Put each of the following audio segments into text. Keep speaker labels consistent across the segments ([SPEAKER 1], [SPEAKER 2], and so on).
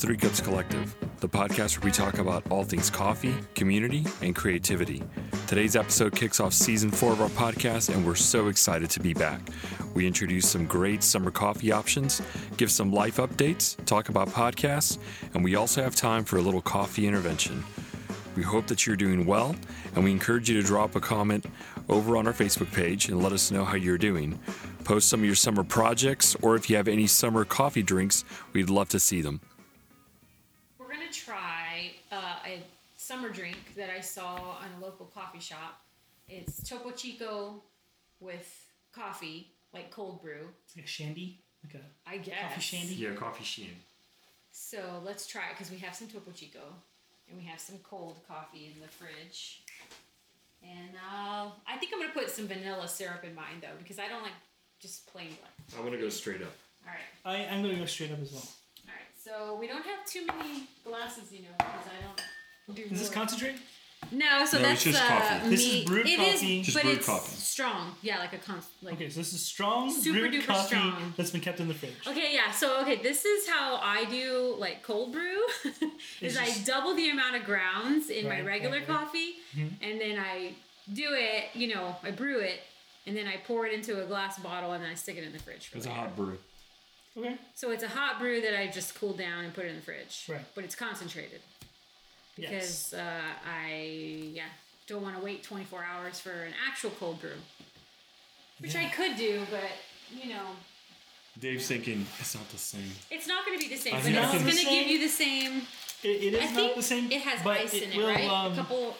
[SPEAKER 1] Three Cups Collective, the podcast where we talk about all things coffee, community, and creativity. Today's episode kicks off season four of our podcast, and we're so excited to be back. We introduce some great summer coffee options, give some life updates, talk about podcasts, and we also have time for a little coffee intervention. We hope that you're doing well, and we encourage you to drop a comment over on our Facebook page and let us know how you're doing. Post some of your summer projects, or if you have any summer coffee drinks, we'd love to see them.
[SPEAKER 2] That I saw on a local coffee shop. It's Topo Chico with coffee, like cold brew.
[SPEAKER 3] It's like a shandy, like a
[SPEAKER 2] I guess.
[SPEAKER 3] coffee shandy.
[SPEAKER 1] Yeah, coffee shandy.
[SPEAKER 2] So let's try it because we have some Topo Chico and we have some cold coffee in the fridge. And uh, I think I'm gonna put some vanilla syrup in mine though because I don't like just plain black.
[SPEAKER 1] I want to go straight up.
[SPEAKER 2] All right,
[SPEAKER 3] I, I'm gonna go straight up as well.
[SPEAKER 2] all right. So we don't have too many glasses, you know, because I don't. Do
[SPEAKER 3] Is this
[SPEAKER 2] more.
[SPEAKER 3] concentrate?
[SPEAKER 2] No, so
[SPEAKER 1] No,
[SPEAKER 2] that's
[SPEAKER 1] it's just
[SPEAKER 2] uh,
[SPEAKER 1] coffee.
[SPEAKER 3] This is brewed
[SPEAKER 2] it
[SPEAKER 3] coffee.
[SPEAKER 1] Just
[SPEAKER 2] but
[SPEAKER 1] brewed
[SPEAKER 2] it's
[SPEAKER 1] coffee.
[SPEAKER 2] strong. Yeah, like a con. Like
[SPEAKER 3] Okay, so this is strong
[SPEAKER 2] Super
[SPEAKER 3] brewed
[SPEAKER 2] duper
[SPEAKER 3] coffee
[SPEAKER 2] strong.
[SPEAKER 3] that's been kept in the fridge.
[SPEAKER 2] Okay, yeah. So okay, this is how I do like cold brew. is
[SPEAKER 3] It's
[SPEAKER 2] I
[SPEAKER 3] just-
[SPEAKER 2] double the amount of grounds in my
[SPEAKER 3] Right,
[SPEAKER 2] regular
[SPEAKER 3] right, right.
[SPEAKER 2] coffee,
[SPEAKER 3] Mhm.
[SPEAKER 2] and then I do it. You know, I brew it, and then I pour it into a glass bottle, and then I stick it in the fridge. For
[SPEAKER 1] It's a
[SPEAKER 2] later.
[SPEAKER 1] hot brew.
[SPEAKER 3] Okay.
[SPEAKER 2] So it's a hot brew that I just cool down and put it in the fridge.
[SPEAKER 3] Right.
[SPEAKER 2] But it's concentrated
[SPEAKER 3] Yes.
[SPEAKER 2] because uh, I yeah don't want to wait 24 hours for an actual cold brew, which I could do, but you know.
[SPEAKER 1] Dave's thinking it's not the same.
[SPEAKER 2] It's not going to be the same,
[SPEAKER 1] I
[SPEAKER 2] but it's
[SPEAKER 1] can-
[SPEAKER 2] going to give you the same.
[SPEAKER 3] It, it is
[SPEAKER 2] I
[SPEAKER 3] not
[SPEAKER 2] think
[SPEAKER 3] the same.
[SPEAKER 2] it has
[SPEAKER 3] but
[SPEAKER 2] ice in it,
[SPEAKER 3] will,
[SPEAKER 2] right?
[SPEAKER 3] Um,
[SPEAKER 2] a couple.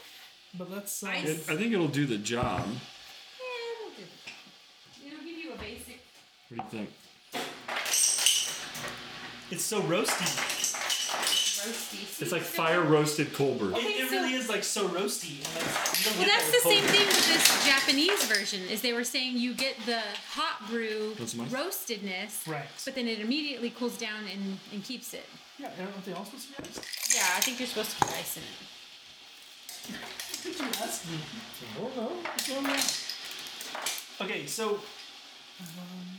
[SPEAKER 3] But let's. Uh,
[SPEAKER 2] Ice.
[SPEAKER 1] It, I think it'll do the job.
[SPEAKER 2] Yeah, it'll do. It'll give you a basic.
[SPEAKER 1] What do you think?
[SPEAKER 3] It's so roasty.
[SPEAKER 2] Roasty.
[SPEAKER 1] It's like fire roasted cold brew.
[SPEAKER 2] Okay,
[SPEAKER 3] it, it
[SPEAKER 2] so-
[SPEAKER 3] really is like so roasty. And like, you don't
[SPEAKER 2] Well,
[SPEAKER 3] get
[SPEAKER 2] that's
[SPEAKER 3] that
[SPEAKER 2] the
[SPEAKER 3] with
[SPEAKER 2] same
[SPEAKER 3] cold
[SPEAKER 2] thing with this Japanese version. Is they were saying you get the hot brew
[SPEAKER 1] Want some ice?
[SPEAKER 2] roastedness,
[SPEAKER 3] Right.
[SPEAKER 2] but then it immediately cools down and, and keeps it.
[SPEAKER 3] brew. Yeah, aren't they all supposed to be honest?
[SPEAKER 2] Yeah, I think you're supposed to put ice in it.
[SPEAKER 3] Did you ask me? I don't know. What's going on? Okay, so um,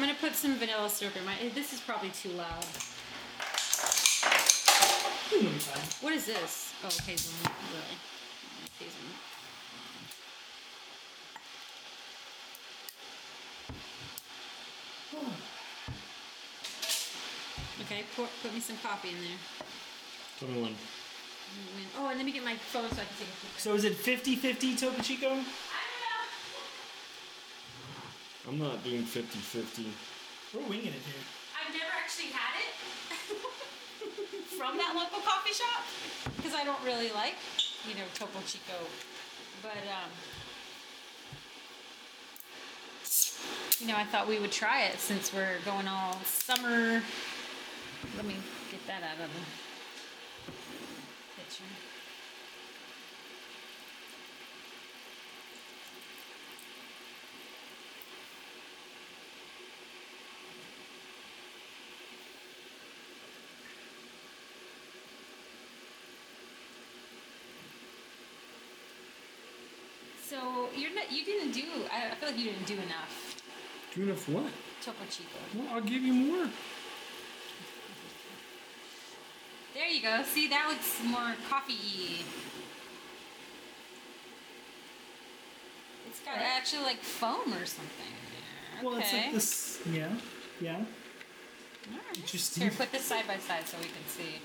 [SPEAKER 2] I'm gonna put some vanilla syrup in my. Eh, this is probably too loud.
[SPEAKER 3] it'll.
[SPEAKER 2] What is this? Oh, hazelnut. Really? Hazelnut. Okay, pour, put me some coffee in there.
[SPEAKER 1] Tell me when.
[SPEAKER 2] Oh, and let me get my phone so I can take a picture.
[SPEAKER 3] So is it 50-50 Topo Chico?
[SPEAKER 2] I don't
[SPEAKER 1] I'm not doing 50 50.
[SPEAKER 3] We're winging it here.
[SPEAKER 2] I've never actually had it from that local coffee shop because I don't really like, you know, Topo Chico. But um, you know, I thought we would try it since we're going all summer. Let me get that out of the picture. So you're not. You didn't do. I feel like you didn't do enough.
[SPEAKER 1] Do enough what?
[SPEAKER 2] Topo Chico.
[SPEAKER 1] Well, I'll give you more.
[SPEAKER 2] There you go. See, that looks more coffee-y. It's got actually like foam or something. Okay.
[SPEAKER 3] Well, it's like this. Yeah, yeah.
[SPEAKER 2] Alright.
[SPEAKER 3] Interesting.
[SPEAKER 2] Here, put this side by side so we can see.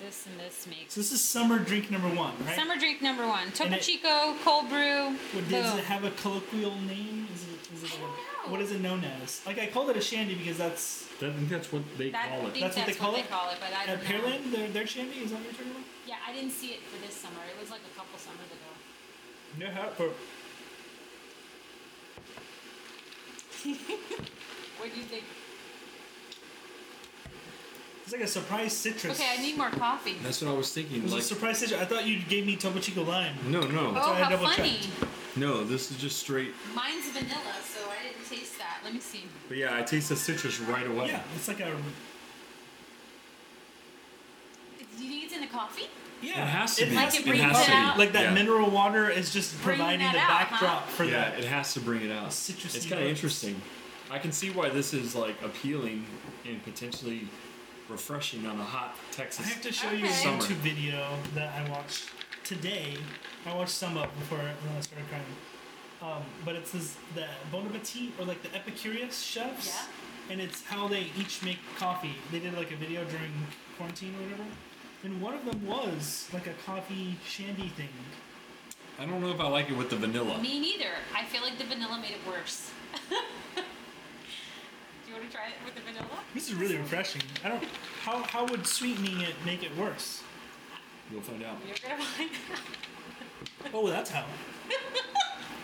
[SPEAKER 2] This and this makes
[SPEAKER 3] So this is summer drink number one, right?
[SPEAKER 2] summer drink number one. Topo
[SPEAKER 3] it-
[SPEAKER 2] Chico cold brew.
[SPEAKER 3] What, does it have a colloquial name? Is it, is it
[SPEAKER 2] I
[SPEAKER 3] a-
[SPEAKER 2] don't know.
[SPEAKER 3] what is it known as? Like I called it a shandy because that's
[SPEAKER 1] I think that's what they
[SPEAKER 2] That,
[SPEAKER 1] call it.
[SPEAKER 2] think
[SPEAKER 3] That's what they call it?
[SPEAKER 2] but I
[SPEAKER 3] at
[SPEAKER 2] don't know.
[SPEAKER 3] Pearland. Their their shandy is that what you're talking about?
[SPEAKER 2] Yeah, I didn't see it for this summer. It was like a couple summers ago.
[SPEAKER 3] Yeah. For,
[SPEAKER 2] What do you think?
[SPEAKER 3] It's like a surprise citrus.
[SPEAKER 2] Okay, I need more coffee.
[SPEAKER 1] That's what I was thinking.
[SPEAKER 3] It was
[SPEAKER 1] Like,
[SPEAKER 3] a surprise citrus. I thought you gave me Topo Chico lime.
[SPEAKER 1] no, no,
[SPEAKER 2] Oh,
[SPEAKER 3] why I
[SPEAKER 2] how funny!
[SPEAKER 3] checked.
[SPEAKER 1] no. This is just straight.
[SPEAKER 2] Mine's vanilla, so I didn't taste that. Let me see.
[SPEAKER 1] But yeah, I taste the citrus right away.
[SPEAKER 3] Yeah, it's like a
[SPEAKER 2] Do you think it's in the coffee?
[SPEAKER 3] yeah.
[SPEAKER 1] It has to be.
[SPEAKER 2] Like it
[SPEAKER 1] It
[SPEAKER 2] brings
[SPEAKER 1] has
[SPEAKER 2] it
[SPEAKER 1] to be.
[SPEAKER 2] out?
[SPEAKER 3] Like that
[SPEAKER 1] Yeah.
[SPEAKER 3] mineral water is just
[SPEAKER 2] Bringing
[SPEAKER 3] providing the
[SPEAKER 2] out, huh?
[SPEAKER 3] backdrop for
[SPEAKER 1] yeah,
[SPEAKER 3] that.
[SPEAKER 1] it has to bring it out.
[SPEAKER 3] Citrusy
[SPEAKER 1] It's kind of interesting. I can see why this is like appealing and potentially refreshing on a hot Texas.
[SPEAKER 3] I have to show you a
[SPEAKER 1] Summer.
[SPEAKER 3] YouTube video that I watched today. I watched some up before when I started crying. Um, but it's this the Bon Appetit or like the Epicurious chefs.
[SPEAKER 2] Yeah.
[SPEAKER 3] And it's how they each make coffee. They did like a video during quarantine or whatever. And one of them was like a coffee shandy thing.
[SPEAKER 1] I don't know if I like it with the vanilla.
[SPEAKER 2] Me neither. I feel like the vanilla made it worse. Do you want to try it with the vanilla?
[SPEAKER 3] This is really refreshing. I don't. How how would sweetening it make it worse?
[SPEAKER 1] You'll find out.
[SPEAKER 2] You're gonna find out.
[SPEAKER 3] Oh, that's how.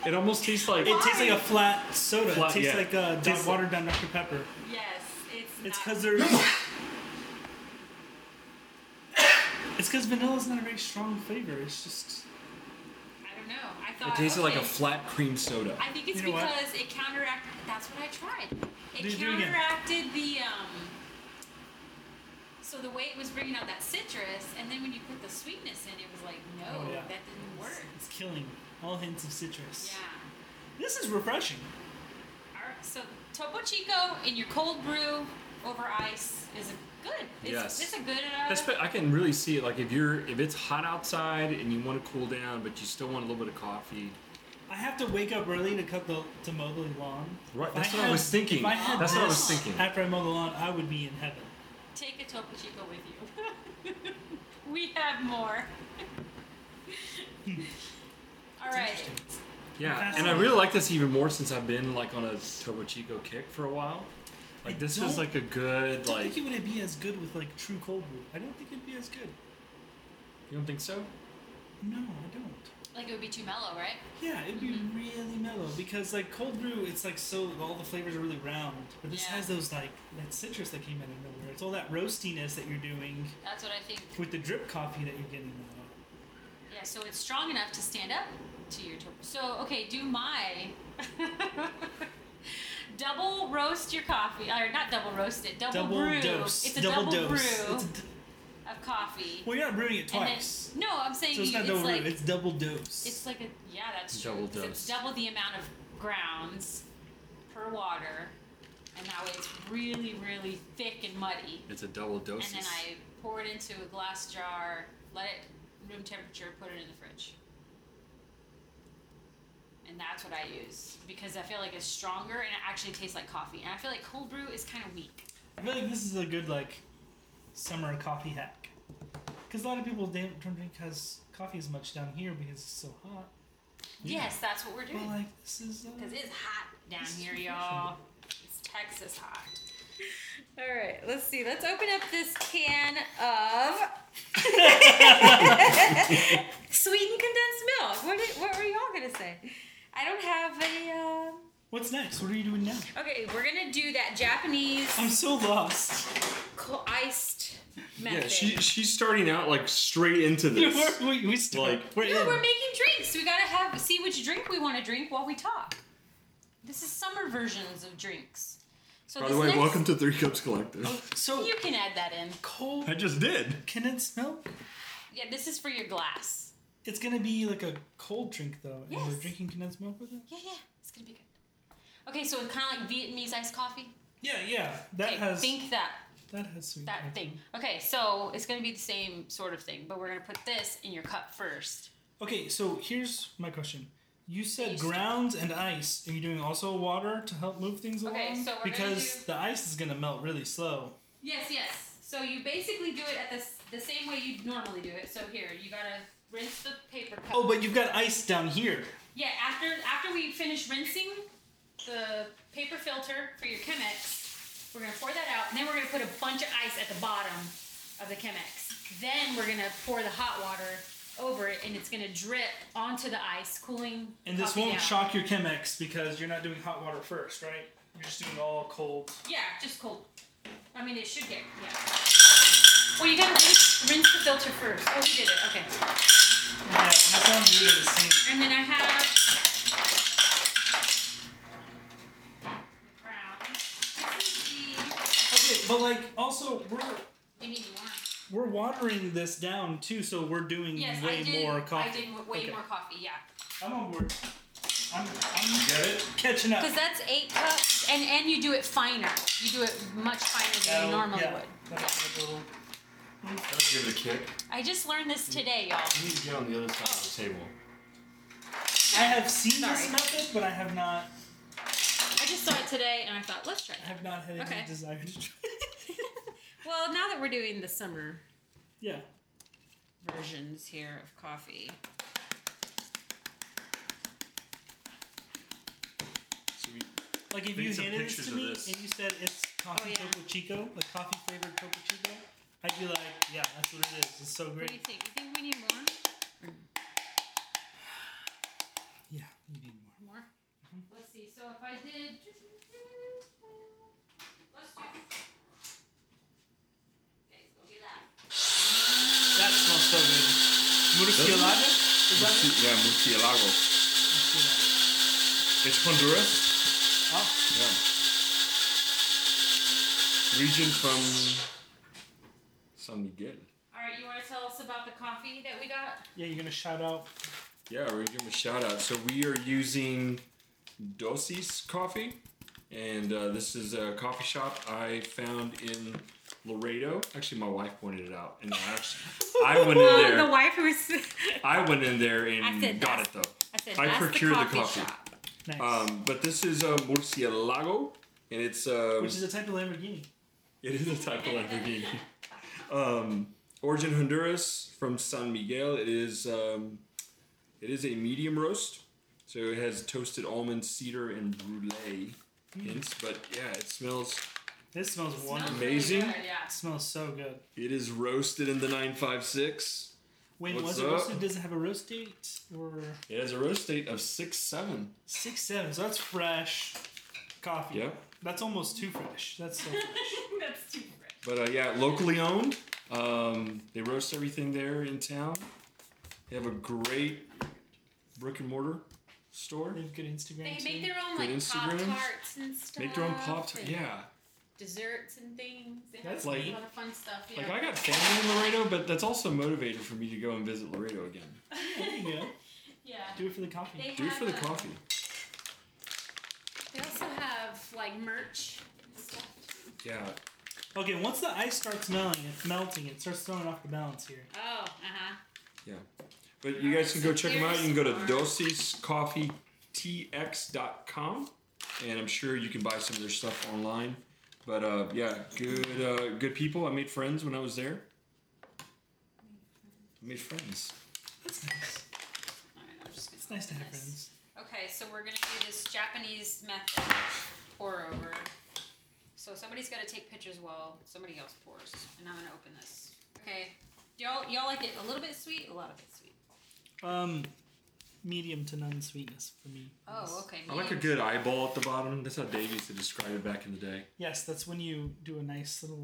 [SPEAKER 1] It almost tastes like
[SPEAKER 3] It tastes like a flat soda.
[SPEAKER 1] Flat,
[SPEAKER 3] it tastes
[SPEAKER 1] yeah.
[SPEAKER 3] like uh,
[SPEAKER 1] Tastes
[SPEAKER 3] Dr- watered down Dr Pepper.
[SPEAKER 2] Yes, it's.
[SPEAKER 3] It's
[SPEAKER 2] not-
[SPEAKER 3] because there's. it's because vanilla's not a very strong flavor. It's just.
[SPEAKER 2] I don't know. I
[SPEAKER 1] it
[SPEAKER 2] thought.
[SPEAKER 1] tasted like a flat cream soda.
[SPEAKER 2] I think it's
[SPEAKER 3] You know what?
[SPEAKER 2] because it counteracted. That's what I tried. It
[SPEAKER 3] Do- do it
[SPEAKER 2] counteracted the um. So the way it was bringing out that citrus, and then when you put the sweetness in, it was like, no,
[SPEAKER 3] Oh, yeah.
[SPEAKER 2] that didn't work.
[SPEAKER 3] It's killing all hints of citrus.
[SPEAKER 2] Yeah.
[SPEAKER 3] This is refreshing.
[SPEAKER 2] All right. So Topo Chico in your cold brew over ice is a good. It's,
[SPEAKER 1] Yes.
[SPEAKER 2] It's a good. Uh,
[SPEAKER 1] Espe- I can really see it. Like if you're if it's hot outside and you want to cool down, but you still want a little bit of coffee.
[SPEAKER 3] I have to wake up early to cut the to mow the lawn.
[SPEAKER 1] Right, that's
[SPEAKER 3] I
[SPEAKER 1] what I was thinking.
[SPEAKER 3] If I had
[SPEAKER 1] That's what I was thinking.
[SPEAKER 3] After I mow the lawn, I would be in heaven.
[SPEAKER 2] Take a Topo Chico with you. we have more. All right.
[SPEAKER 1] Yeah, and I really like this even more since I've been like on a Topo Chico kick for a while. Like
[SPEAKER 3] I
[SPEAKER 1] this
[SPEAKER 3] don't-
[SPEAKER 1] is like a good
[SPEAKER 3] don't
[SPEAKER 1] like.
[SPEAKER 3] think it would be as good with like true cold brew. I don't think it'd be as good.
[SPEAKER 1] You don't think so?
[SPEAKER 3] No, I don't.
[SPEAKER 2] Like it would be too mellow, right?
[SPEAKER 3] Yeah, it'd be
[SPEAKER 2] Mm-hmm.
[SPEAKER 3] really mellow because like cold brew, it's like so all the flavors are really round, but this
[SPEAKER 2] Yeah.
[SPEAKER 3] has those like that citrus that came out of nowhere. It's all that roastiness that you're doing
[SPEAKER 2] That's what I think.
[SPEAKER 3] with the drip coffee that you're getting. Now.
[SPEAKER 2] Yeah, so it's strong enough to stand up to your Topo. So okay, do my. double roast your coffee, or not double roast it, double,
[SPEAKER 3] Double
[SPEAKER 2] brew.
[SPEAKER 3] dose.
[SPEAKER 2] It's a
[SPEAKER 3] double,
[SPEAKER 2] double,
[SPEAKER 3] dose.
[SPEAKER 2] brew
[SPEAKER 3] It's a d-
[SPEAKER 2] of coffee.
[SPEAKER 3] well, you're not brewing it
[SPEAKER 2] And then-
[SPEAKER 3] twice.
[SPEAKER 2] no, I'm saying
[SPEAKER 3] so it's
[SPEAKER 2] you,
[SPEAKER 3] not
[SPEAKER 2] it's
[SPEAKER 3] double
[SPEAKER 2] like.
[SPEAKER 3] It's double dose.
[SPEAKER 2] It's like a yeah, that's true.
[SPEAKER 1] Double
[SPEAKER 2] 'cause It's
[SPEAKER 1] dose.
[SPEAKER 2] double the amount of grounds per water, and that way it's really, really thick and muddy.
[SPEAKER 1] It's a double dose.
[SPEAKER 2] And then I pour it into a glass jar, let it room temperature, put it in the fridge. And that's what I use because I feel like it's stronger and it actually tastes like coffee. And I feel like cold brew is kind of weak.
[SPEAKER 3] I feel like this is a good like summer coffee hack. Because a lot of people don't don't drink as coffee as much down here because it's so hot.
[SPEAKER 2] Yes, that's what we're
[SPEAKER 3] But
[SPEAKER 2] doing.
[SPEAKER 3] like this is. Uh,
[SPEAKER 2] Because it's hot down here, y'all. It's Texas hot. All right, let's see. Let's open up this can of sweetened condensed milk. What, did, what were y'all gonna say? I don't have a. Uh...
[SPEAKER 3] What's next? What are you doing now?
[SPEAKER 2] Okay, we're gonna do that Japanese
[SPEAKER 3] I'm so lost.
[SPEAKER 2] iced method.
[SPEAKER 1] yeah, she she's starting out like straight into this.
[SPEAKER 3] We're- we, we start.
[SPEAKER 1] Like-
[SPEAKER 3] we're
[SPEAKER 2] no,
[SPEAKER 3] in.
[SPEAKER 2] we're making drinks. We gotta have see which drink we want to drink while we talk. This is summer versions of drinks. So
[SPEAKER 1] By the way,
[SPEAKER 2] next-
[SPEAKER 1] welcome to Three Cups Collective.
[SPEAKER 3] so
[SPEAKER 2] You can add that in.
[SPEAKER 3] cold
[SPEAKER 1] I just did.
[SPEAKER 3] Can it smell?
[SPEAKER 2] Yeah, this is for your glass.
[SPEAKER 3] It's gonna be like a cold drink though, and we're drinking condensed milk with it.
[SPEAKER 2] Yeah, yeah, it's gonna be good. Okay, so it's kind of like Vietnamese iced coffee.
[SPEAKER 3] Yeah, yeah. That
[SPEAKER 2] okay,
[SPEAKER 3] has
[SPEAKER 2] think that
[SPEAKER 3] that has sweet.
[SPEAKER 2] that
[SPEAKER 3] milk.
[SPEAKER 2] thing. Okay, so it's gonna be the same sort of thing, but we're gonna put this in your cup first.
[SPEAKER 3] Okay, so here's my question. You said
[SPEAKER 2] Yeast.
[SPEAKER 3] grounds and ice. Are you doing also water to help move things along?
[SPEAKER 2] Okay, so we're gonna
[SPEAKER 3] because
[SPEAKER 2] do-
[SPEAKER 3] the ice is gonna melt really slow.
[SPEAKER 2] Yes, yes. So you basically do it at the s- the same way you normally do it. So here, you gotta rinse the paper cup.
[SPEAKER 3] Oh, but you've got ice down here.
[SPEAKER 2] Yeah, after after we finish rinsing the paper filter for your Chemex, we're gonna pour that out, and then we're gonna put a bunch of ice at the bottom of the Chemex. Then we're gonna pour the hot water over it, and it's gonna drip onto the ice, cooling.
[SPEAKER 3] And this won't
[SPEAKER 2] down.
[SPEAKER 3] shock your Chemex because you're not doing hot water first, right? You're just doing all cold.
[SPEAKER 2] Yeah, just cold. I mean, it should get yeah. Well, you gotta rinse, rinse the filter first. Oh, we did it. Okay.
[SPEAKER 3] Yeah, when it's on do it the same.
[SPEAKER 2] And then I have brown. This
[SPEAKER 3] Okay, but like also we're
[SPEAKER 2] you need more.
[SPEAKER 3] we're watering this down too, so we're doing
[SPEAKER 2] Yes,
[SPEAKER 3] way
[SPEAKER 2] I did.
[SPEAKER 3] more coffee.
[SPEAKER 2] I did w- way
[SPEAKER 3] Okay.
[SPEAKER 2] more coffee. Yeah.
[SPEAKER 3] I'm on board. I'm, I'm
[SPEAKER 1] Get it?
[SPEAKER 3] catching up.
[SPEAKER 2] Because that's eight cups, and and you do it finer. You do it much finer than you
[SPEAKER 3] oh,
[SPEAKER 2] normally
[SPEAKER 3] yeah,
[SPEAKER 2] would.
[SPEAKER 3] that'll give a little-
[SPEAKER 1] Let's give it a kick.
[SPEAKER 2] I just learned this today, y'all.
[SPEAKER 1] You need to get on the other side of the table.
[SPEAKER 3] I have seen this
[SPEAKER 2] Sorry.
[SPEAKER 3] method, but I have not.
[SPEAKER 2] I just saw it today, and I thought, let's try it.
[SPEAKER 3] I
[SPEAKER 2] it.
[SPEAKER 3] have not had any
[SPEAKER 2] Okay.
[SPEAKER 3] desire to try.
[SPEAKER 2] Well, now that we're doing the summer
[SPEAKER 3] yeah.
[SPEAKER 2] versions here of coffee,
[SPEAKER 1] So we,
[SPEAKER 3] Like if
[SPEAKER 1] Take
[SPEAKER 3] you
[SPEAKER 1] some
[SPEAKER 3] handed this
[SPEAKER 1] pictures
[SPEAKER 3] to
[SPEAKER 1] of
[SPEAKER 3] me
[SPEAKER 1] this.
[SPEAKER 3] and you said it's oh, coffee
[SPEAKER 2] Oh, yeah.
[SPEAKER 3] Topo Chico, like coffee flavored Topo Chico, I'd be like, yeah, that's what it is. It's so great.
[SPEAKER 2] what do you think? You think we need more?
[SPEAKER 3] Yeah, you need more.
[SPEAKER 2] More? Mm-hmm. Let's see. So if I did, let's do. Okay, go get that.
[SPEAKER 3] That smells so good. Murcielago? Is that it?
[SPEAKER 1] yeah, murcielago. It's Honduras.
[SPEAKER 3] Oh,
[SPEAKER 1] Yeah. Region from San Miguel.
[SPEAKER 2] All right, you want to tell us about the coffee that we got?
[SPEAKER 3] yeah, you're gonna shout out.
[SPEAKER 1] Yeah, we're gonna give them a shout out. So we are using Dosis Coffee, and uh, this is a coffee shop I found in Laredo. Actually, my wife pointed it out, and I actually I went in
[SPEAKER 2] Well, the
[SPEAKER 1] there.
[SPEAKER 2] wife was.
[SPEAKER 1] I went in there and
[SPEAKER 2] said
[SPEAKER 1] got it though.
[SPEAKER 2] I said
[SPEAKER 1] I procured the
[SPEAKER 2] the coffee,
[SPEAKER 1] coffee.
[SPEAKER 2] shop.
[SPEAKER 3] Nice.
[SPEAKER 1] Um, but this is a Murcielago, and it's uh,
[SPEAKER 3] Which is a type of Lamborghini.
[SPEAKER 1] It is a type of Lamborghini. Um, origin Honduras from San Miguel. It is um, it is a medium roast, so it has toasted almond, cedar, and brulee hints. But yeah, it smells.
[SPEAKER 3] This smells
[SPEAKER 2] Smells
[SPEAKER 3] wonderful.
[SPEAKER 2] really
[SPEAKER 1] Amazing.
[SPEAKER 2] good, yeah.
[SPEAKER 3] It smells so good.
[SPEAKER 1] It is roasted in the nine five six.
[SPEAKER 3] When
[SPEAKER 1] What's
[SPEAKER 3] was it
[SPEAKER 1] up?
[SPEAKER 3] roasted? Does it have a roast date or
[SPEAKER 1] It has a roast date of six seven.
[SPEAKER 3] six seven? So that's fresh coffee.
[SPEAKER 1] Yep.
[SPEAKER 3] That's almost too fresh. That's so fresh.
[SPEAKER 2] That's too fresh.
[SPEAKER 1] But uh, yeah, locally owned. Um, they roast everything there in town. They have a great brick and mortar store.
[SPEAKER 3] They have good Instagram
[SPEAKER 2] They
[SPEAKER 3] too.
[SPEAKER 2] make their own
[SPEAKER 1] Good
[SPEAKER 2] like pop tarts and stuff.
[SPEAKER 1] Make their own pop tart.
[SPEAKER 2] and
[SPEAKER 1] Yeah.
[SPEAKER 2] Desserts and things. They
[SPEAKER 3] That's
[SPEAKER 2] have
[SPEAKER 1] neat.
[SPEAKER 2] a lot of fun stuff. Yeah.
[SPEAKER 1] Like I got family in Laredo, but that's also motivated for me to go and visit Laredo again.
[SPEAKER 3] There you go.
[SPEAKER 2] yeah.
[SPEAKER 3] Do it for the coffee.
[SPEAKER 2] They
[SPEAKER 1] Do it
[SPEAKER 2] have
[SPEAKER 1] for the
[SPEAKER 2] a-
[SPEAKER 1] coffee.
[SPEAKER 2] They also have like merch and stuff.
[SPEAKER 1] Yeah.
[SPEAKER 3] Okay, once the ice starts melting, it's melting. It starts throwing off the balance here.
[SPEAKER 2] Oh, uh huh. Yeah.
[SPEAKER 1] But you guys can go check them out. You can go to
[SPEAKER 2] Here's
[SPEAKER 1] dosiscoffeetx.com and I'm sure you can buy some of their stuff online. But uh, yeah, good uh, good people. I made friends when I was there. I made friends.
[SPEAKER 3] That's nice.
[SPEAKER 2] Alright, I'm just
[SPEAKER 3] it's nice to
[SPEAKER 2] open
[SPEAKER 3] have
[SPEAKER 2] this.
[SPEAKER 3] friends.
[SPEAKER 2] Okay, so we're gonna do this Japanese method pour over. So somebody's gotta take pictures while somebody else pours, and I'm gonna open this. Okay, y'all y'all like it a little bit sweet, a lot of it sweet.
[SPEAKER 3] Um, medium to none sweetness for me.
[SPEAKER 2] Oh, okay.
[SPEAKER 1] I like a
[SPEAKER 2] medium.
[SPEAKER 1] good eyeball at the bottom. That's how Dave used to describe it back in the day.
[SPEAKER 3] Yes, that's when you do a nice little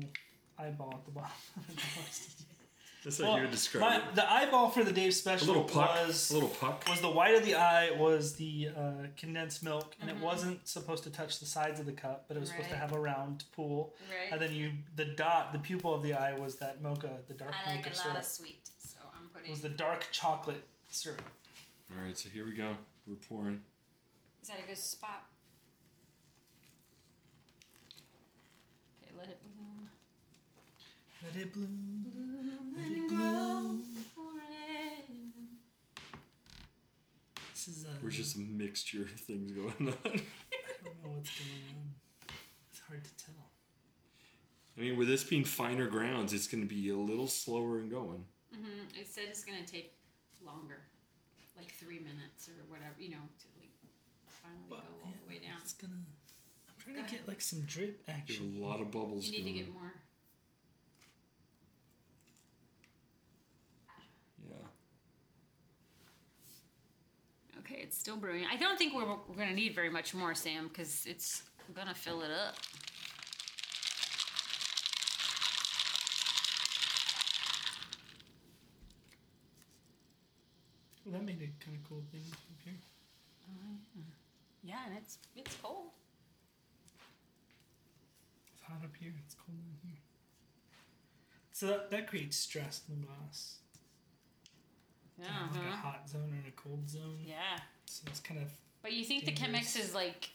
[SPEAKER 3] eyeball at the bottom.
[SPEAKER 1] That's how
[SPEAKER 3] Well,
[SPEAKER 1] you would describe
[SPEAKER 3] my-
[SPEAKER 1] it.
[SPEAKER 3] the eyeball for the Dave
[SPEAKER 1] A
[SPEAKER 3] special
[SPEAKER 1] little puck.
[SPEAKER 3] was
[SPEAKER 1] a little puck.
[SPEAKER 3] was the white of the eye was the uh, condensed milk, and
[SPEAKER 2] Mhm.
[SPEAKER 3] it wasn't supposed to touch the sides of the cup, but it was supposed to have a round pool.
[SPEAKER 2] Right.
[SPEAKER 3] And then you the dot, the pupil of the eye was that mocha, the dark
[SPEAKER 2] I like
[SPEAKER 3] mocha
[SPEAKER 2] a lot
[SPEAKER 3] syrup.
[SPEAKER 2] of sweet, so I'm
[SPEAKER 3] It
[SPEAKER 2] putting.
[SPEAKER 3] was the dark chocolate syrup.
[SPEAKER 1] All right, so here we go. We're pouring.
[SPEAKER 2] Is that a good spot? Okay, let it bloom.
[SPEAKER 3] Let it bloom.
[SPEAKER 2] Let
[SPEAKER 3] it
[SPEAKER 2] it
[SPEAKER 3] grow
[SPEAKER 2] grow forever.
[SPEAKER 3] This is uh,
[SPEAKER 1] We're just a mixture of things going on.
[SPEAKER 3] I don't know what's going on. It's hard to tell.
[SPEAKER 1] I mean, with this being finer grounds, it's going to be a little slower in going.
[SPEAKER 2] Mm-hmm. It said it's gonna take longer, like three minutes or whatever, you know, to like finally
[SPEAKER 3] But,
[SPEAKER 2] go all
[SPEAKER 3] yeah,
[SPEAKER 2] the way down.
[SPEAKER 3] It's gonna. I'm trying
[SPEAKER 2] Go
[SPEAKER 3] to
[SPEAKER 2] ahead.
[SPEAKER 3] get like some drip
[SPEAKER 1] There's
[SPEAKER 3] action.
[SPEAKER 1] a lot of bubbles
[SPEAKER 2] You need to get more.
[SPEAKER 1] Yeah.
[SPEAKER 2] Okay, it's still brewing. I don't think we're, we're gonna need very much more, Sam, because it's gonna fill it up.
[SPEAKER 3] Well, that made a kind of cool thing up here.
[SPEAKER 2] Uh, yeah, and it's it's cold.
[SPEAKER 3] It's hot up here. It's cold down here. So that, that creates stress in the glass. To have, Like a
[SPEAKER 2] Uh-huh.
[SPEAKER 3] hot zone and a cold zone.
[SPEAKER 2] Yeah.
[SPEAKER 3] So it's kind of
[SPEAKER 2] But you think the
[SPEAKER 3] Dangerous.
[SPEAKER 2] Chemex is like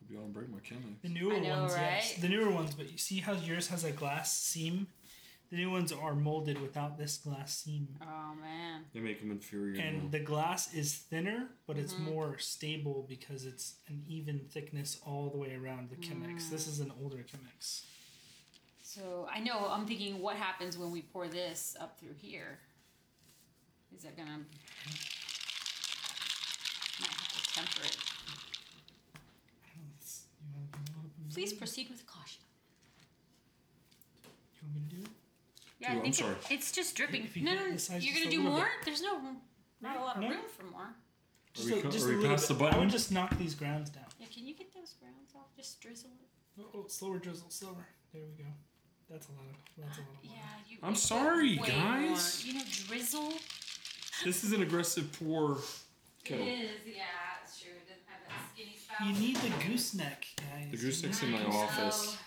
[SPEAKER 1] Hope you don't break my Chemex.
[SPEAKER 3] The newer
[SPEAKER 2] I know,
[SPEAKER 3] ones, yes. The newer ones, but you see how yours has a glass seam? The new ones are molded without this glass seam.
[SPEAKER 2] oh man.
[SPEAKER 1] They make them inferior.
[SPEAKER 3] And
[SPEAKER 1] now.
[SPEAKER 3] the glass is thinner, but it's
[SPEAKER 2] Mm-hmm.
[SPEAKER 3] more stable because it's an even thickness all the way around the Chemex. This is an older Chemex.
[SPEAKER 2] So I know I'm thinking what happens when we pour this up through here. Is that gonna might have to temper it.
[SPEAKER 3] Let's- You want, you want to
[SPEAKER 2] Please proceed with caution.
[SPEAKER 3] You want me to do it?
[SPEAKER 2] Yeah,
[SPEAKER 1] Ooh,
[SPEAKER 2] I
[SPEAKER 1] I'm
[SPEAKER 2] think it-
[SPEAKER 1] sorry.
[SPEAKER 2] it's just dripping.
[SPEAKER 3] If you
[SPEAKER 2] No,
[SPEAKER 3] get
[SPEAKER 2] no,
[SPEAKER 3] the size
[SPEAKER 2] you're
[SPEAKER 3] just
[SPEAKER 2] gonna
[SPEAKER 3] a
[SPEAKER 2] do
[SPEAKER 3] little
[SPEAKER 2] more.
[SPEAKER 3] bit.
[SPEAKER 2] There's no not a lot of
[SPEAKER 3] No.
[SPEAKER 2] room for more.
[SPEAKER 3] Just,
[SPEAKER 1] we
[SPEAKER 3] a,
[SPEAKER 1] co-
[SPEAKER 3] just
[SPEAKER 1] are
[SPEAKER 3] a
[SPEAKER 1] we
[SPEAKER 3] little
[SPEAKER 1] past
[SPEAKER 3] bit.
[SPEAKER 1] the button?
[SPEAKER 3] I would just knock these grounds down.
[SPEAKER 2] Yeah, can you get those grounds off? Just drizzle it.
[SPEAKER 3] Oh, oh, slower drizzle, slower. There we go. That's a lot of. That's a lot of.
[SPEAKER 2] Yeah, you.
[SPEAKER 1] I'm
[SPEAKER 2] you
[SPEAKER 1] sorry,
[SPEAKER 2] way
[SPEAKER 1] guys.
[SPEAKER 2] More. You know, drizzle.
[SPEAKER 1] This is an aggressive pour kettle.
[SPEAKER 2] It is. Yeah, it's true. It doesn't have that skinny spout.
[SPEAKER 3] You need the gooseneck, guys.
[SPEAKER 1] The
[SPEAKER 3] You
[SPEAKER 1] gooseneck's
[SPEAKER 3] need
[SPEAKER 1] in my
[SPEAKER 3] the goose-
[SPEAKER 1] office.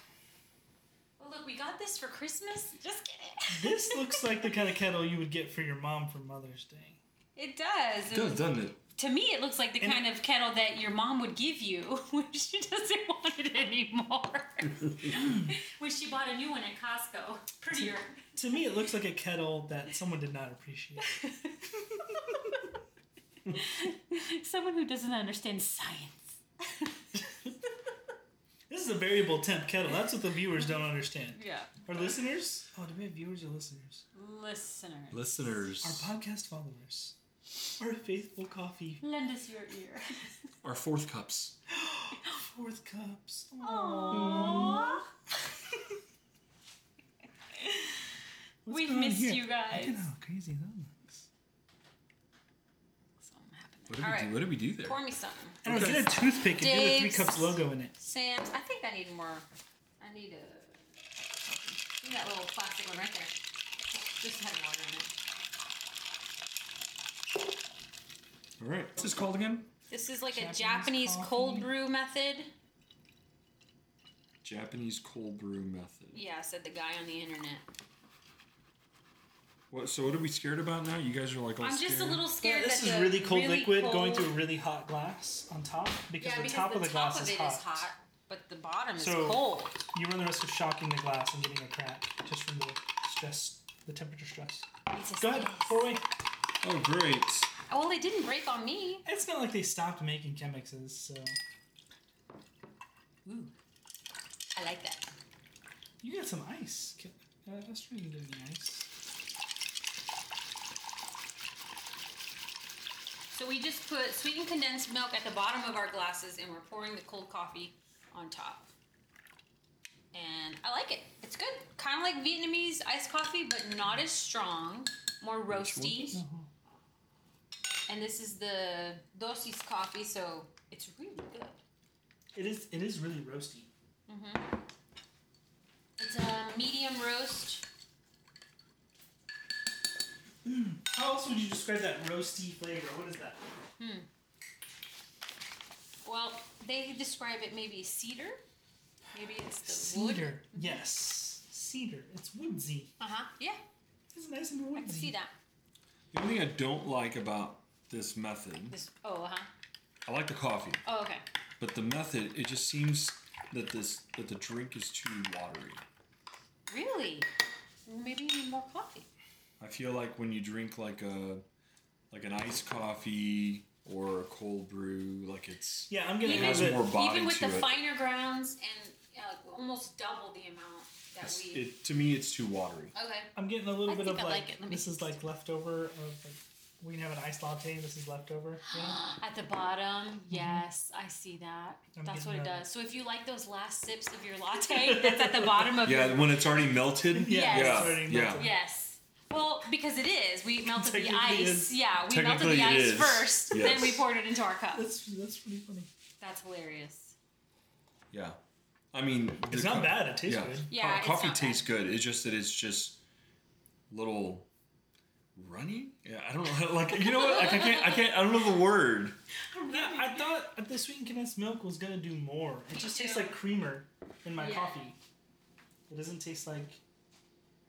[SPEAKER 2] Well, look, we got this for Christmas. Just kidding.
[SPEAKER 3] This looks like the kind of kettle you would get for your mom for Mother's Day.
[SPEAKER 2] It does.
[SPEAKER 1] It does, doesn't it?
[SPEAKER 2] To me, it looks like the
[SPEAKER 3] And-
[SPEAKER 2] kind of kettle that your mom would give you when she doesn't want it anymore. when she bought a new one at Costco. Prettier.
[SPEAKER 3] To me, it looks like a kettle that someone did not appreciate.
[SPEAKER 2] Someone who doesn't understand science.
[SPEAKER 3] This is a variable temp kettle. That's what the viewers don't understand.
[SPEAKER 2] Yeah.
[SPEAKER 3] Our listeners? Oh, do we have viewers or listeners?
[SPEAKER 2] Listeners.
[SPEAKER 1] Listeners.
[SPEAKER 3] Our podcast followers. Our faithful coffee.
[SPEAKER 2] Lend us your ear.
[SPEAKER 1] our fourth cups.
[SPEAKER 3] Fourth cups.
[SPEAKER 2] Aww. We've missed
[SPEAKER 3] here?
[SPEAKER 2] you guys.
[SPEAKER 3] Look at how crazy that looks.
[SPEAKER 2] Something happened
[SPEAKER 1] What
[SPEAKER 2] there.
[SPEAKER 1] did we
[SPEAKER 2] All
[SPEAKER 1] do? What did we do there?
[SPEAKER 2] Pour me something.
[SPEAKER 3] I don't know, get a toothpick and do the three cups logo in it.
[SPEAKER 2] Sam's. I think I need more. I need a. See that little plastic one right there. Just had water in it.
[SPEAKER 1] All right. What's this called again?
[SPEAKER 2] This is like
[SPEAKER 3] Japanese
[SPEAKER 2] a Japanese
[SPEAKER 3] coffee.
[SPEAKER 2] cold brew method.
[SPEAKER 1] Japanese cold brew method.
[SPEAKER 2] Yeah, said the guy on the internet.
[SPEAKER 1] What? So what are we scared about now? You guys are like all
[SPEAKER 2] I'm just a
[SPEAKER 1] scared?
[SPEAKER 2] little
[SPEAKER 3] Yeah,
[SPEAKER 2] scared
[SPEAKER 3] this
[SPEAKER 2] that
[SPEAKER 3] is
[SPEAKER 2] the
[SPEAKER 3] really cold
[SPEAKER 2] really
[SPEAKER 3] liquid going
[SPEAKER 2] cold-
[SPEAKER 3] through a really hot glass on top because
[SPEAKER 2] yeah,
[SPEAKER 3] the
[SPEAKER 2] because
[SPEAKER 3] top
[SPEAKER 2] the
[SPEAKER 3] of the
[SPEAKER 2] top
[SPEAKER 3] glass
[SPEAKER 2] of
[SPEAKER 3] is hot.
[SPEAKER 2] is hot, but the bottom
[SPEAKER 3] So-
[SPEAKER 2] is cold.
[SPEAKER 3] You run the risk of shocking the glass and getting a crack just from the stress, the temperature stress.
[SPEAKER 2] It's just
[SPEAKER 3] Go ahead,
[SPEAKER 2] this.
[SPEAKER 3] pour away.
[SPEAKER 1] Oh, great.
[SPEAKER 2] Well, they didn't break on me.
[SPEAKER 3] It's not like they stopped making Chemexes, so
[SPEAKER 2] Ooh, I like that.
[SPEAKER 3] you got some ice. Can- Uh, let's try to get any ice.
[SPEAKER 2] So we just put sweetened condensed milk at the bottom of our glasses, and we're pouring the cold coffee on top. And I like it. It's good. Kind of like Vietnamese iced coffee, but not as strong. More roasty. And this is the dosis coffee, so it's really good.
[SPEAKER 3] It is. It is really roasty. Mm-hmm.
[SPEAKER 2] It's a medium roast.
[SPEAKER 3] How else would you describe that roasty flavor? What is that? Hmm.
[SPEAKER 2] Well, they describe it maybe cedar. Maybe it's the wood.
[SPEAKER 3] Cedar. Yes, cedar. It's woodsy.
[SPEAKER 2] Uh huh. Yeah,
[SPEAKER 3] It's nice and
[SPEAKER 2] I
[SPEAKER 3] woodsy.
[SPEAKER 2] can see that.
[SPEAKER 1] The only thing I don't like about this method,
[SPEAKER 2] This. Oh, uh huh.
[SPEAKER 1] I like the coffee,
[SPEAKER 2] Oh, okay.
[SPEAKER 1] but the method, it just seems that this that the drink is too watery.
[SPEAKER 2] Really? Maybe you need more coffee.
[SPEAKER 1] I feel like when you drink like a like an iced coffee or a cold brew, like it's
[SPEAKER 3] Yeah, I'm getting
[SPEAKER 1] it
[SPEAKER 3] a
[SPEAKER 1] has
[SPEAKER 3] little
[SPEAKER 1] more
[SPEAKER 3] bit.
[SPEAKER 1] body
[SPEAKER 2] Even with
[SPEAKER 1] to
[SPEAKER 2] the
[SPEAKER 1] it.
[SPEAKER 2] fine grounds and uh, almost double the amount that
[SPEAKER 1] It's-
[SPEAKER 2] we.
[SPEAKER 1] it. To me, it's too watery.
[SPEAKER 2] okay.
[SPEAKER 3] I'm getting a little
[SPEAKER 2] I
[SPEAKER 3] bit
[SPEAKER 2] think
[SPEAKER 3] of
[SPEAKER 2] I
[SPEAKER 3] like,
[SPEAKER 2] like it. Let me
[SPEAKER 3] this is like leftover of like we can have an iced latte this is leftover. You know?
[SPEAKER 2] At the bottom, mm-hmm. yes, I see that.
[SPEAKER 3] I'm
[SPEAKER 2] That's what it
[SPEAKER 3] that.
[SPEAKER 2] does. So if you like those last sips of your latte, that's at the bottom of
[SPEAKER 1] Yeah,
[SPEAKER 2] your.
[SPEAKER 1] when it's already melted.
[SPEAKER 2] Yes.
[SPEAKER 1] Yeah,
[SPEAKER 3] it's already
[SPEAKER 1] yeah.
[SPEAKER 3] melted.
[SPEAKER 2] Yes. Well, because it is. We melted the ice. Yeah, we melted the ice
[SPEAKER 1] is.
[SPEAKER 2] first, then we poured it into our cup.
[SPEAKER 3] That's that's pretty funny.
[SPEAKER 2] That's hilarious.
[SPEAKER 1] Yeah. I mean,
[SPEAKER 3] It's not
[SPEAKER 1] co-
[SPEAKER 3] bad. It tastes
[SPEAKER 1] yeah.
[SPEAKER 3] good.
[SPEAKER 2] Yeah,
[SPEAKER 1] Co-
[SPEAKER 2] it's
[SPEAKER 1] coffee
[SPEAKER 2] not
[SPEAKER 1] tastes good. It's just that it's just little runny. Yeah, I don't know. Like you know what? Like I can't. I can't. I don't know the word.
[SPEAKER 3] Yeah, I thought that the sweetened condensed milk was gonna do more. It just tastes like creamer in my
[SPEAKER 2] Yeah.
[SPEAKER 3] coffee. It doesn't taste like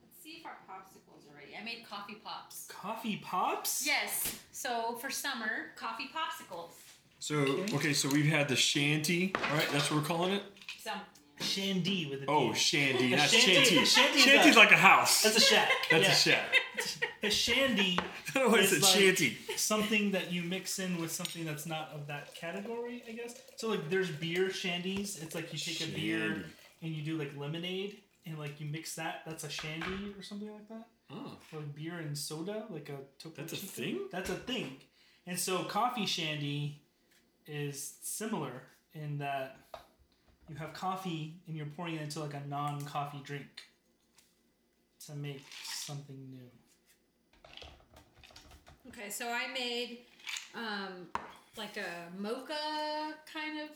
[SPEAKER 2] Let's see if our popsicles are ready. I made coffee pops.
[SPEAKER 3] coffee pops.
[SPEAKER 2] Yes. So for summer, coffee popsicles.
[SPEAKER 1] So okay, so we've had the shanty. All right, that's what we're calling it.
[SPEAKER 2] Some.
[SPEAKER 3] Shandy with a D.
[SPEAKER 1] Oh, shandy, not
[SPEAKER 3] shanty-
[SPEAKER 1] shanty.
[SPEAKER 3] a shanty is
[SPEAKER 1] Shanty's like a house.
[SPEAKER 3] That's a shack.
[SPEAKER 1] That's
[SPEAKER 3] yeah.
[SPEAKER 1] a shack.
[SPEAKER 3] A shandy
[SPEAKER 1] What is
[SPEAKER 3] is like
[SPEAKER 1] Shanty.
[SPEAKER 3] something that you mix in with something that's not of that category, I guess. So like there's beer shandies. It's like you take a beer and you do like lemonade and like you mix that. That's a shandy or something like that.
[SPEAKER 1] Oh,
[SPEAKER 3] Or like beer and soda, like a Topo
[SPEAKER 1] That's a
[SPEAKER 3] Chico.
[SPEAKER 1] thing?
[SPEAKER 3] That's a thing. And so coffee shandy is similar in that you have coffee and you're pouring it into like a non-coffee drink to make something new.
[SPEAKER 2] Okay, so I made um, like a mocha kind of.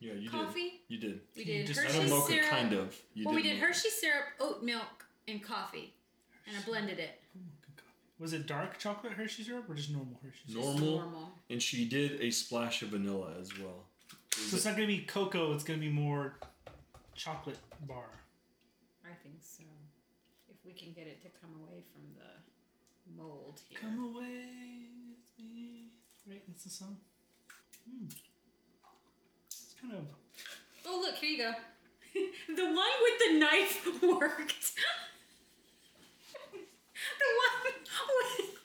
[SPEAKER 1] yeah, you
[SPEAKER 2] Coffee?
[SPEAKER 1] did. You did.
[SPEAKER 2] We
[SPEAKER 3] Can you
[SPEAKER 2] did
[SPEAKER 3] just-
[SPEAKER 1] I
[SPEAKER 2] Hershey
[SPEAKER 1] know mocha
[SPEAKER 2] syrup.
[SPEAKER 1] kind of. You
[SPEAKER 2] well, we
[SPEAKER 1] did
[SPEAKER 2] did Hershey syrup, oat milk, and coffee, and I blended it.
[SPEAKER 3] Was it dark chocolate Hershey syrup or just normal Hershey syrup?
[SPEAKER 2] Just
[SPEAKER 1] Normal.
[SPEAKER 2] normal.
[SPEAKER 1] And she did a splash of vanilla as well.
[SPEAKER 3] So it's not gonna be cocoa. It's gonna be more chocolate bar.
[SPEAKER 2] I think so. If we can get it to come away from the mold here.
[SPEAKER 3] Come away with me. Right, that's the song. Hmm. It's kind of.
[SPEAKER 2] Oh, look, here you go. the one with the knife worked. the one with.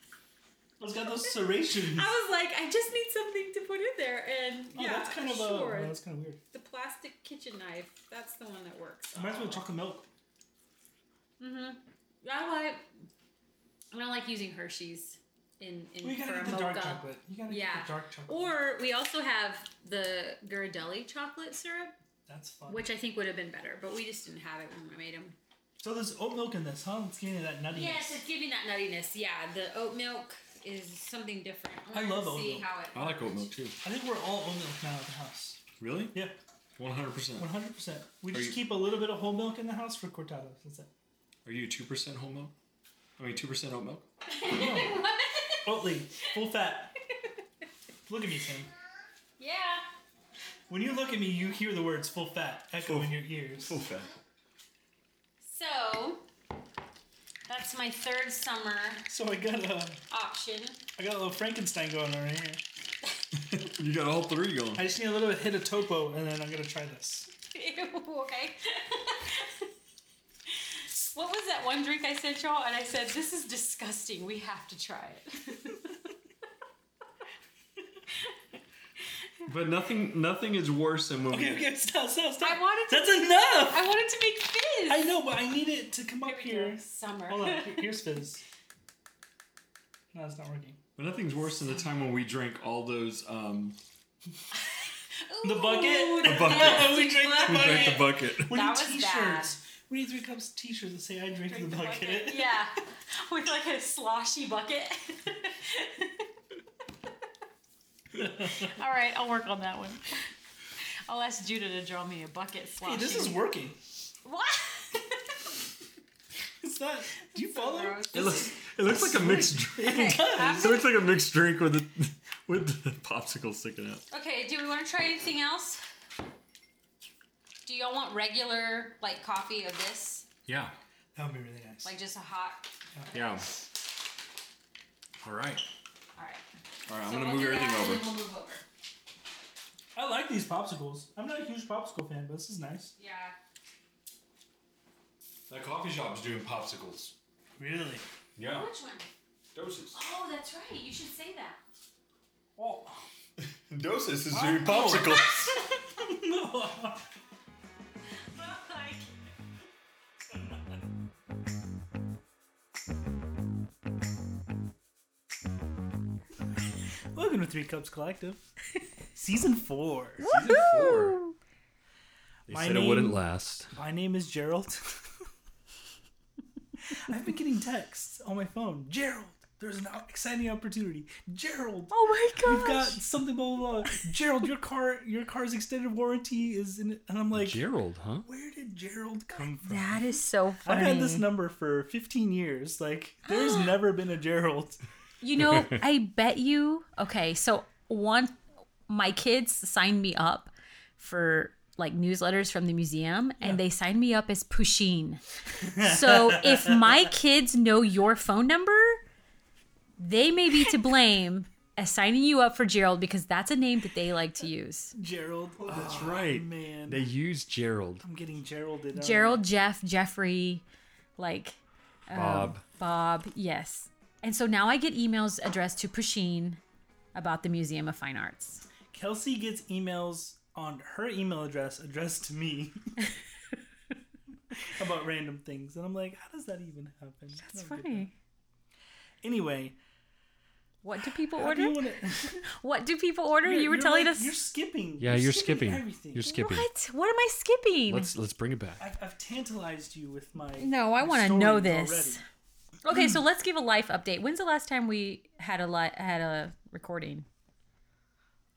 [SPEAKER 3] It's got those serrations.
[SPEAKER 2] I was like, I just need something to put in there, and
[SPEAKER 3] Oh,
[SPEAKER 2] yeah,
[SPEAKER 3] that's kind of
[SPEAKER 2] sure.
[SPEAKER 3] a. oh, that's kind of weird.
[SPEAKER 2] the plastic kitchen knife. That's the one that works.
[SPEAKER 3] Reminds me of chocolate milk.
[SPEAKER 2] Mm-hmm. I like. I don't like using Hershey's in in
[SPEAKER 3] Well, you
[SPEAKER 2] for a mocha.
[SPEAKER 3] dark chocolate. You gotta
[SPEAKER 2] Yeah.
[SPEAKER 3] get the dark chocolate.
[SPEAKER 2] Or we also have the Ghirardelli chocolate syrup,
[SPEAKER 3] that's fun.
[SPEAKER 2] which I think would have been better, but we just didn't have it when we made them.
[SPEAKER 3] So there's oat milk in this, huh? It's giving you that nuttiness.
[SPEAKER 2] Yes, it's giving that nuttiness. Yeah, the oat milk is something different.
[SPEAKER 3] I
[SPEAKER 2] wanted
[SPEAKER 3] love oat
[SPEAKER 2] see
[SPEAKER 3] milk.
[SPEAKER 2] how it.
[SPEAKER 1] I like oat milk too.
[SPEAKER 3] I think we're all oat milk now at the house.
[SPEAKER 1] Really?
[SPEAKER 3] Yeah,
[SPEAKER 1] One hundred percent.
[SPEAKER 3] 100%. We
[SPEAKER 1] Are
[SPEAKER 3] just
[SPEAKER 1] you-
[SPEAKER 3] keep a little bit of whole milk in the house for cortados. That's it.
[SPEAKER 1] Are you two percent whole milk? I mean, two percent oat milk.
[SPEAKER 3] Oatly, full fat. Look at me, Sam.
[SPEAKER 2] Yeah.
[SPEAKER 3] When you look at me, you hear the words full fat echo
[SPEAKER 1] Full-
[SPEAKER 3] in your ears.
[SPEAKER 1] Full fat.
[SPEAKER 2] So that's my third summer
[SPEAKER 3] So I got a,
[SPEAKER 2] option.
[SPEAKER 3] I got a little Frankenstein going on right here.
[SPEAKER 1] You got all three going.
[SPEAKER 3] I just need a little bit hit of topo, and then I'm gonna try this.
[SPEAKER 2] Ew, okay. what was that one drink I sent y'all? And I said, this is disgusting. We have to try it.
[SPEAKER 1] But nothing, nothing is worse than when
[SPEAKER 3] Okay,
[SPEAKER 1] we.
[SPEAKER 3] okay, stop, stop, stop.
[SPEAKER 2] I wanted to-
[SPEAKER 3] That's enough.
[SPEAKER 2] I wanted to make fizz.
[SPEAKER 3] I know, but I need it to come up
[SPEAKER 2] Here
[SPEAKER 3] here.
[SPEAKER 2] Summer.
[SPEAKER 3] Hold on, here's fizz. No, it's not working.
[SPEAKER 1] But nothing's worse than the time when we drank all those. Um,
[SPEAKER 3] The bucket?
[SPEAKER 2] Ooh,
[SPEAKER 3] The
[SPEAKER 1] bucket.
[SPEAKER 2] nasty
[SPEAKER 3] We drank the bucket.
[SPEAKER 1] we drank the
[SPEAKER 2] bucket.
[SPEAKER 1] bucket.
[SPEAKER 3] We need
[SPEAKER 2] was
[SPEAKER 3] t-shirts. We need three cups of t-shirts that say I drink,
[SPEAKER 2] Drink
[SPEAKER 3] the
[SPEAKER 2] the
[SPEAKER 3] bucket.
[SPEAKER 2] bucket. Yeah, with like a sloshy bucket. All right, I'll work on that one. I'll ask Judah to draw me a bucket sloshy.
[SPEAKER 3] Hey, this is working.
[SPEAKER 2] what?
[SPEAKER 3] It's not. Do you follow?
[SPEAKER 2] Gross.
[SPEAKER 1] It looks, it looks like a mixed drink.
[SPEAKER 2] Okay,
[SPEAKER 1] It looks like a mixed drink with the, with the popsicle sticking out.
[SPEAKER 2] okay, do we want to try anything else? Do y'all want regular like coffee of this,
[SPEAKER 1] Yeah.
[SPEAKER 3] That would be really nice.
[SPEAKER 2] like just a hot?
[SPEAKER 1] Yeah. All right.
[SPEAKER 2] All right.
[SPEAKER 1] All right. I'm
[SPEAKER 2] So
[SPEAKER 1] gonna
[SPEAKER 2] we'll
[SPEAKER 1] move everything over.
[SPEAKER 2] We'll move over.
[SPEAKER 3] I like these popsicles. I'm not a huge popsicle fan, but this is nice.
[SPEAKER 2] Yeah.
[SPEAKER 1] That coffee shop's doing popsicles.
[SPEAKER 3] Really?
[SPEAKER 1] Yeah.
[SPEAKER 2] Which one?
[SPEAKER 1] Dosis.
[SPEAKER 2] Oh, that's right. You should say that.
[SPEAKER 3] Oh.
[SPEAKER 1] Dosis is
[SPEAKER 3] doing
[SPEAKER 1] popsicles.
[SPEAKER 3] Welcome to Three Cups Collective, season four.
[SPEAKER 1] Season four. They
[SPEAKER 3] My
[SPEAKER 1] said it
[SPEAKER 3] name-
[SPEAKER 1] wouldn't last.
[SPEAKER 3] My name is Gerald. I've been getting texts on my phone. Gerald, there's an exciting opportunity. Gerald,
[SPEAKER 2] Oh my
[SPEAKER 3] we've got something. Blah blah blah. Gerald, your car, your car's extended warranty is in. it. And I'm like,
[SPEAKER 1] Gerald, huh?
[SPEAKER 3] where did Gerald come from?
[SPEAKER 2] That is so funny.
[SPEAKER 3] I've had this number for 15 years. Like, there's never been a Gerald.
[SPEAKER 2] You know, I bet you. Okay, so one, my kids signed me up for like newsletters from the museum, and they signed me up as Pusheen. so if my kids know your phone number, they may be to blame assigning you up for Gerald because that's a name that they like to use.
[SPEAKER 3] Gerald.
[SPEAKER 1] That's
[SPEAKER 3] Oh,
[SPEAKER 1] right.
[SPEAKER 3] man.
[SPEAKER 1] They use Gerald,
[SPEAKER 3] I'm getting Geralded. up.
[SPEAKER 2] Gerald, Jeff, Jeffrey, like um,
[SPEAKER 1] Bob.
[SPEAKER 2] Bob, yes. And so now I get emails addressed to Pusheen about the Museum of Fine Arts.
[SPEAKER 3] Kelsey gets emails on her email address addressed to me about random things, and I'm like, how does that even happen?
[SPEAKER 2] That's
[SPEAKER 3] I don't get
[SPEAKER 2] funny.
[SPEAKER 3] that. Anyway,
[SPEAKER 2] What do people
[SPEAKER 3] how do
[SPEAKER 2] order?
[SPEAKER 3] you wanna-
[SPEAKER 2] What do people order?
[SPEAKER 3] You're-
[SPEAKER 2] you were telling
[SPEAKER 3] like-
[SPEAKER 2] us.
[SPEAKER 3] you're skipping.
[SPEAKER 1] Yeah, you're skipping.
[SPEAKER 3] everything.
[SPEAKER 1] You're skipping.
[SPEAKER 2] What? What am I skipping?
[SPEAKER 1] Let's let's bring it back.
[SPEAKER 3] I've, I've tantalized you with my.
[SPEAKER 2] no, I want to know this.
[SPEAKER 3] already.
[SPEAKER 2] Okay, so let's give a life update. When's the last time we had a li- had a recording?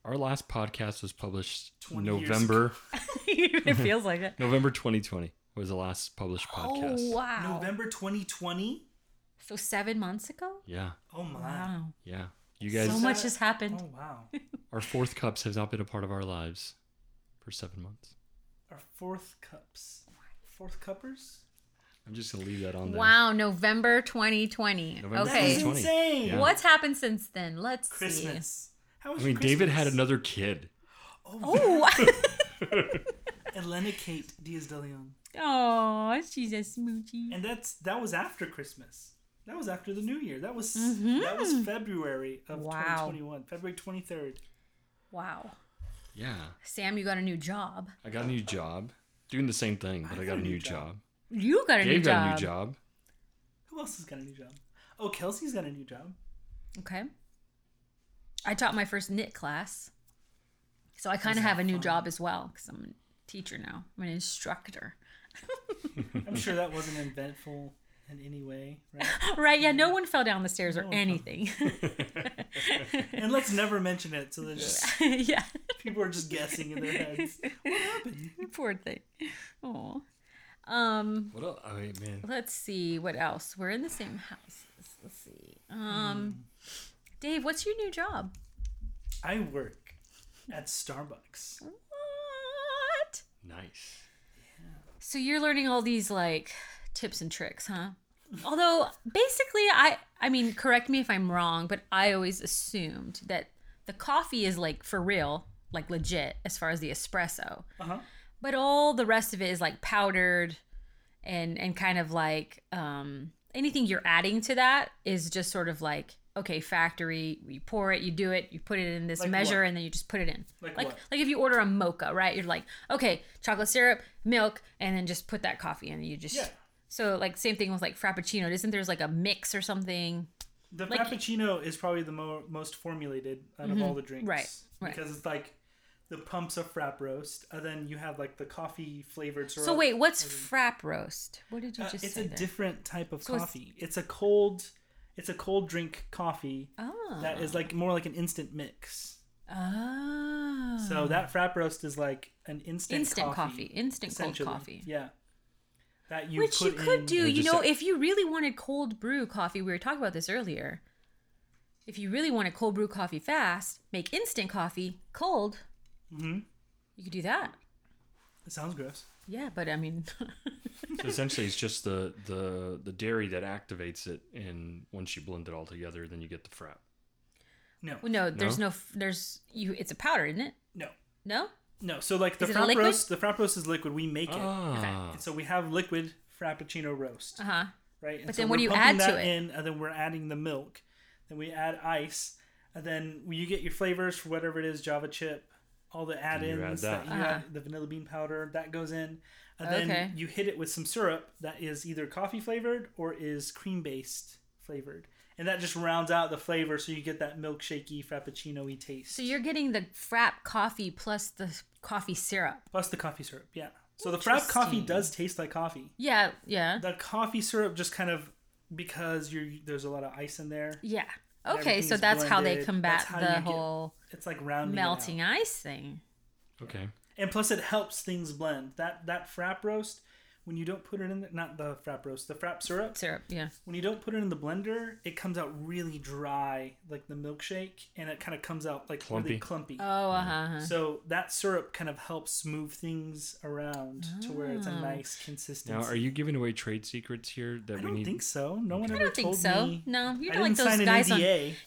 [SPEAKER 1] Our last podcast was published
[SPEAKER 3] 20 years
[SPEAKER 1] November
[SPEAKER 2] it feels like it.
[SPEAKER 1] November 2020 was the last published oh, podcast.
[SPEAKER 2] Oh wow!
[SPEAKER 3] November 2020.
[SPEAKER 2] So seven months ago.
[SPEAKER 1] Yeah,
[SPEAKER 3] Oh my.
[SPEAKER 2] Wow.
[SPEAKER 1] yeah. You guys,
[SPEAKER 2] So much has happened.
[SPEAKER 3] Oh
[SPEAKER 2] happened.
[SPEAKER 3] wow.
[SPEAKER 1] our fourth cups have not been a part of our lives for seven months.
[SPEAKER 3] Our fourth cups. Fourth cuppers.
[SPEAKER 1] I'm just gonna leave that on there.
[SPEAKER 2] Wow, November 2020.
[SPEAKER 1] November
[SPEAKER 2] okay.
[SPEAKER 3] is
[SPEAKER 1] 2020.
[SPEAKER 3] insane.
[SPEAKER 1] Yeah.
[SPEAKER 2] What's happened since then? Let's see.
[SPEAKER 3] Christmas. How was
[SPEAKER 1] I mean,
[SPEAKER 3] your
[SPEAKER 1] David had another kid.
[SPEAKER 2] Oh,
[SPEAKER 3] Elena Kate Diaz de Leon.
[SPEAKER 2] oh, she's a smoochie.
[SPEAKER 3] And that's that was after Christmas. That was after the New Year. That was
[SPEAKER 2] Mhm.
[SPEAKER 3] that was February of
[SPEAKER 2] Wow.
[SPEAKER 3] 2021. February 23rd.
[SPEAKER 2] Wow,
[SPEAKER 1] Yeah,
[SPEAKER 2] Sam, you got a new job.
[SPEAKER 1] I got a new job, doing the same thing, but I, got, a new job.
[SPEAKER 2] You got a new
[SPEAKER 1] Dave
[SPEAKER 2] job.
[SPEAKER 1] got a new job.
[SPEAKER 3] Who else has got a new job? Oh, Kelsey's got a new job.
[SPEAKER 2] Okay. I taught my first knit class, so I kind of have a new
[SPEAKER 3] fun?
[SPEAKER 2] job as well because I'm a teacher now. I'm an instructor.
[SPEAKER 3] I'm sure that wasn't eventful in any way, right?
[SPEAKER 2] Right? Yeah. No one fell down the stairs or
[SPEAKER 3] No one fell-
[SPEAKER 2] anything.
[SPEAKER 3] And let's never mention it, so that just
[SPEAKER 2] yeah.
[SPEAKER 3] people are just guessing in their heads. What happened?
[SPEAKER 2] Poor thing. Oh. Um.
[SPEAKER 1] What else? Oh, wait, man.
[SPEAKER 2] Let's see what else. We're in the same house. Let's see. Um, Dave, what's your new job?
[SPEAKER 3] I work at Starbucks.
[SPEAKER 2] What?
[SPEAKER 1] Nice.
[SPEAKER 2] So you're learning all these like tips and tricks, huh? Although basically I I mean, correct me if I'm wrong, but I always assumed that the coffee is like for real, like legit as far as the espresso.
[SPEAKER 3] Uh huh.
[SPEAKER 2] But all the rest of it is like powdered and and kind of like um anything you're adding to that is just sort of like okay, factory, you pour it, you do it, you put it in this
[SPEAKER 3] Like
[SPEAKER 2] measure
[SPEAKER 3] what?
[SPEAKER 2] and then you just put it in.
[SPEAKER 3] Like
[SPEAKER 2] like like if you order a mocha, right? You're like, okay, chocolate syrup, milk, and then just put that coffee in and you just
[SPEAKER 3] Yeah.
[SPEAKER 2] So like same thing with like frappuccino. Isn't there's like a mix or something?
[SPEAKER 3] The
[SPEAKER 2] Like-
[SPEAKER 3] Frappuccino is probably the mo- most formulated out of all the drinks.
[SPEAKER 2] Mm-hmm. Right.
[SPEAKER 3] Because it's like the pumps of frap roast, and then you have like the coffee flavored.
[SPEAKER 2] So wait, what's frap roast? What did you
[SPEAKER 3] Uh,
[SPEAKER 2] just
[SPEAKER 3] it's a
[SPEAKER 2] there?
[SPEAKER 3] different type of
[SPEAKER 2] So
[SPEAKER 3] coffee. It's, a cold, it's a cold drink coffee
[SPEAKER 2] oh.
[SPEAKER 3] that is like more like an instant mix.
[SPEAKER 2] Oh.
[SPEAKER 3] So that frap roast is like an instant
[SPEAKER 2] instant coffee,
[SPEAKER 3] coffee,
[SPEAKER 2] instant cold coffee.
[SPEAKER 3] Yeah. That you
[SPEAKER 2] Which you could do, you know,
[SPEAKER 1] a-
[SPEAKER 2] if you really wanted cold brew coffee. We were talking about this earlier. If you really wanted cold brew coffee fast, make instant coffee cold.
[SPEAKER 3] Mhm.
[SPEAKER 2] You could do that.
[SPEAKER 3] It sounds gross.
[SPEAKER 2] Yeah, but I mean,
[SPEAKER 1] So essentially, it's just the the the dairy that activates it, and once you blend it all together, then you get the frap.
[SPEAKER 3] No.
[SPEAKER 2] well, no, there's no, f there's you. It's a powder, isn't it?
[SPEAKER 3] No.
[SPEAKER 2] No.
[SPEAKER 3] No. So like the
[SPEAKER 2] Is
[SPEAKER 3] frap roast, the frap roast is liquid. We make it.
[SPEAKER 1] Ah,
[SPEAKER 3] And so we have liquid frappuccino roast,
[SPEAKER 2] Uh huh.
[SPEAKER 3] right? And
[SPEAKER 2] But
[SPEAKER 3] so
[SPEAKER 2] then what do you
[SPEAKER 3] pumping
[SPEAKER 2] add to it?
[SPEAKER 3] In, and then we're adding the milk. Then we add ice, and then you get your flavors for whatever it is, Java chip, all the add-ins
[SPEAKER 1] that.
[SPEAKER 3] you
[SPEAKER 2] Uh-huh.
[SPEAKER 3] add, the vanilla bean powder that goes in, and then
[SPEAKER 2] Okay.
[SPEAKER 3] you hit it with some syrup that is either coffee flavored or is cream based flavored, and that just rounds out the flavor, so you get that milkshakey frappuccino-y taste.
[SPEAKER 2] So you're getting the frap coffee plus the coffee syrup.
[SPEAKER 3] plus the coffee syrup, yeah. So the frap coffee does taste like coffee.
[SPEAKER 2] Yeah. Yeah.
[SPEAKER 3] The coffee syrup just kind of because you're there's a lot of ice in there.
[SPEAKER 2] Yeah. Okay, so
[SPEAKER 3] everything's
[SPEAKER 2] that's how they combat
[SPEAKER 3] how
[SPEAKER 2] the
[SPEAKER 3] you get
[SPEAKER 2] whole
[SPEAKER 3] It's like rounding it
[SPEAKER 2] melting
[SPEAKER 3] out.
[SPEAKER 2] ice thing.
[SPEAKER 1] okay.
[SPEAKER 3] and plus it helps things blend. That that frap roast, when you don't put it in the, not the frap roast, the frap syrup.
[SPEAKER 2] Syrup, yeah.
[SPEAKER 3] When you don't put it in the blender, it comes out really dry, like the milkshake, and it kind of comes out like really clumpy.
[SPEAKER 2] Oh, uh huh.
[SPEAKER 3] So that syrup kind of helps smooth things around to where it's a
[SPEAKER 2] Ah.
[SPEAKER 3] nice consistency.
[SPEAKER 1] Now, are you giving away trade secrets here that
[SPEAKER 3] I
[SPEAKER 1] we
[SPEAKER 3] don't
[SPEAKER 1] need?
[SPEAKER 3] think so. No one
[SPEAKER 2] I
[SPEAKER 3] ever
[SPEAKER 2] don't think
[SPEAKER 3] told
[SPEAKER 2] so.
[SPEAKER 3] me.
[SPEAKER 2] No, you're
[SPEAKER 3] I
[SPEAKER 2] not like
[SPEAKER 3] didn't
[SPEAKER 2] those
[SPEAKER 3] sign an
[SPEAKER 2] guys on.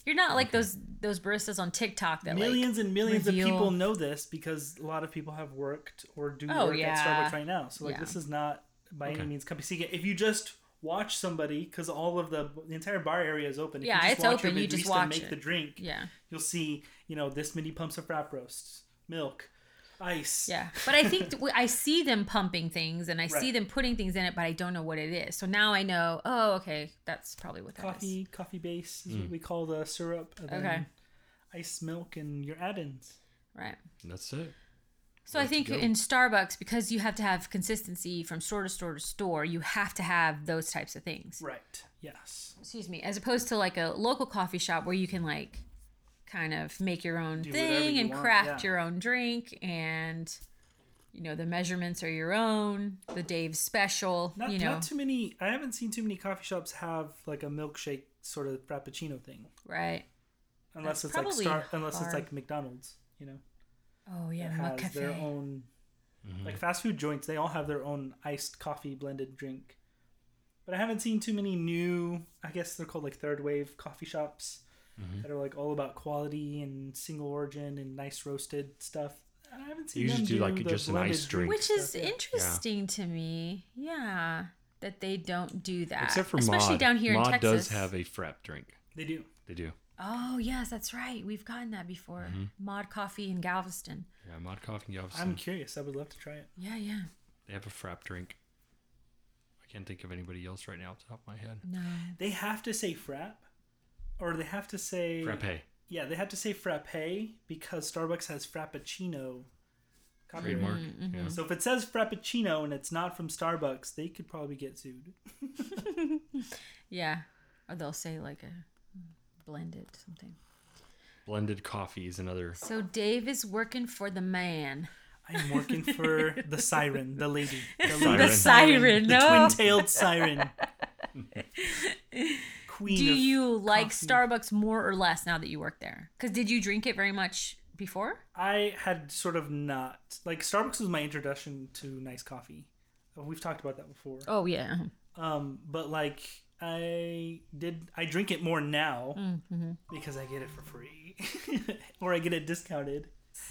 [SPEAKER 2] You're not like those those baristas on TikTok that
[SPEAKER 3] millions and millions
[SPEAKER 2] reveal-
[SPEAKER 3] of people know this because a lot of people have worked or do
[SPEAKER 2] Oh,
[SPEAKER 3] work
[SPEAKER 2] yeah.
[SPEAKER 3] at Starbucks right now. So like
[SPEAKER 2] Yeah.
[SPEAKER 3] this is not by
[SPEAKER 1] Okay.
[SPEAKER 3] any means company secret. If you just watch somebody, because all of the the entire bar area is open. If
[SPEAKER 2] Yeah,
[SPEAKER 3] you just
[SPEAKER 2] it's
[SPEAKER 3] watch
[SPEAKER 2] open, you just watch
[SPEAKER 3] make
[SPEAKER 2] it.
[SPEAKER 3] the drink.
[SPEAKER 2] yeah.
[SPEAKER 3] You'll see, you know, this many pumps of frap roasts, milk, ice.
[SPEAKER 2] Yeah, but I think th- I see them pumping things and I see them putting things in it, but I don't know what it is. So now I know. Oh, okay, that's probably what that is.
[SPEAKER 3] Coffee, coffee base is what hmm. we call the syrup. And then
[SPEAKER 2] Okay.
[SPEAKER 3] Ice milk and your add-ins.
[SPEAKER 2] Right.
[SPEAKER 1] That's it.
[SPEAKER 2] So I think in Starbucks, because you have to have consistency from store to store to store, you have to have those types of things.
[SPEAKER 3] Right. Yes.
[SPEAKER 2] Excuse me, as opposed to like a local coffee shop where you can like kind of make your own
[SPEAKER 3] Do
[SPEAKER 2] thing
[SPEAKER 3] you
[SPEAKER 2] and
[SPEAKER 3] want,
[SPEAKER 2] craft
[SPEAKER 3] yeah.
[SPEAKER 2] your own drink and you know the measurements are your own the dave's special
[SPEAKER 3] Not,
[SPEAKER 2] you know
[SPEAKER 3] not too many. I haven't seen too many coffee shops have like a milkshake sort of frappuccino thing,
[SPEAKER 2] right
[SPEAKER 3] unless
[SPEAKER 2] That's
[SPEAKER 3] it's like Star, unless it's like McDonald's. You know,
[SPEAKER 2] oh yeah
[SPEAKER 3] that
[SPEAKER 2] Muck
[SPEAKER 3] has their
[SPEAKER 2] Cafe.
[SPEAKER 3] own
[SPEAKER 1] Mm-hmm.
[SPEAKER 3] like fast food joints. They all have their own iced coffee blended drink. But I haven't seen too many new. I guess they're called like third wave coffee shops
[SPEAKER 1] Mm-hmm.
[SPEAKER 3] that are like all about quality and single origin and nice roasted stuff. I haven't seen
[SPEAKER 1] You
[SPEAKER 3] them
[SPEAKER 1] just do, like, just an
[SPEAKER 3] blended
[SPEAKER 1] iced drink.
[SPEAKER 2] which is
[SPEAKER 3] stuff, yeah.
[SPEAKER 2] interesting to me yeah that they don't do that
[SPEAKER 1] Except for
[SPEAKER 2] especially
[SPEAKER 1] Mod.
[SPEAKER 2] down here
[SPEAKER 1] Mod
[SPEAKER 2] in texas
[SPEAKER 1] does have a frap drink.
[SPEAKER 3] They do.
[SPEAKER 1] They do.
[SPEAKER 2] Oh yes that's right we've gotten that before
[SPEAKER 1] Mm-hmm.
[SPEAKER 2] mod coffee in galveston
[SPEAKER 1] Yeah, Mod Coffee and Galveston.
[SPEAKER 3] I'm curious. I would love to try it.
[SPEAKER 2] yeah yeah
[SPEAKER 1] They have a frap drink. I can't think of anybody else right now off the top of my head.
[SPEAKER 2] no
[SPEAKER 3] They have to say frap, or they have to say
[SPEAKER 1] Frappe.
[SPEAKER 3] Yeah, they have to say frappe because Starbucks has frappuccino copyright.
[SPEAKER 1] Trademark.
[SPEAKER 2] Mm-hmm.
[SPEAKER 1] Yeah.
[SPEAKER 3] So if it says frappuccino and it's not from Starbucks, they could probably get sued.
[SPEAKER 2] yeah or they'll say like a blended something
[SPEAKER 1] Blended coffee is another.
[SPEAKER 2] So Dave is working for the man.
[SPEAKER 3] I am working for the siren, the lady, the,
[SPEAKER 1] Siren. The
[SPEAKER 2] siren,
[SPEAKER 3] the
[SPEAKER 2] no.
[SPEAKER 3] twin-tailed siren, queen.
[SPEAKER 2] Do
[SPEAKER 3] of
[SPEAKER 2] you like
[SPEAKER 3] coffee.
[SPEAKER 2] Starbucks more or less now that you work there? Because did you drink it very much before?
[SPEAKER 3] I had sort of not like Starbucks was my introduction to nice coffee. We've talked about that before.
[SPEAKER 2] Oh yeah.
[SPEAKER 3] Um, but like I did, I drink it more now
[SPEAKER 2] Mm-hmm.
[SPEAKER 3] because I get it for free, or I get it discounted.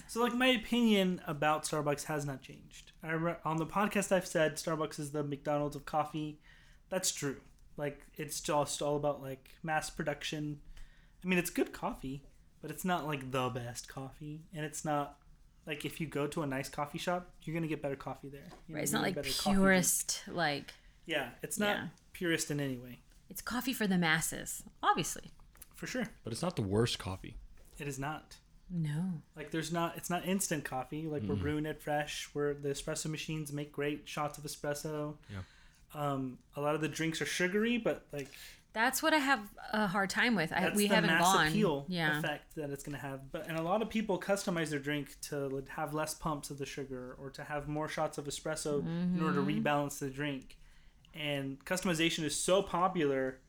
[SPEAKER 3] So like my opinion about Starbucks has not changed. I re- on the podcast I've said Starbucks is the McDonald's of coffee. That's true. Like it's just all about like mass production. I mean, it's good coffee, but it's not like the best coffee, and it's not like if you go to a nice coffee shop, you're gonna get better coffee there. You know,
[SPEAKER 2] Right. It's not like
[SPEAKER 3] get better coffee drink.
[SPEAKER 2] purist. Like
[SPEAKER 3] Yeah, it's not
[SPEAKER 2] Yeah.
[SPEAKER 3] purist in any way,
[SPEAKER 2] it's coffee for the masses. Obviously.
[SPEAKER 3] for sure.
[SPEAKER 1] But it's not the worst coffee.
[SPEAKER 3] It is not.
[SPEAKER 2] No.
[SPEAKER 3] Like there's not. It's not instant coffee. Like we're brewing it fresh. Where the espresso machines make great shots of espresso.
[SPEAKER 1] Yeah.
[SPEAKER 3] Um, a lot of the drinks are sugary, but like
[SPEAKER 2] That's what I have a hard time with. I,
[SPEAKER 3] that's
[SPEAKER 2] we
[SPEAKER 3] the
[SPEAKER 2] haven't
[SPEAKER 3] mass
[SPEAKER 2] gone.
[SPEAKER 3] appeal
[SPEAKER 2] yeah.
[SPEAKER 3] effect that it's going to have. But and a lot of people customize their drink to have less pumps of the sugar or to have more shots of espresso in order to
[SPEAKER 2] Mm-hmm.
[SPEAKER 3] rebalance the drink. And customization is so popular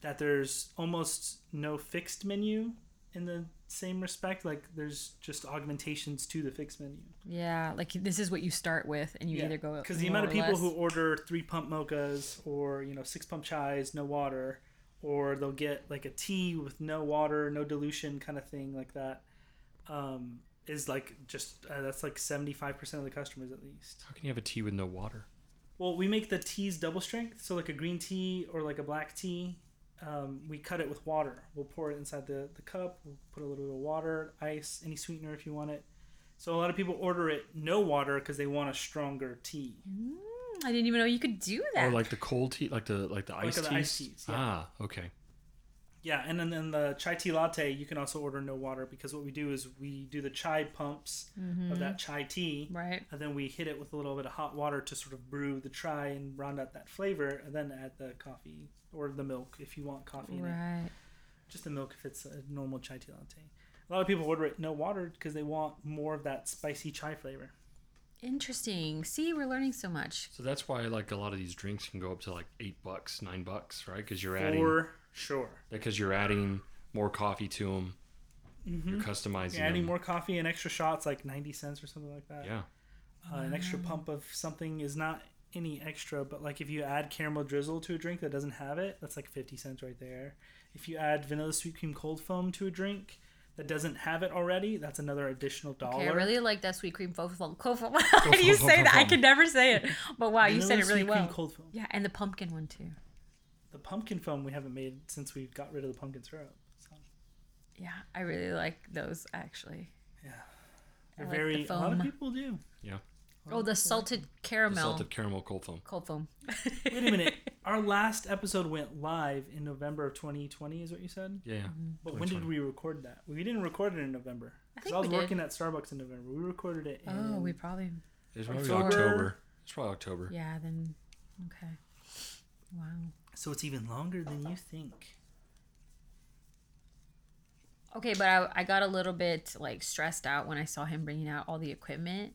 [SPEAKER 3] that there's almost no fixed menu in the same respect. Like there's just augmentations to the fixed menu.
[SPEAKER 2] Yeah. Like this is what you start with, and you either go
[SPEAKER 3] because the amount of people
[SPEAKER 2] less.
[SPEAKER 3] who order three pump mochas or you know six pump chais no water or they'll get like a tea with no water no dilution kind of thing like that um, is like just uh, that's like 75% of the customers at least
[SPEAKER 1] How can you have a tea with no water?
[SPEAKER 3] Well we make the teas double strength so like a green tea or like a black tea um, we cut it with water we'll pour it inside the, the cup we'll put a little bit of water ice any sweetener if you want it so a lot of people order it no water because they want a stronger tea
[SPEAKER 2] Mm, I didn't even know you could do that.
[SPEAKER 1] Or like the cold tea, like the like the
[SPEAKER 3] Like
[SPEAKER 1] iced
[SPEAKER 3] the
[SPEAKER 1] teas.
[SPEAKER 3] iced teas, yeah.
[SPEAKER 1] Ah, okay.
[SPEAKER 3] Yeah, and then in the chai tea latte, you can also order no water because what we do is we do the chai pumps of mm-hmm. that chai tea,
[SPEAKER 2] right.
[SPEAKER 3] and then we hit it with a little bit of hot water to sort of brew the chai and round out that flavor, and then add the coffee or the milk if you want coffee in it.
[SPEAKER 2] Right.
[SPEAKER 3] Just the milk if it's a normal chai tea latte. A lot of people order it no water because they want more of that spicy chai flavor.
[SPEAKER 2] Interesting. See, we're learning so much.
[SPEAKER 1] So that's why like a lot of these drinks can go up to like eight bucks, nine bucks, right? Because you're adding
[SPEAKER 3] For sure.
[SPEAKER 1] because you're adding more coffee to them. You're customizing.
[SPEAKER 3] You're adding
[SPEAKER 1] them.
[SPEAKER 3] more coffee and extra shots, like 90 cents or something like that.
[SPEAKER 1] Yeah.
[SPEAKER 3] Uh, an extra pump of something is not any extra, but like if you add caramel drizzle to a drink that doesn't have it, that's like 50 cents right there. If you add vanilla sweet cream cold foam to a drink that doesn't have it already, that's another additional dollar.
[SPEAKER 2] Okay, I really like that sweet cream cold foam. foam. foam. How do you say that? I can never say it. But wow, you said it really
[SPEAKER 3] sweet cream
[SPEAKER 2] well.
[SPEAKER 3] cold foam.
[SPEAKER 2] Yeah, and the pumpkin one too.
[SPEAKER 3] The pumpkin foam we haven't made since we got rid of the pumpkin syrup. So,
[SPEAKER 2] Yeah, I really like those actually.
[SPEAKER 3] yeah. They're
[SPEAKER 2] like the
[SPEAKER 3] very, a lot of people do.
[SPEAKER 1] Yeah.
[SPEAKER 2] Oh, the salted
[SPEAKER 1] The
[SPEAKER 2] caramel
[SPEAKER 1] salted caramel cold foam.
[SPEAKER 2] cold foam.
[SPEAKER 3] Wait a minute. Our last episode went live in November of 2020, is what you said?
[SPEAKER 1] Yeah. Mm-hmm.
[SPEAKER 3] But when did we record that? We didn't record it in November.
[SPEAKER 2] I
[SPEAKER 3] Because
[SPEAKER 2] think
[SPEAKER 3] I, was
[SPEAKER 2] we did.
[SPEAKER 3] working at Starbucks in November. We recorded it in.
[SPEAKER 2] Oh, we probably
[SPEAKER 1] It's probably
[SPEAKER 3] October.
[SPEAKER 1] October. It's probably October.
[SPEAKER 2] yeah. Then okay. Wow.
[SPEAKER 3] So it's even longer than you think.
[SPEAKER 2] Okay, but I, I got a little bit like stressed out when I saw him bringing out all the equipment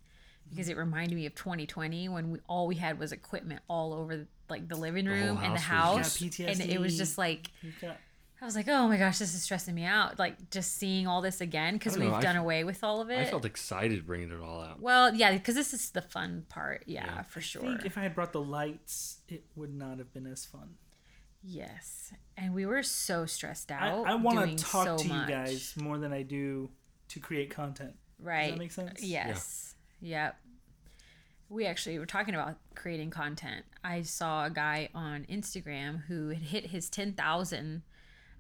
[SPEAKER 2] because it reminded me of 2020 when we all we had was equipment all over like the living
[SPEAKER 1] whole
[SPEAKER 2] room and the
[SPEAKER 1] house
[SPEAKER 2] house,
[SPEAKER 3] was- Yeah,
[SPEAKER 2] and it was just like
[SPEAKER 3] got
[SPEAKER 2] I was like, oh my gosh, this is stressing me out. Like just seeing all this again because we've
[SPEAKER 1] know,
[SPEAKER 2] done
[SPEAKER 1] f-
[SPEAKER 2] away with all of it.
[SPEAKER 1] I felt excited bringing it all out.
[SPEAKER 2] well, yeah, because this is the fun part. Yeah,
[SPEAKER 1] Yeah.
[SPEAKER 2] for
[SPEAKER 3] I
[SPEAKER 2] sure.
[SPEAKER 3] think if I had brought the lights, it would not have been as fun.
[SPEAKER 2] Yes, and we were so stressed out.
[SPEAKER 3] I want to talk
[SPEAKER 2] so
[SPEAKER 3] to
[SPEAKER 2] much.
[SPEAKER 3] you guys more than I do to create content.
[SPEAKER 2] Right.
[SPEAKER 3] Does that make sense?
[SPEAKER 2] Yes. Yep. We actually were talking about creating content. I saw a guy on Instagram who had hit his 10,000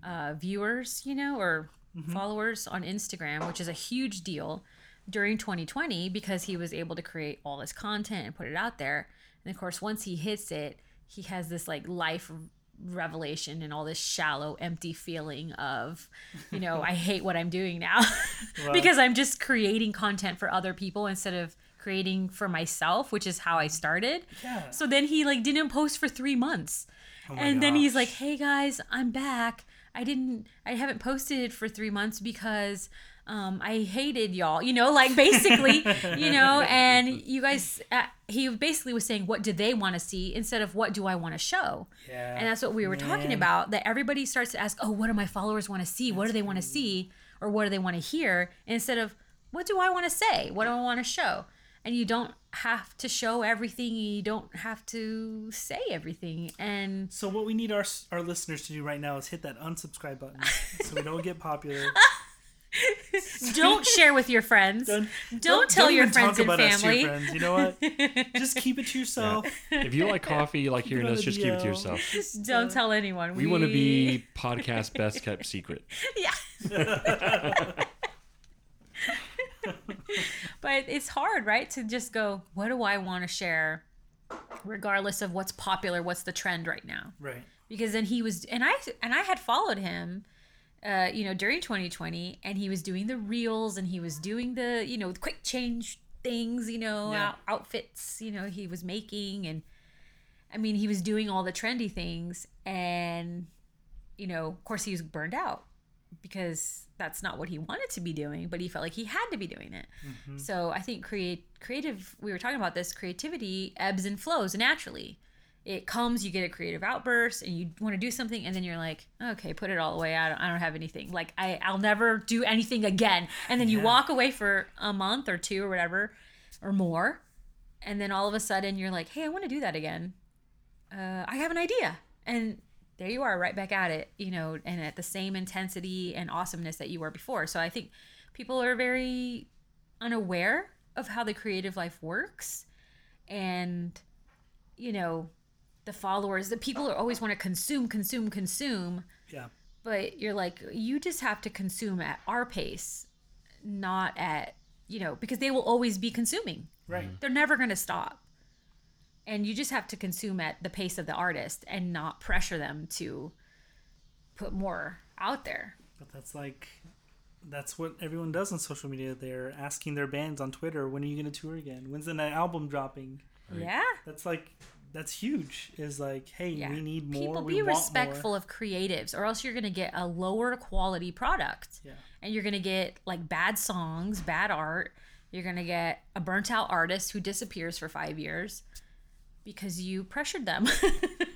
[SPEAKER 2] uh, viewers, you know, or followers on Instagram, which is a huge deal during 2020 because he was able to create all this content and put it out there. And of course, once he hits it, he has this like life revelation and all this shallow, empty feeling of, you know, I hate what I'm doing now because I'm just creating content for other people instead of creating for myself, which is how I started.
[SPEAKER 3] Yeah.
[SPEAKER 2] So then he like didn't post for three months.
[SPEAKER 3] Oh
[SPEAKER 2] and then he's like, "Hey guys, I'm back. I didn't, I haven't posted for three months because um, I hated y'all. You know, like basically, you know. And you guys, uh, he basically was saying, what do they want to see instead of what do I want to show?
[SPEAKER 3] Yeah.
[SPEAKER 2] And that's what we were talking about. That everybody starts to ask, oh, what do my followers want to see? what do they want to see? Or what do they want to hear? Instead of what do I want to say? What do I want to show? And you don't have to show everything. You don't have to say everything. And
[SPEAKER 3] So what we need our our listeners to do right now is hit that unsubscribe button so we don't get popular.
[SPEAKER 2] don't share with your friends.
[SPEAKER 3] Don't,
[SPEAKER 2] Don't tell your
[SPEAKER 3] even
[SPEAKER 2] friends
[SPEAKER 3] talk
[SPEAKER 2] and
[SPEAKER 3] about us your
[SPEAKER 2] family.
[SPEAKER 3] friends. You know what? Just keep it to yourself.
[SPEAKER 1] If you like coffee, you like hearing
[SPEAKER 3] on
[SPEAKER 1] us,
[SPEAKER 3] the
[SPEAKER 1] just keep it to yourself.
[SPEAKER 3] Just,
[SPEAKER 2] Don't
[SPEAKER 3] uh,
[SPEAKER 2] tell anyone.
[SPEAKER 1] We want to be podcast best kept secret.
[SPEAKER 2] yeah. but it's hard, right? To just go, what do I want to share, regardless of what's popular, what's the trend right now?
[SPEAKER 3] right.
[SPEAKER 2] Because then he was, and I and I had followed him, uh, you know, during 2020, and he was doing the reels, and he was doing the, you know, quick change things, you know,
[SPEAKER 3] Yeah.
[SPEAKER 2] out, outfits, you know, he was making, and I mean, he was doing all the trendy things, and you know, of course, he was burned out because that's not what he wanted to be doing, but he felt like he had to be doing it. So I think create creative. We were talking about this. Creativity ebbs and flows naturally. It comes, you get a creative outburst, and you want to do something, and then you're like, okay, put it all away. I don't, I don't have anything. Like I, I'll never do anything again. And then you walk away for a month or two or whatever, or more, and then all of a sudden you're like, hey, I want to do that again. Uh, I have an idea, and there you are, right back at it. You know, and at the same intensity and awesomeness that you were before. So I think people are very unaware of how the creative life works and you know the followers the people are always want to consume consume consume
[SPEAKER 3] Yeah.
[SPEAKER 2] but you're like you just have to consume at our pace not at you know because they will always be consuming
[SPEAKER 3] Right.
[SPEAKER 2] they're never going to stop and you just have to consume at the pace of the artist and not pressure them to put more out there
[SPEAKER 3] But that's like that's what everyone does on social media. They're asking their bands on Twitter, when are you gonna tour again? When's the next album dropping?
[SPEAKER 2] yeah
[SPEAKER 3] That's like that's huge. Is like, hey,
[SPEAKER 2] Yeah.
[SPEAKER 3] we need more.
[SPEAKER 2] People
[SPEAKER 3] we
[SPEAKER 2] be
[SPEAKER 3] want
[SPEAKER 2] respectful
[SPEAKER 3] More.
[SPEAKER 2] of creatives, or else you're gonna get a lower quality product,
[SPEAKER 3] Yeah.
[SPEAKER 2] and you're gonna get like bad songs, bad art, You're going to get a burnt out artist who disappears for five years because you pressured them.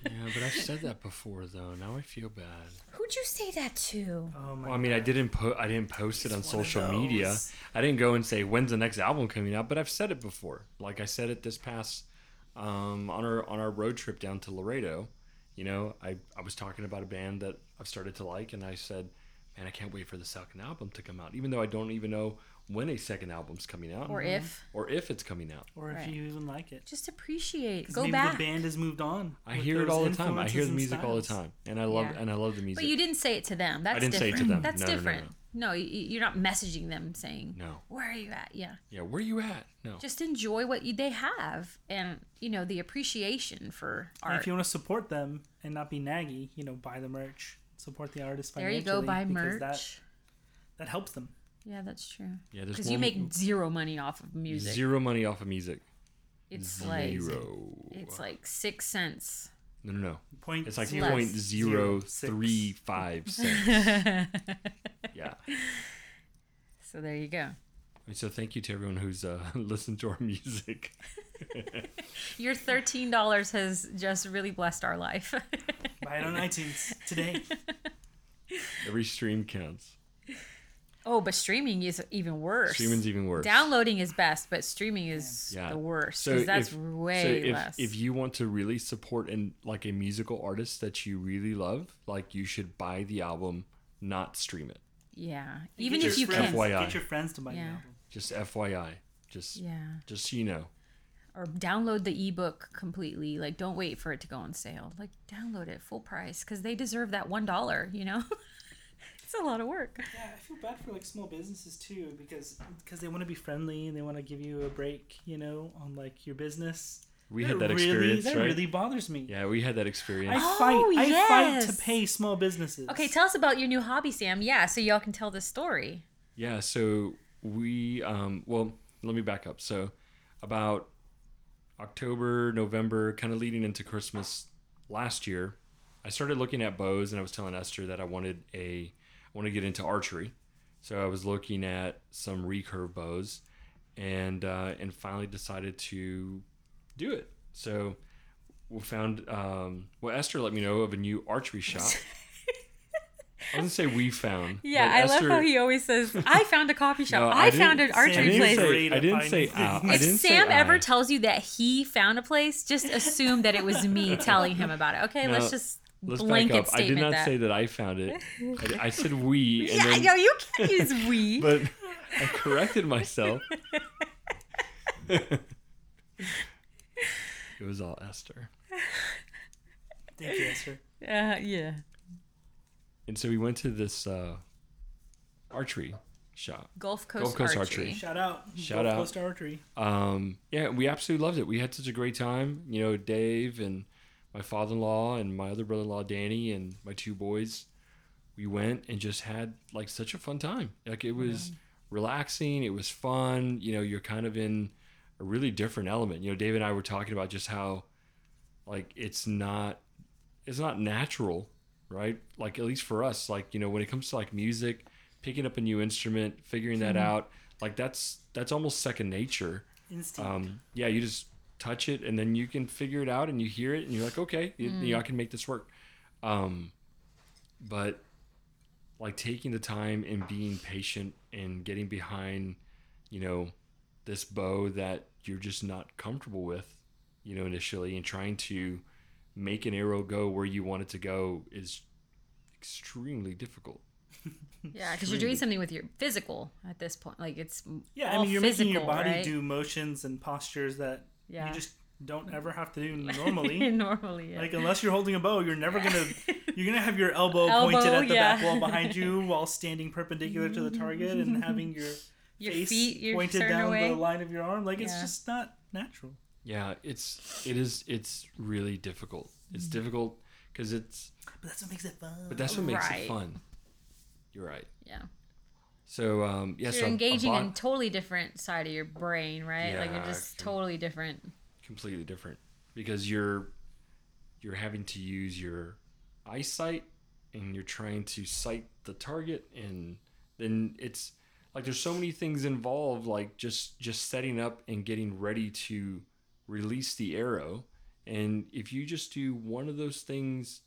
[SPEAKER 1] Yeah, but I've said that before though. Now I feel bad.
[SPEAKER 2] Who'd you say that to?
[SPEAKER 3] Oh my
[SPEAKER 1] Well, I mean, I didn't put I didn't post it on
[SPEAKER 3] It's one
[SPEAKER 1] social media. I didn't go and say when's the next album coming out, but I've said it before. Like I said it this past um, on our on our road trip down to Laredo. You know, I I was talking about a band that I've started to like, and I said, man, I can't wait for the second album to come out, even though I don't even know when a second album's coming out
[SPEAKER 2] Or if.
[SPEAKER 1] or if it's coming out.
[SPEAKER 3] Or if
[SPEAKER 2] Right.
[SPEAKER 3] you even like it.
[SPEAKER 2] Just appreciate. Go
[SPEAKER 3] maybe
[SPEAKER 2] back.
[SPEAKER 3] the band has moved on.
[SPEAKER 1] I hear it all the time. I hear the
[SPEAKER 3] and
[SPEAKER 1] music all the time, and I love
[SPEAKER 2] Yeah.
[SPEAKER 1] and I love the music.
[SPEAKER 2] But you didn't say it to them. That's
[SPEAKER 1] didn't say it
[SPEAKER 2] different.
[SPEAKER 1] to them.
[SPEAKER 2] That's
[SPEAKER 1] No, no, no,
[SPEAKER 2] different. No, y- y- you're not messaging them saying,
[SPEAKER 1] No.
[SPEAKER 2] "Where are you at?" Yeah.
[SPEAKER 1] yeah, where are you at? No.
[SPEAKER 2] Just enjoy what you, they have, and you know the appreciation for
[SPEAKER 3] And
[SPEAKER 2] art.
[SPEAKER 3] if you want to support them and not be naggy, you know, buy the merch. Support the artist financially.
[SPEAKER 2] there you go. Buy
[SPEAKER 3] because
[SPEAKER 2] merch.
[SPEAKER 3] That, that helps them.
[SPEAKER 2] yeah, that's true.
[SPEAKER 1] Yeah, there's
[SPEAKER 2] Because you make zero money off of music.
[SPEAKER 1] Zero money off of music.
[SPEAKER 2] It's like
[SPEAKER 1] Zero.
[SPEAKER 2] it's like six cents.
[SPEAKER 1] No, no, no.
[SPEAKER 3] Point
[SPEAKER 1] It's like
[SPEAKER 3] zero
[SPEAKER 1] point zero
[SPEAKER 3] zero
[SPEAKER 1] three
[SPEAKER 3] six.
[SPEAKER 1] five cents. yeah.
[SPEAKER 2] So there you go.
[SPEAKER 1] So thank you to everyone who's uh, listened to our music.
[SPEAKER 2] Your thirteen dollars has just really blessed our life.
[SPEAKER 3] Buy it on iTunes today.
[SPEAKER 1] Every stream counts.
[SPEAKER 2] Oh, but streaming is even worse.
[SPEAKER 1] Streaming's even worse.
[SPEAKER 2] Downloading is best, but streaming is
[SPEAKER 1] Yeah.
[SPEAKER 2] the worst.
[SPEAKER 1] So
[SPEAKER 2] 'cause that's
[SPEAKER 1] if,
[SPEAKER 2] way
[SPEAKER 1] so if,
[SPEAKER 2] less.
[SPEAKER 1] if you want to really support and like a musical artist that you really love, like you should buy the album, not stream it.
[SPEAKER 2] yeah, even if you
[SPEAKER 3] friends,
[SPEAKER 2] can,
[SPEAKER 1] FYI.
[SPEAKER 3] Get your friends to buy the
[SPEAKER 2] Yeah.
[SPEAKER 3] album.
[SPEAKER 1] Just FYI. Just
[SPEAKER 2] yeah,
[SPEAKER 1] just so you know.
[SPEAKER 2] or download the ebook completely. Like, don't wait for it to go on sale. Like, download it full price because they deserve that one dollar. You know, it's a lot of work.
[SPEAKER 3] Yeah, I feel bad for like small businesses too because because they want to be friendly and they want to give you a break, you know, on like your business.
[SPEAKER 1] We had that
[SPEAKER 3] really,
[SPEAKER 1] experience,
[SPEAKER 3] That
[SPEAKER 1] right?
[SPEAKER 3] really bothers me.
[SPEAKER 1] Yeah, we had that experience.
[SPEAKER 3] I
[SPEAKER 2] Oh,
[SPEAKER 3] fight. I fight to pay small businesses.
[SPEAKER 2] Okay, tell us about your new hobby, Sam. Yeah, so y'all can tell the story.
[SPEAKER 1] Yeah, so we um well, let me back up. So about October, November, kind of leading into Christmas last year, I started looking at bows and I was telling Esther that I wanted a I want to get into archery. So I was looking at some recurve bows and uh, and finally decided to do it. So we found um, well Esther let me know of a new archery shop. I wasn't say we found.
[SPEAKER 2] Yeah, I
[SPEAKER 1] Esther-
[SPEAKER 2] love how he always says, "I found a coffee shop.
[SPEAKER 1] No, I
[SPEAKER 2] I, found an
[SPEAKER 3] Sam,
[SPEAKER 1] I
[SPEAKER 2] archery
[SPEAKER 1] didn't
[SPEAKER 2] place."
[SPEAKER 1] say. I didn't say.
[SPEAKER 3] things.
[SPEAKER 1] Uh, I
[SPEAKER 2] if
[SPEAKER 1] didn't
[SPEAKER 2] Sam
[SPEAKER 1] say
[SPEAKER 2] ever
[SPEAKER 1] I.
[SPEAKER 2] tells you that he found a place, just assume that it was me telling him about it. Okay,
[SPEAKER 1] No,
[SPEAKER 2] let's just
[SPEAKER 1] Let's
[SPEAKER 2] blanket
[SPEAKER 1] back up. I did not
[SPEAKER 2] that.
[SPEAKER 1] say that I found it. I, I said we, and
[SPEAKER 2] yeah,
[SPEAKER 1] then,
[SPEAKER 2] yo, you can't use we.
[SPEAKER 1] but I corrected myself. it was all Esther,
[SPEAKER 3] Thank you, Esther.
[SPEAKER 2] uh, yeah.
[SPEAKER 1] and so we went to this uh, archery shop.
[SPEAKER 2] Gulf Coast,
[SPEAKER 1] Gulf Coast
[SPEAKER 2] Archery.
[SPEAKER 1] Archery.
[SPEAKER 3] Shout out.
[SPEAKER 1] Shout
[SPEAKER 3] Gulf
[SPEAKER 1] out.
[SPEAKER 3] Coast Archery.
[SPEAKER 1] Um, yeah, we absolutely loved it. We had such a great time. You know, Dave and my father-in-law and my other brother-in-law Danny and my two boys. We went and just had like such a fun time. Like it was relaxing. It was fun. You know, you're kind of in a really different element. You know, Dave and I were talking about just how like it's not it's not natural, right? Like at least for us, like you know, when it comes to like music, picking up a new instrument, figuring that out, like that's that's almost second nature.
[SPEAKER 3] Instinct.
[SPEAKER 1] Um, yeah, you just touch it and then you can figure it out and you hear it and you're like, okay, you, you know, I can make this work. Um, but like taking the time and being patient and getting behind, you know, this bow that you're just not comfortable with, you know, initially and trying to make an arrow go where you want it to go is extremely difficult.
[SPEAKER 2] Yeah, because you're doing something with your physical at this point. Like it's
[SPEAKER 3] yeah, I mean, you're making your body
[SPEAKER 2] right?
[SPEAKER 3] do motions and postures that
[SPEAKER 2] Yeah.
[SPEAKER 3] you just don't ever have to do normally.
[SPEAKER 2] normally. Yeah.
[SPEAKER 3] Like unless you're holding a bow, you're never gonna you're gonna have your elbow,
[SPEAKER 2] Elbow,
[SPEAKER 3] pointed at the
[SPEAKER 2] yeah.
[SPEAKER 3] back wall behind you while standing perpendicular to the target and having your,
[SPEAKER 2] Your
[SPEAKER 3] face
[SPEAKER 2] feet, you're
[SPEAKER 3] pointed down
[SPEAKER 2] away.
[SPEAKER 3] the line of your arm. Like it's just not natural.
[SPEAKER 1] Yeah, it's it is it's really difficult. It's mm-hmm. difficult because it's
[SPEAKER 3] But that's what makes it fun.
[SPEAKER 1] but that's what makes
[SPEAKER 2] Right.
[SPEAKER 1] it fun. You're right.
[SPEAKER 2] yeah.
[SPEAKER 1] So um yeah,
[SPEAKER 2] So
[SPEAKER 1] so
[SPEAKER 2] you're engaging
[SPEAKER 1] bought-
[SPEAKER 2] in totally different side of your brain, right? like you're just totally different.
[SPEAKER 1] completely different because you're you're having to use your eyesight and you're trying to sight the target and then it's like there's so many things involved like just just setting up and getting ready to release the arrow and if you just do one of those things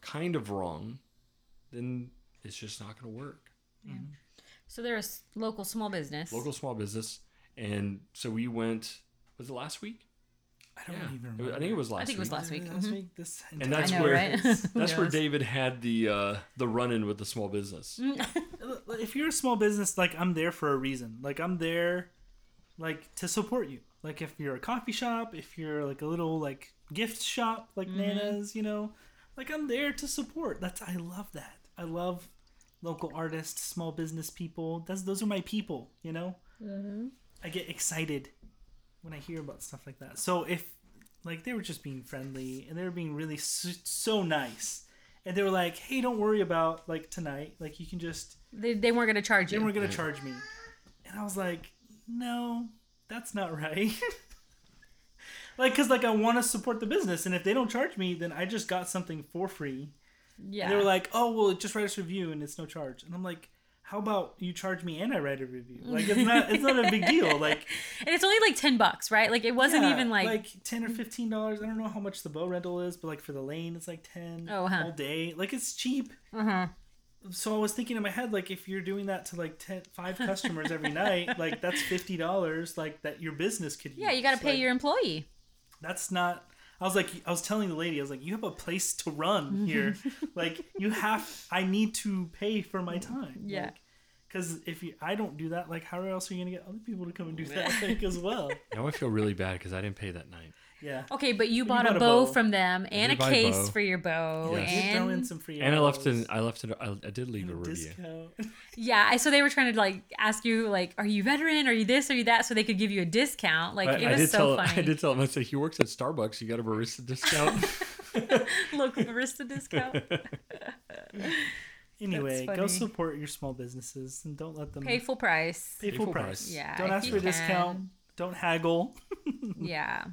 [SPEAKER 1] kind of wrong then it's just not going to work
[SPEAKER 2] So they're a s- local small business.
[SPEAKER 1] local small business and so we went was it last week
[SPEAKER 3] I don't
[SPEAKER 1] yeah
[SPEAKER 3] even remember.
[SPEAKER 1] i think it was last
[SPEAKER 2] I think it was
[SPEAKER 1] week
[SPEAKER 2] last week.
[SPEAKER 3] Last
[SPEAKER 2] Mhm.
[SPEAKER 3] week, this
[SPEAKER 1] and that's
[SPEAKER 2] know,
[SPEAKER 1] where
[SPEAKER 2] right?
[SPEAKER 1] that's where david had the uh the run-in with the small business
[SPEAKER 3] if you're a small business, like I'm there for a reason. Like I'm there, like to support you. Like if you're a coffee shop, if you're like a little like gift shop, like Nana's, you know, like I'm there to support. That's I love that. I love local artists, small business people. That's those are my people. You know, mm-hmm. I get excited when I hear about stuff like that. So if like they were just being friendly and they were being really so, so nice. And they were like, "Hey, don't worry about like tonight. Like you can just
[SPEAKER 2] They, they weren't going to charge you.
[SPEAKER 3] they weren't gonna charge me and i was like no that's not right like because like i want to support the business and if they don't charge me then i just got something for free
[SPEAKER 2] yeah.
[SPEAKER 3] and they were like oh well just write us a review and it's no charge and i'm like how about you charge me and i write a review like it's not it's not a big deal like
[SPEAKER 2] and it's only like 10 bucks, right? Like it wasn't
[SPEAKER 3] yeah,
[SPEAKER 2] even like,
[SPEAKER 3] like 10 or 15 dollars i don't know how much the bow rental is but like for the lane it's like 10
[SPEAKER 2] Oh, huh.
[SPEAKER 3] all day like it's cheap
[SPEAKER 2] uh-huh.
[SPEAKER 3] so I was thinking in my head, like, if you're doing that to like 10, five customers every night, like that's fifty dollars, like that your business could.
[SPEAKER 2] Yeah, you got to pay
[SPEAKER 3] Like,
[SPEAKER 2] your employee.
[SPEAKER 3] That's not. I was like, I was telling the lady, I was like, you have a place to run mm-hmm. here. like, you have. I need to pay for my time.
[SPEAKER 2] Yeah.
[SPEAKER 3] Because if you, I don't do that, like, how else are you gonna get other people to come and do that like, as well?
[SPEAKER 1] now i feel really bad because i didn't pay that night
[SPEAKER 3] Yeah.
[SPEAKER 2] Okay, but you bought,
[SPEAKER 3] you
[SPEAKER 2] a,
[SPEAKER 3] bought a
[SPEAKER 2] bow,
[SPEAKER 3] bow.
[SPEAKER 2] from them and a
[SPEAKER 1] did a
[SPEAKER 2] case
[SPEAKER 1] bow.
[SPEAKER 2] for your bow.
[SPEAKER 1] Yes.
[SPEAKER 3] You throw in
[SPEAKER 2] And
[SPEAKER 3] some free.
[SPEAKER 1] and i left
[SPEAKER 3] arrows
[SPEAKER 1] in i left it I, I did leave a
[SPEAKER 3] and a
[SPEAKER 1] review
[SPEAKER 3] discount.
[SPEAKER 2] yeah, so they were trying to like ask you like, are you veteran? Are you this? Are you that? So they could give you a discount. Like
[SPEAKER 1] But
[SPEAKER 2] it
[SPEAKER 1] I
[SPEAKER 2] was
[SPEAKER 1] did
[SPEAKER 2] so
[SPEAKER 1] tell
[SPEAKER 2] funny.
[SPEAKER 1] I did tell him I said he works at Starbucks. You got a barista discount.
[SPEAKER 2] Local barista discount.
[SPEAKER 3] Anyway, go support your small businesses and don't let them
[SPEAKER 2] Pay full price.
[SPEAKER 3] pay full
[SPEAKER 1] full
[SPEAKER 3] price.
[SPEAKER 1] price.
[SPEAKER 2] Yeah,
[SPEAKER 3] Don't ask for a discount. Don't haggle.
[SPEAKER 2] Yeah.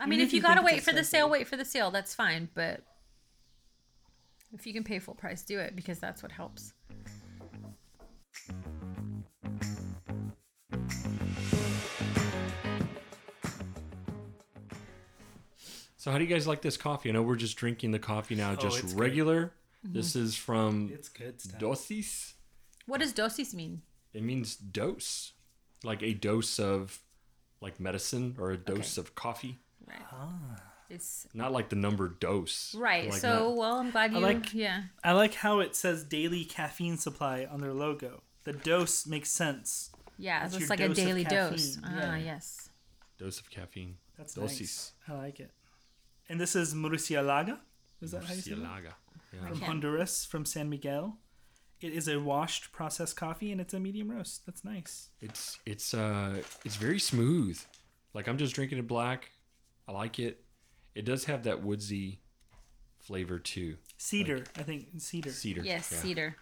[SPEAKER 2] I mean,
[SPEAKER 3] if
[SPEAKER 2] if you
[SPEAKER 3] you
[SPEAKER 2] gotta wait for the sale, wait for the sale. That's fine. But if you can pay full price, do it because that's what helps.
[SPEAKER 1] so how do you guys like this coffee? I know we're just drinking the coffee now,
[SPEAKER 3] Oh,
[SPEAKER 1] just
[SPEAKER 3] it's good.
[SPEAKER 1] regular. Mm-hmm. This is from
[SPEAKER 3] It's good stuff.
[SPEAKER 1] dosis.
[SPEAKER 2] What does dosis mean?
[SPEAKER 1] It means dose, like a dose of like medicine or a dose of coffee.
[SPEAKER 2] Right.
[SPEAKER 3] Ah.
[SPEAKER 2] It's
[SPEAKER 1] Not like the number dose.
[SPEAKER 2] right.
[SPEAKER 1] Like
[SPEAKER 2] so
[SPEAKER 1] not-
[SPEAKER 2] well, I'm glad
[SPEAKER 3] I
[SPEAKER 2] you.
[SPEAKER 3] like-
[SPEAKER 2] yeah.
[SPEAKER 3] I like how it says daily caffeine supply on their logo. The dose makes sense.
[SPEAKER 2] Yeah,
[SPEAKER 3] That's
[SPEAKER 2] it's like a daily dose. Ah,
[SPEAKER 3] yeah.
[SPEAKER 2] yes.
[SPEAKER 1] dose of caffeine.
[SPEAKER 3] That's
[SPEAKER 1] Dosis.
[SPEAKER 3] nice. I like it. And this is Murcielaga. Is that how you say it?
[SPEAKER 1] Murcielaga. Yeah.
[SPEAKER 3] From
[SPEAKER 2] Okay.
[SPEAKER 3] Honduras, from San Miguel. It is a washed processed coffee and it's a medium roast. That's nice.
[SPEAKER 1] It's it's uh it's very smooth. Like I'm just drinking it black. I like it. It does have that woodsy flavor too.
[SPEAKER 3] Cedar, I think cedar.
[SPEAKER 1] Cedar.
[SPEAKER 2] Yes,
[SPEAKER 1] yeah.
[SPEAKER 2] cedar.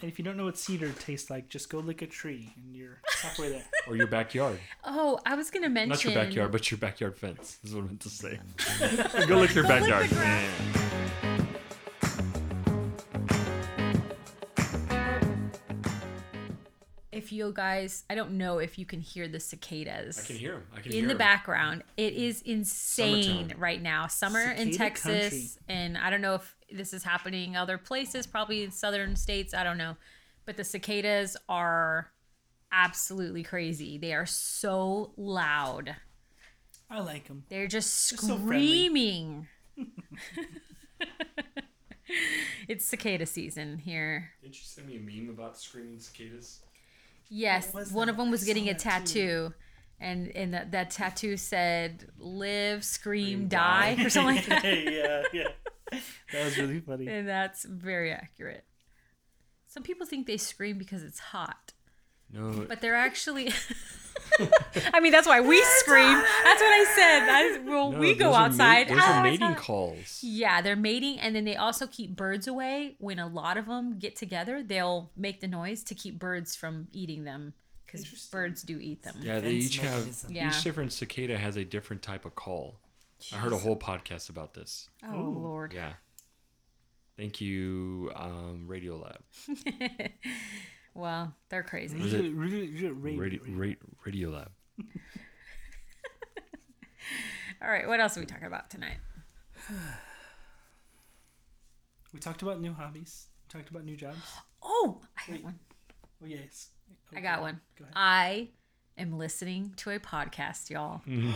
[SPEAKER 3] And if you don't know what cedar tastes like, just go lick a tree and you're halfway there.
[SPEAKER 1] Or your backyard.
[SPEAKER 2] Oh, I was gonna mention.
[SPEAKER 1] Not your backyard, but your backyard fence. Is what I meant to say. Go lick your backyard.
[SPEAKER 2] grass. You guys, I don't know if you can hear the cicadas.
[SPEAKER 1] I can hear him. I can hear them.
[SPEAKER 2] in
[SPEAKER 1] the
[SPEAKER 2] the
[SPEAKER 1] 'em.
[SPEAKER 2] background. It is insane
[SPEAKER 1] Summertime.
[SPEAKER 2] right now. Summer in
[SPEAKER 3] Cicada
[SPEAKER 2] Texas, and I don't know if this is happening other places, probably in southern states. I don't know, but the cicadas are absolutely crazy. They are so loud.
[SPEAKER 3] I like them.
[SPEAKER 2] They're just
[SPEAKER 3] They're so
[SPEAKER 2] screaming. it's cicada season here.
[SPEAKER 1] Didn't you send me a meme about screaming cicadas?
[SPEAKER 2] Yes, one
[SPEAKER 3] that?
[SPEAKER 2] of them was
[SPEAKER 3] I
[SPEAKER 2] getting a
[SPEAKER 3] that
[SPEAKER 2] tattoo, and and that, that tattoo said "Live, scream,
[SPEAKER 1] Scream,
[SPEAKER 2] die"
[SPEAKER 1] die.
[SPEAKER 2] or something like that.
[SPEAKER 3] yeah, yeah. That was really funny.
[SPEAKER 2] and that's very accurate. Some people think they scream because it's hot,
[SPEAKER 1] No.
[SPEAKER 2] but they're actually. I mean, that's why we scream. That's what I said. That's, well,
[SPEAKER 1] no,
[SPEAKER 2] we go
[SPEAKER 1] those are ma-
[SPEAKER 2] outside.
[SPEAKER 1] those
[SPEAKER 2] "Ah,
[SPEAKER 1] are mating
[SPEAKER 2] hot."
[SPEAKER 1] calls.
[SPEAKER 2] Yeah, they're mating, and then they also keep birds away. When a lot of them get together, they'll make the noise to keep birds from eating them because birds do eat them.
[SPEAKER 1] Yeah, they
[SPEAKER 3] Defense
[SPEAKER 1] each have.
[SPEAKER 2] Yeah.
[SPEAKER 1] each different cicada has a different type of call. I heard a whole podcast about this.
[SPEAKER 2] Oh Lord.
[SPEAKER 1] Yeah. Thank you, um, Radio Lab.
[SPEAKER 2] well, they're crazy.
[SPEAKER 1] Was it-
[SPEAKER 3] Radio,
[SPEAKER 1] Radio, ra- Radio Lab.
[SPEAKER 2] All right, what else are we talking about tonight?
[SPEAKER 3] We talked about new hobbies. We talked about new jobs.
[SPEAKER 2] Oh, I
[SPEAKER 3] Wait.
[SPEAKER 2] got one.
[SPEAKER 3] Oh yes.
[SPEAKER 2] I got one.
[SPEAKER 3] Go ahead.
[SPEAKER 2] I am listening to a podcast, y'all. Mm.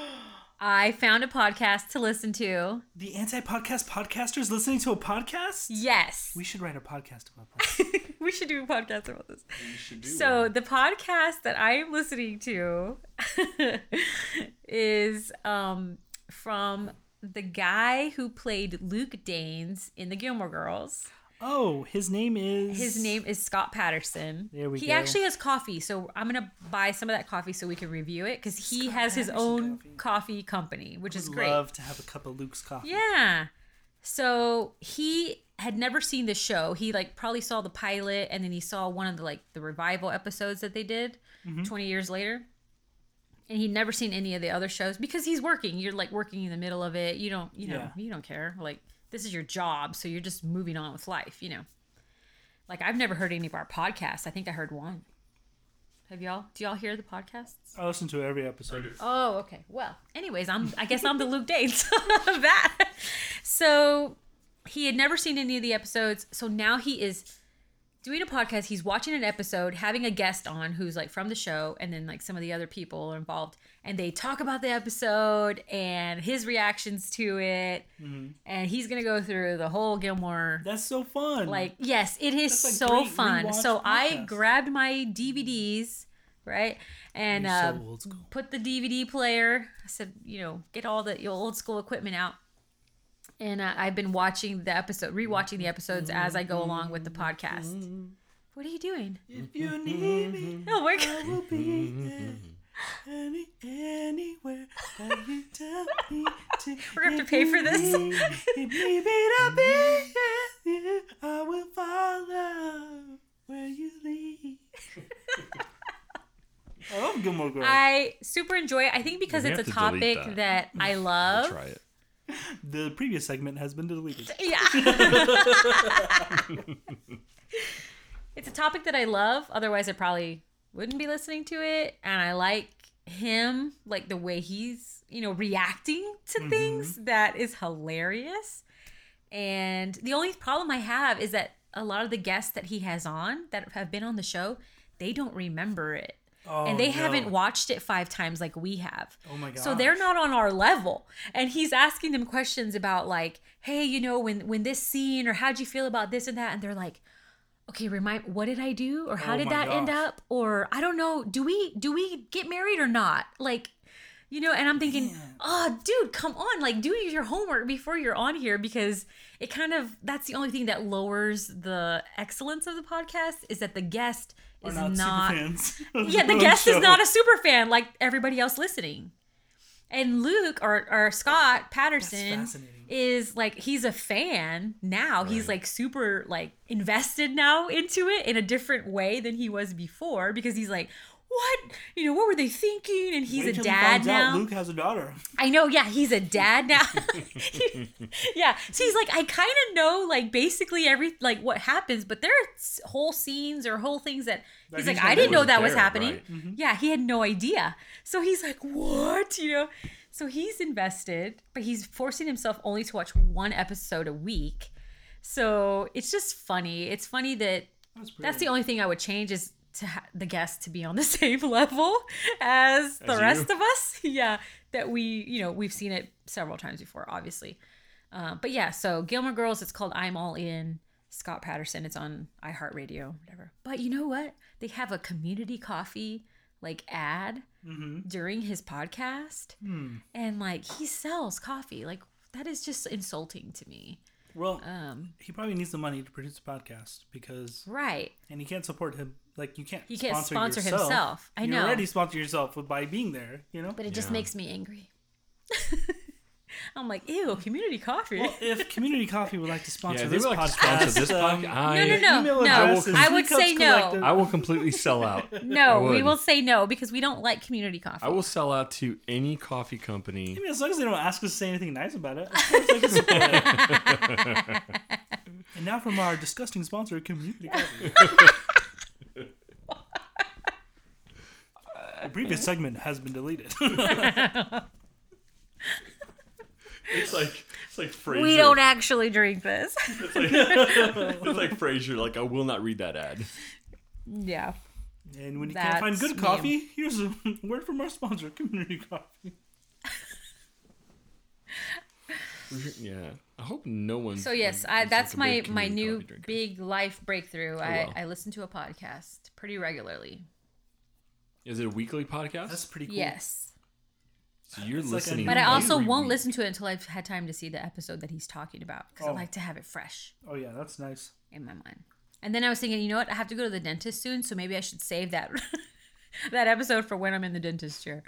[SPEAKER 2] I found a podcast to listen to.
[SPEAKER 3] The anti-podcast podcasters listening to a podcast.
[SPEAKER 2] Yes.
[SPEAKER 3] We should write a podcast about that.
[SPEAKER 2] We should do a podcast about this.
[SPEAKER 1] You should do
[SPEAKER 2] So the podcast that I am listening to is um, from the guy who played Luke Danes in the Gilmore Girls.
[SPEAKER 3] oh, his name is.
[SPEAKER 2] His name is Scott Patterson.
[SPEAKER 3] There we
[SPEAKER 2] he
[SPEAKER 3] go.
[SPEAKER 2] actually has coffee, so I'm gonna buy some of that coffee so we can review it because he
[SPEAKER 3] Scott
[SPEAKER 2] has his own
[SPEAKER 3] coffee.
[SPEAKER 2] coffee. company, which is
[SPEAKER 3] Would
[SPEAKER 2] great.
[SPEAKER 3] Love to have a cup of Luke's coffee.
[SPEAKER 2] Yeah. So he had never seen the show. He like probably saw the pilot and then he saw one of the like the revival episodes that they did
[SPEAKER 3] Mm-hmm.
[SPEAKER 2] 20 years later. And he'd never seen any of the other shows because he's working. You're like working in the middle of it. You don't, you know,
[SPEAKER 3] Yeah.
[SPEAKER 2] you don't care. Like this is your job, so you're just moving on with life, you know. Like I've never heard any of our podcasts. I think I heard one. Have y'all? Do y'all hear the podcasts?
[SPEAKER 3] I listen to every episode.
[SPEAKER 2] Oh, okay. Well, anyways, I'm I guess I'm the Luke Danes of that. So he had never seen any of the episodes, so now he is doing a podcast. He's watching an episode, having a guest on who's like from the show, and then like some of the other people are involved, and they talk about the episode and his reactions to it, and he's gonna go through the whole Gilmore
[SPEAKER 3] That's so fun.
[SPEAKER 2] like, yes, it is so fun. So I grabbed my DVDs, right? And uh,
[SPEAKER 3] so school.
[SPEAKER 2] put the DVD player. I said, you know, get all the old school equipment out. And uh, I've been watching the episode, rewatching the episodes as I go along with the podcast. What are you doing?
[SPEAKER 3] If you need me,
[SPEAKER 2] Oh my
[SPEAKER 3] I will be there. Any, anywhere that you tell me to.
[SPEAKER 2] We're gonna have to pay for this.
[SPEAKER 3] need me, If be to be with I will follow where you lead. I love Gilmore Girls.
[SPEAKER 2] I super enjoy it. I think because
[SPEAKER 1] We
[SPEAKER 2] it's a
[SPEAKER 1] have to delete
[SPEAKER 2] topic
[SPEAKER 1] that.
[SPEAKER 2] that, I
[SPEAKER 1] I'll
[SPEAKER 2] love.
[SPEAKER 1] try it.
[SPEAKER 3] the previous segment has been deleted.
[SPEAKER 2] Yeah. it's a topic that I love. Otherwise, I probably wouldn't be listening to it. And I like him, like the way he's, you know, reacting to mm-hmm. things that is hilarious. And the only problem I have is that a lot of the guests that he has on that have been on the show, they don't remember it.
[SPEAKER 3] Oh,
[SPEAKER 2] and they
[SPEAKER 3] no.
[SPEAKER 2] haven't watched it five times like we have.
[SPEAKER 3] Oh my god!
[SPEAKER 2] So they're not on our level. And he's asking them questions about like, hey, you know, when when this scene or how'd you feel about this and that? And they're like, okay, remind what did I do? Or how
[SPEAKER 3] Oh
[SPEAKER 2] did that end up? Or I don't know, do we do we get married or not? Like, you know, and I'm thinking,
[SPEAKER 3] Man.
[SPEAKER 2] oh, dude, come on, like do your homework before you're on here because it kind of that's the only thing that lowers the excellence of the podcast is that the guest is
[SPEAKER 3] not,
[SPEAKER 2] not
[SPEAKER 3] super fans.
[SPEAKER 2] yeah, the guest
[SPEAKER 3] show.
[SPEAKER 2] is not a super fan like everybody else listening. And Luke or, or Scott Patterson is like he's a fan now. He's like super like invested now into it in a different way than he was before because he's like, what? You know, what were they thinking? And he's
[SPEAKER 3] Wait
[SPEAKER 2] a
[SPEAKER 3] till he
[SPEAKER 2] dad
[SPEAKER 3] out
[SPEAKER 2] now.
[SPEAKER 3] Luke has a daughter.
[SPEAKER 2] I know, yeah, he's a dad now. yeah, so he's like, I kind of know, like, basically every like what happens, but there are whole scenes or whole things that he's
[SPEAKER 3] he's
[SPEAKER 2] like, I didn't know that was happening.
[SPEAKER 1] right.
[SPEAKER 3] Mm-hmm.
[SPEAKER 2] Yeah, he had no idea. So he's like, what? You know, so he's invested, but he's forcing himself only to watch one episode a week. So it's just funny. It's funny that
[SPEAKER 3] That's,
[SPEAKER 2] that's the only thing I would change is to ha- the guests to be on the same level as the
[SPEAKER 1] As
[SPEAKER 2] rest of us. Yeah, that we you know we've seen it several times before, obviously. Uh, but yeah, so Gilmore Girls, it's called I'm All In. Scott Patterson, it's on iHeartRadio, whatever. But you know what? They have a community coffee like ad
[SPEAKER 3] Mm-hmm.
[SPEAKER 2] during his podcast,
[SPEAKER 3] Hmm.
[SPEAKER 2] and like he sells coffee. Like that is just insulting to me.
[SPEAKER 3] Well,
[SPEAKER 2] Um,
[SPEAKER 3] he probably needs the money to produce a podcast because,
[SPEAKER 2] right?
[SPEAKER 3] and he can't support him. Like you can't.
[SPEAKER 2] He can't
[SPEAKER 3] sponsor,
[SPEAKER 2] sponsor
[SPEAKER 3] yourself.
[SPEAKER 2] himself. I
[SPEAKER 3] you
[SPEAKER 2] know.
[SPEAKER 3] already sponsor yourself by being there. You know.
[SPEAKER 2] but it just
[SPEAKER 1] Yeah.
[SPEAKER 2] makes me angry. I'm like, ew, community coffee.
[SPEAKER 3] Well, if Community Coffee would like to sponsor
[SPEAKER 1] Yeah,
[SPEAKER 3] this
[SPEAKER 1] like
[SPEAKER 3] podcast,
[SPEAKER 1] to sponsor this
[SPEAKER 3] um,
[SPEAKER 1] podcast, I,
[SPEAKER 2] no, no, no, no.
[SPEAKER 3] address is
[SPEAKER 2] I would
[SPEAKER 3] Three Cups
[SPEAKER 2] say no.
[SPEAKER 1] I will completely sell out.
[SPEAKER 2] no, we will say no because we don't like community coffee.
[SPEAKER 1] I will sell out to any coffee company.
[SPEAKER 3] I mean, as long as they don't ask us to say anything nice about it, of course I can support it. now from our disgusting sponsor, Community Coffee. the previous segment has been deleted.
[SPEAKER 1] It's like it's like Frasier.
[SPEAKER 2] We don't actually drink this.
[SPEAKER 1] It's like, it's like Frasier. Like I will not read that ad.
[SPEAKER 2] yeah.
[SPEAKER 3] and when you can't find
[SPEAKER 2] That's
[SPEAKER 3] good
[SPEAKER 2] me.
[SPEAKER 3] coffee, here's a word from our sponsor, Community Coffee.
[SPEAKER 1] Yeah. I hope no one.
[SPEAKER 2] So yes, I, that's my my new big life breakthrough. Oh, I,
[SPEAKER 1] wow.
[SPEAKER 2] I listen to a podcast pretty regularly.
[SPEAKER 1] Is it a weekly podcast?
[SPEAKER 3] That's pretty cool.
[SPEAKER 2] Yes.
[SPEAKER 1] So you're
[SPEAKER 3] It's like a.
[SPEAKER 2] But I also won't
[SPEAKER 1] week.
[SPEAKER 2] listen to it until I've had time to see the episode that he's talking about because I
[SPEAKER 3] Oh.
[SPEAKER 2] like to have it fresh
[SPEAKER 3] Oh yeah, that's nice.
[SPEAKER 2] in my mind. And then I was thinking, you know what? I have to go to the dentist soon, so maybe I should save that that episode for when I'm in the dentist chair.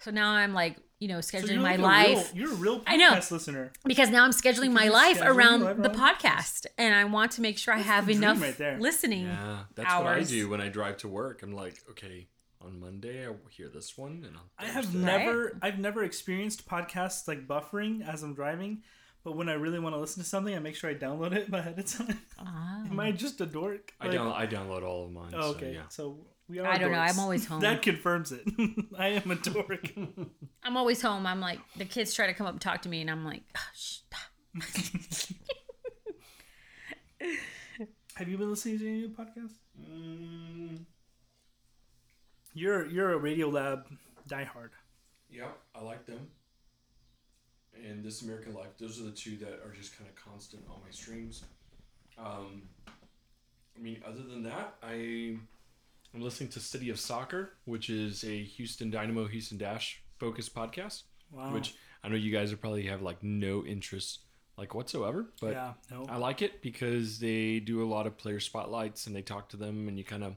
[SPEAKER 2] So now I'm like, you know, scheduling
[SPEAKER 3] you're
[SPEAKER 2] my
[SPEAKER 3] like a
[SPEAKER 2] life
[SPEAKER 3] Real, you're a real podcast
[SPEAKER 2] I know.
[SPEAKER 3] listener.
[SPEAKER 2] because now I'm scheduling my life
[SPEAKER 3] schedule
[SPEAKER 2] around
[SPEAKER 3] life
[SPEAKER 2] the podcast, and I want to make sure I have
[SPEAKER 3] the dream
[SPEAKER 2] enough
[SPEAKER 3] right there.
[SPEAKER 2] listening
[SPEAKER 1] Yeah, that's what I do when I drive to work. I'm like, okay, on Monday I hear this one, and on
[SPEAKER 3] I have
[SPEAKER 1] Thursday-
[SPEAKER 3] never I've never experienced podcasts like buffering as I'm driving, but when I really want to listen to something, I make sure I download it ahead of time.
[SPEAKER 2] Ah.
[SPEAKER 3] Am I just a dork?
[SPEAKER 1] I
[SPEAKER 3] Like-
[SPEAKER 1] down I download all of mine.
[SPEAKER 3] Oh,
[SPEAKER 1] so,
[SPEAKER 3] okay,
[SPEAKER 1] yeah.
[SPEAKER 3] so we are.
[SPEAKER 2] I don't know. I'm always home.
[SPEAKER 3] That confirms it. I am a dork.
[SPEAKER 2] I'm always home. I'm like, the kids try to come up and talk to me, and I'm like, oh, shh,
[SPEAKER 3] have you been listening to any new podcasts?
[SPEAKER 1] Mm,
[SPEAKER 3] You're you're a Radio Lab diehard.
[SPEAKER 1] Yep, I like them. And This American Life, those are the two that are just kind of constant on my streams. Um, I mean, other than that, I I'm listening to City of Soccer, which is a Houston Dynamo, Houston Dash focused podcast.
[SPEAKER 3] Wow.
[SPEAKER 1] Which I know you guys are probably have like no interest like whatsoever, but
[SPEAKER 3] yeah, no.
[SPEAKER 1] I like it because they do a lot of player spotlights and they talk to them and you kind of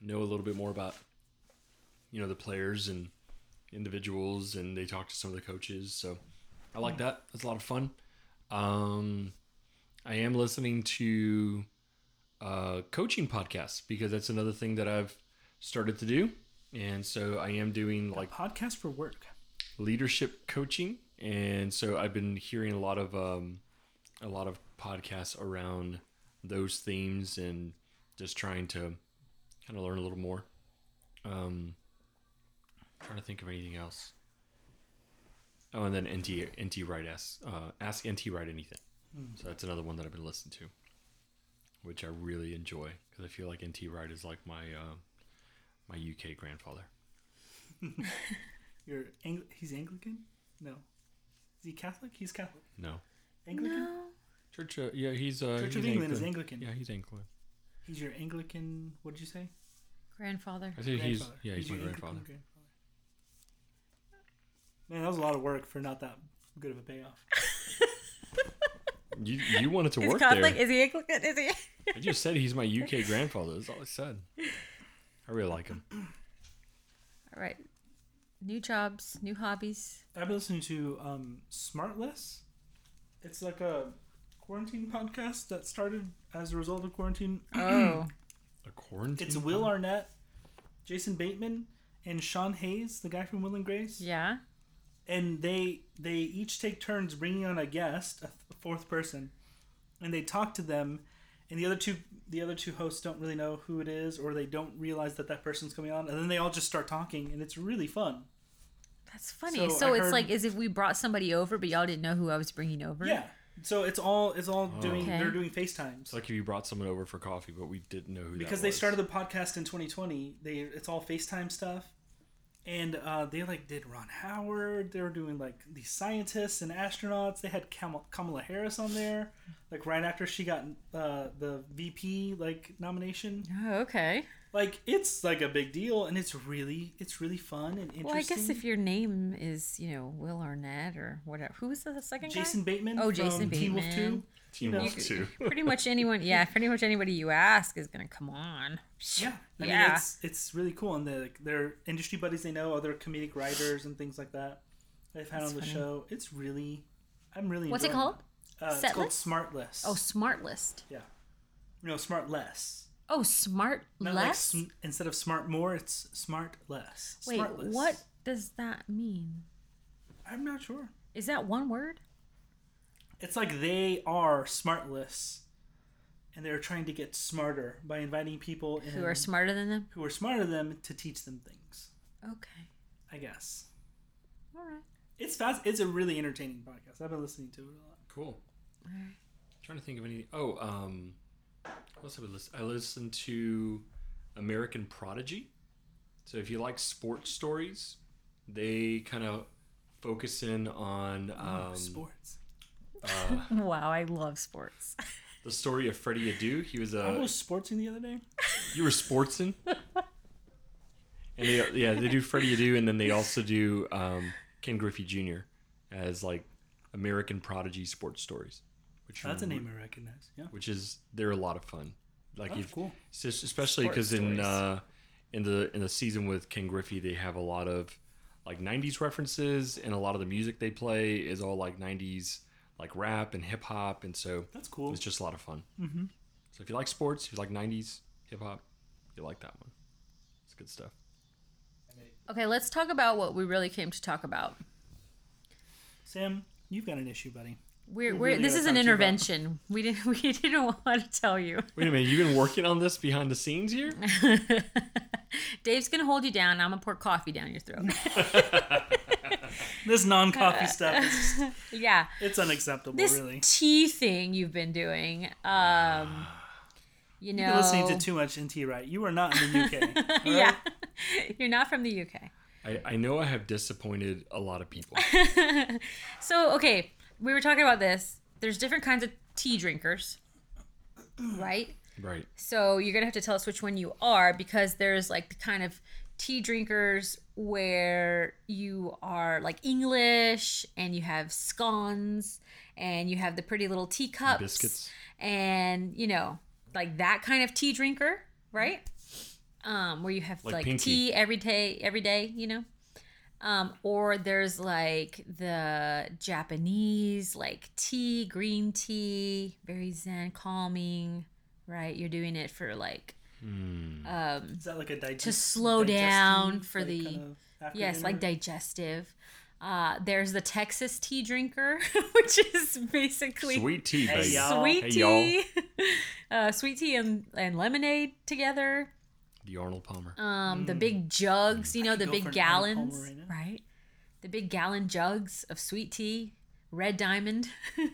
[SPEAKER 1] know a little bit more about you know the players and individuals and they talk to some of the coaches. So I like that. That's a lot of fun. Um I am listening to uh coaching podcasts because that's another thing that I've started to do. And so I am doing like
[SPEAKER 3] podcast for work.
[SPEAKER 1] leadership coaching. And so i've been hearing a lot of um, a lot of podcasts around those themes and just trying to kind of learn a little more um trying to think of anything else oh and then nt NT Wright ask uh, ask NT Wright anything so that's another one that i've been listening to which i really enjoy because i feel like NT Wright is like my uh, my uk grandfather
[SPEAKER 3] You're Ang- he's Anglican? No. Is he Catholic? He's Catholic.
[SPEAKER 1] no
[SPEAKER 3] Anglican?
[SPEAKER 2] No.
[SPEAKER 1] Church, uh, yeah, he's uh,
[SPEAKER 3] Church
[SPEAKER 1] he's
[SPEAKER 3] of England is Anglican.
[SPEAKER 1] Yeah, he's Anglican.
[SPEAKER 3] He's your Anglican. What did you say?
[SPEAKER 2] Grandfather.
[SPEAKER 1] I think he's yeah, he's, my
[SPEAKER 3] your
[SPEAKER 1] grandfather.
[SPEAKER 3] Anglican grandfather. Man, that was a lot of work for not that good of a payoff.
[SPEAKER 1] You you wanted to
[SPEAKER 2] Is
[SPEAKER 1] work
[SPEAKER 2] Catholic?
[SPEAKER 1] there.
[SPEAKER 2] Is he Anglican? Is he?
[SPEAKER 1] I just said he's my UK grandfather. That's all I said. I really like him.
[SPEAKER 2] All right. New jobs, new hobbies.
[SPEAKER 3] I've been listening to um, Smartless. It's like a quarantine podcast that started as a result of quarantine.
[SPEAKER 2] Oh.
[SPEAKER 1] A quarantine.
[SPEAKER 3] It's Will Arnett, Jason Bateman, and Sean Hayes, the guy from Will and Grace.
[SPEAKER 2] yeah.
[SPEAKER 3] and they they each take turns bringing on a guest, a, th- a fourth person, and they talk to them, and the other two the other two hosts don't really know who it is, or they don't realize that that person's coming on, and then they all just start talking, and it's really fun.
[SPEAKER 2] That's funny.
[SPEAKER 3] So
[SPEAKER 2] So,
[SPEAKER 3] I
[SPEAKER 2] it's
[SPEAKER 3] heard-
[SPEAKER 2] like as if we brought somebody over, but y'all didn't know who I was bringing over.
[SPEAKER 3] Yeah, so it's all it's all doing
[SPEAKER 2] Okay.
[SPEAKER 3] they're doing FaceTimes.
[SPEAKER 1] It's like if you brought someone over for coffee, but we didn't know who that
[SPEAKER 3] because they started the podcast in 2020 they it's all facetime stuff and uh, they like did ron howard they were doing like these scientists and astronauts they had Kam- kamala harris on there like right after she got uh, the vp like nomination
[SPEAKER 2] Oh, okay.
[SPEAKER 3] Like it's like a big deal and it's really it's really fun and interesting
[SPEAKER 2] Well, I guess if your name is, you know, Will Arnett or whatever. Who was the second
[SPEAKER 3] jason bateman
[SPEAKER 2] Oh,
[SPEAKER 3] from
[SPEAKER 2] Jason
[SPEAKER 3] teen wolf
[SPEAKER 2] Bateman.
[SPEAKER 3] 2 Teen
[SPEAKER 1] Wolf too.
[SPEAKER 2] guy? Pretty much anyone. Yeah, pretty much anybody you ask is gonna come on.
[SPEAKER 3] Yeah, I mean
[SPEAKER 2] Yeah.
[SPEAKER 3] it's it's really cool, and they're like, they're industry buddies they know, other comedic writers and things like that. They've had
[SPEAKER 2] That's
[SPEAKER 3] on the
[SPEAKER 2] funny.
[SPEAKER 3] show. It's really, I'm really.
[SPEAKER 2] What's it
[SPEAKER 3] enjoying
[SPEAKER 2] called?
[SPEAKER 3] Uh, it's
[SPEAKER 2] Set
[SPEAKER 3] called? Smart List.
[SPEAKER 2] Oh, Smart List.
[SPEAKER 3] yeah, no, Smart Less.
[SPEAKER 2] Oh, Smart
[SPEAKER 3] Not like
[SPEAKER 2] Less.
[SPEAKER 3] sm- instead of Smart More, it's Smart Less.
[SPEAKER 2] Wait,
[SPEAKER 3] Smart Less.
[SPEAKER 2] what does that mean?
[SPEAKER 3] I'm not sure.
[SPEAKER 2] Is that one word?
[SPEAKER 3] It's like they are smartless, and they're trying to get smarter by inviting people in
[SPEAKER 2] Who are smarter than them?
[SPEAKER 3] who are smarter than them to teach them things.
[SPEAKER 2] Okay.
[SPEAKER 3] I guess
[SPEAKER 2] All right.
[SPEAKER 3] it's fast. It's a really entertaining podcast. I've been listening to it a lot.
[SPEAKER 1] Cool.
[SPEAKER 2] All right.
[SPEAKER 1] trying to think of any. Oh, um, what else have I listened? I listened to American Prodigy. So if you like sports stories, they kind of focus in on um,
[SPEAKER 3] Sports.
[SPEAKER 1] uh,
[SPEAKER 2] Wow, I love sports.
[SPEAKER 1] the story of Freddie Adu. He was
[SPEAKER 3] I
[SPEAKER 1] a
[SPEAKER 3] was sportsing the other day.
[SPEAKER 1] you were sportsing. And they, yeah, they do Freddie Adu, and then they also do um, Ken Griffey Jr. as like American Prodigy sports stories, which
[SPEAKER 3] That's
[SPEAKER 1] are
[SPEAKER 3] a name I recognize. Yeah.
[SPEAKER 1] which is they're a lot of fun. Like
[SPEAKER 3] Oh, cool.
[SPEAKER 1] s- especially because in uh, in the in the season with Ken Griffey, they have a lot of like '90s references, and a lot of the music they play is all like '90s like rap and hip hop, and so
[SPEAKER 3] That's cool.
[SPEAKER 1] it's just a lot of fun. Mm-hmm. So if you like sports, if you like '90s hip hop, you like that one. It's good stuff.
[SPEAKER 2] Okay, let's talk about what we really came to talk about.
[SPEAKER 3] Sam, you've got an issue, buddy.
[SPEAKER 2] We're,
[SPEAKER 3] We
[SPEAKER 2] we're
[SPEAKER 3] really
[SPEAKER 2] this is an
[SPEAKER 3] talk about-
[SPEAKER 2] intervention. We didn't we didn't want to tell you.
[SPEAKER 1] Wait a minute, you've been working on this behind the scenes here?
[SPEAKER 2] Dave's gonna hold you down. I'm gonna pour coffee down your throat.
[SPEAKER 3] This non-coffee stuff is
[SPEAKER 2] yeah,
[SPEAKER 3] it's unacceptable,
[SPEAKER 2] this
[SPEAKER 3] really.
[SPEAKER 2] tea thing you've been doing. Um, you know,
[SPEAKER 3] You're listening to too much NT, right? You are not in the UK. all right?
[SPEAKER 2] yeah, you're not from the UK.
[SPEAKER 1] I, I know I have disappointed a lot of people.
[SPEAKER 2] So, okay, we were talking about this. There's different kinds of tea drinkers, right?
[SPEAKER 1] right.
[SPEAKER 2] So, you're going to have to tell us which one you are because there's like the kind of tea drinkers where you are like English and you have scones and you have the pretty little teacups
[SPEAKER 1] Biscuits.
[SPEAKER 2] and, you know, like that kind of tea drinker, right? Um, where you have
[SPEAKER 1] Like
[SPEAKER 2] like, tea every day, every day, you know. Um, or there's like the Japanese, like tea, green tea, very zen, calming, right? You're doing it for like,
[SPEAKER 1] Hmm.
[SPEAKER 2] um,
[SPEAKER 3] Is that like a digest-
[SPEAKER 2] To slow down for
[SPEAKER 3] like,
[SPEAKER 2] the-
[SPEAKER 3] kind of after
[SPEAKER 2] yes, like digestive. Uh, there's the Texas tea drinker, which is basically
[SPEAKER 1] Sweet tea,
[SPEAKER 3] Hey,
[SPEAKER 1] baby.
[SPEAKER 3] y'all.
[SPEAKER 2] sweet
[SPEAKER 1] Hey, y'all.
[SPEAKER 2] tea, uh, sweet tea and, and lemonade together.
[SPEAKER 1] The Arnold Palmer.
[SPEAKER 2] Um, the big jugs, you know, the big
[SPEAKER 3] for an Arnold Palmer
[SPEAKER 2] gallons,
[SPEAKER 3] right
[SPEAKER 2] right? The big gallon jugs of sweet tea, red diamond.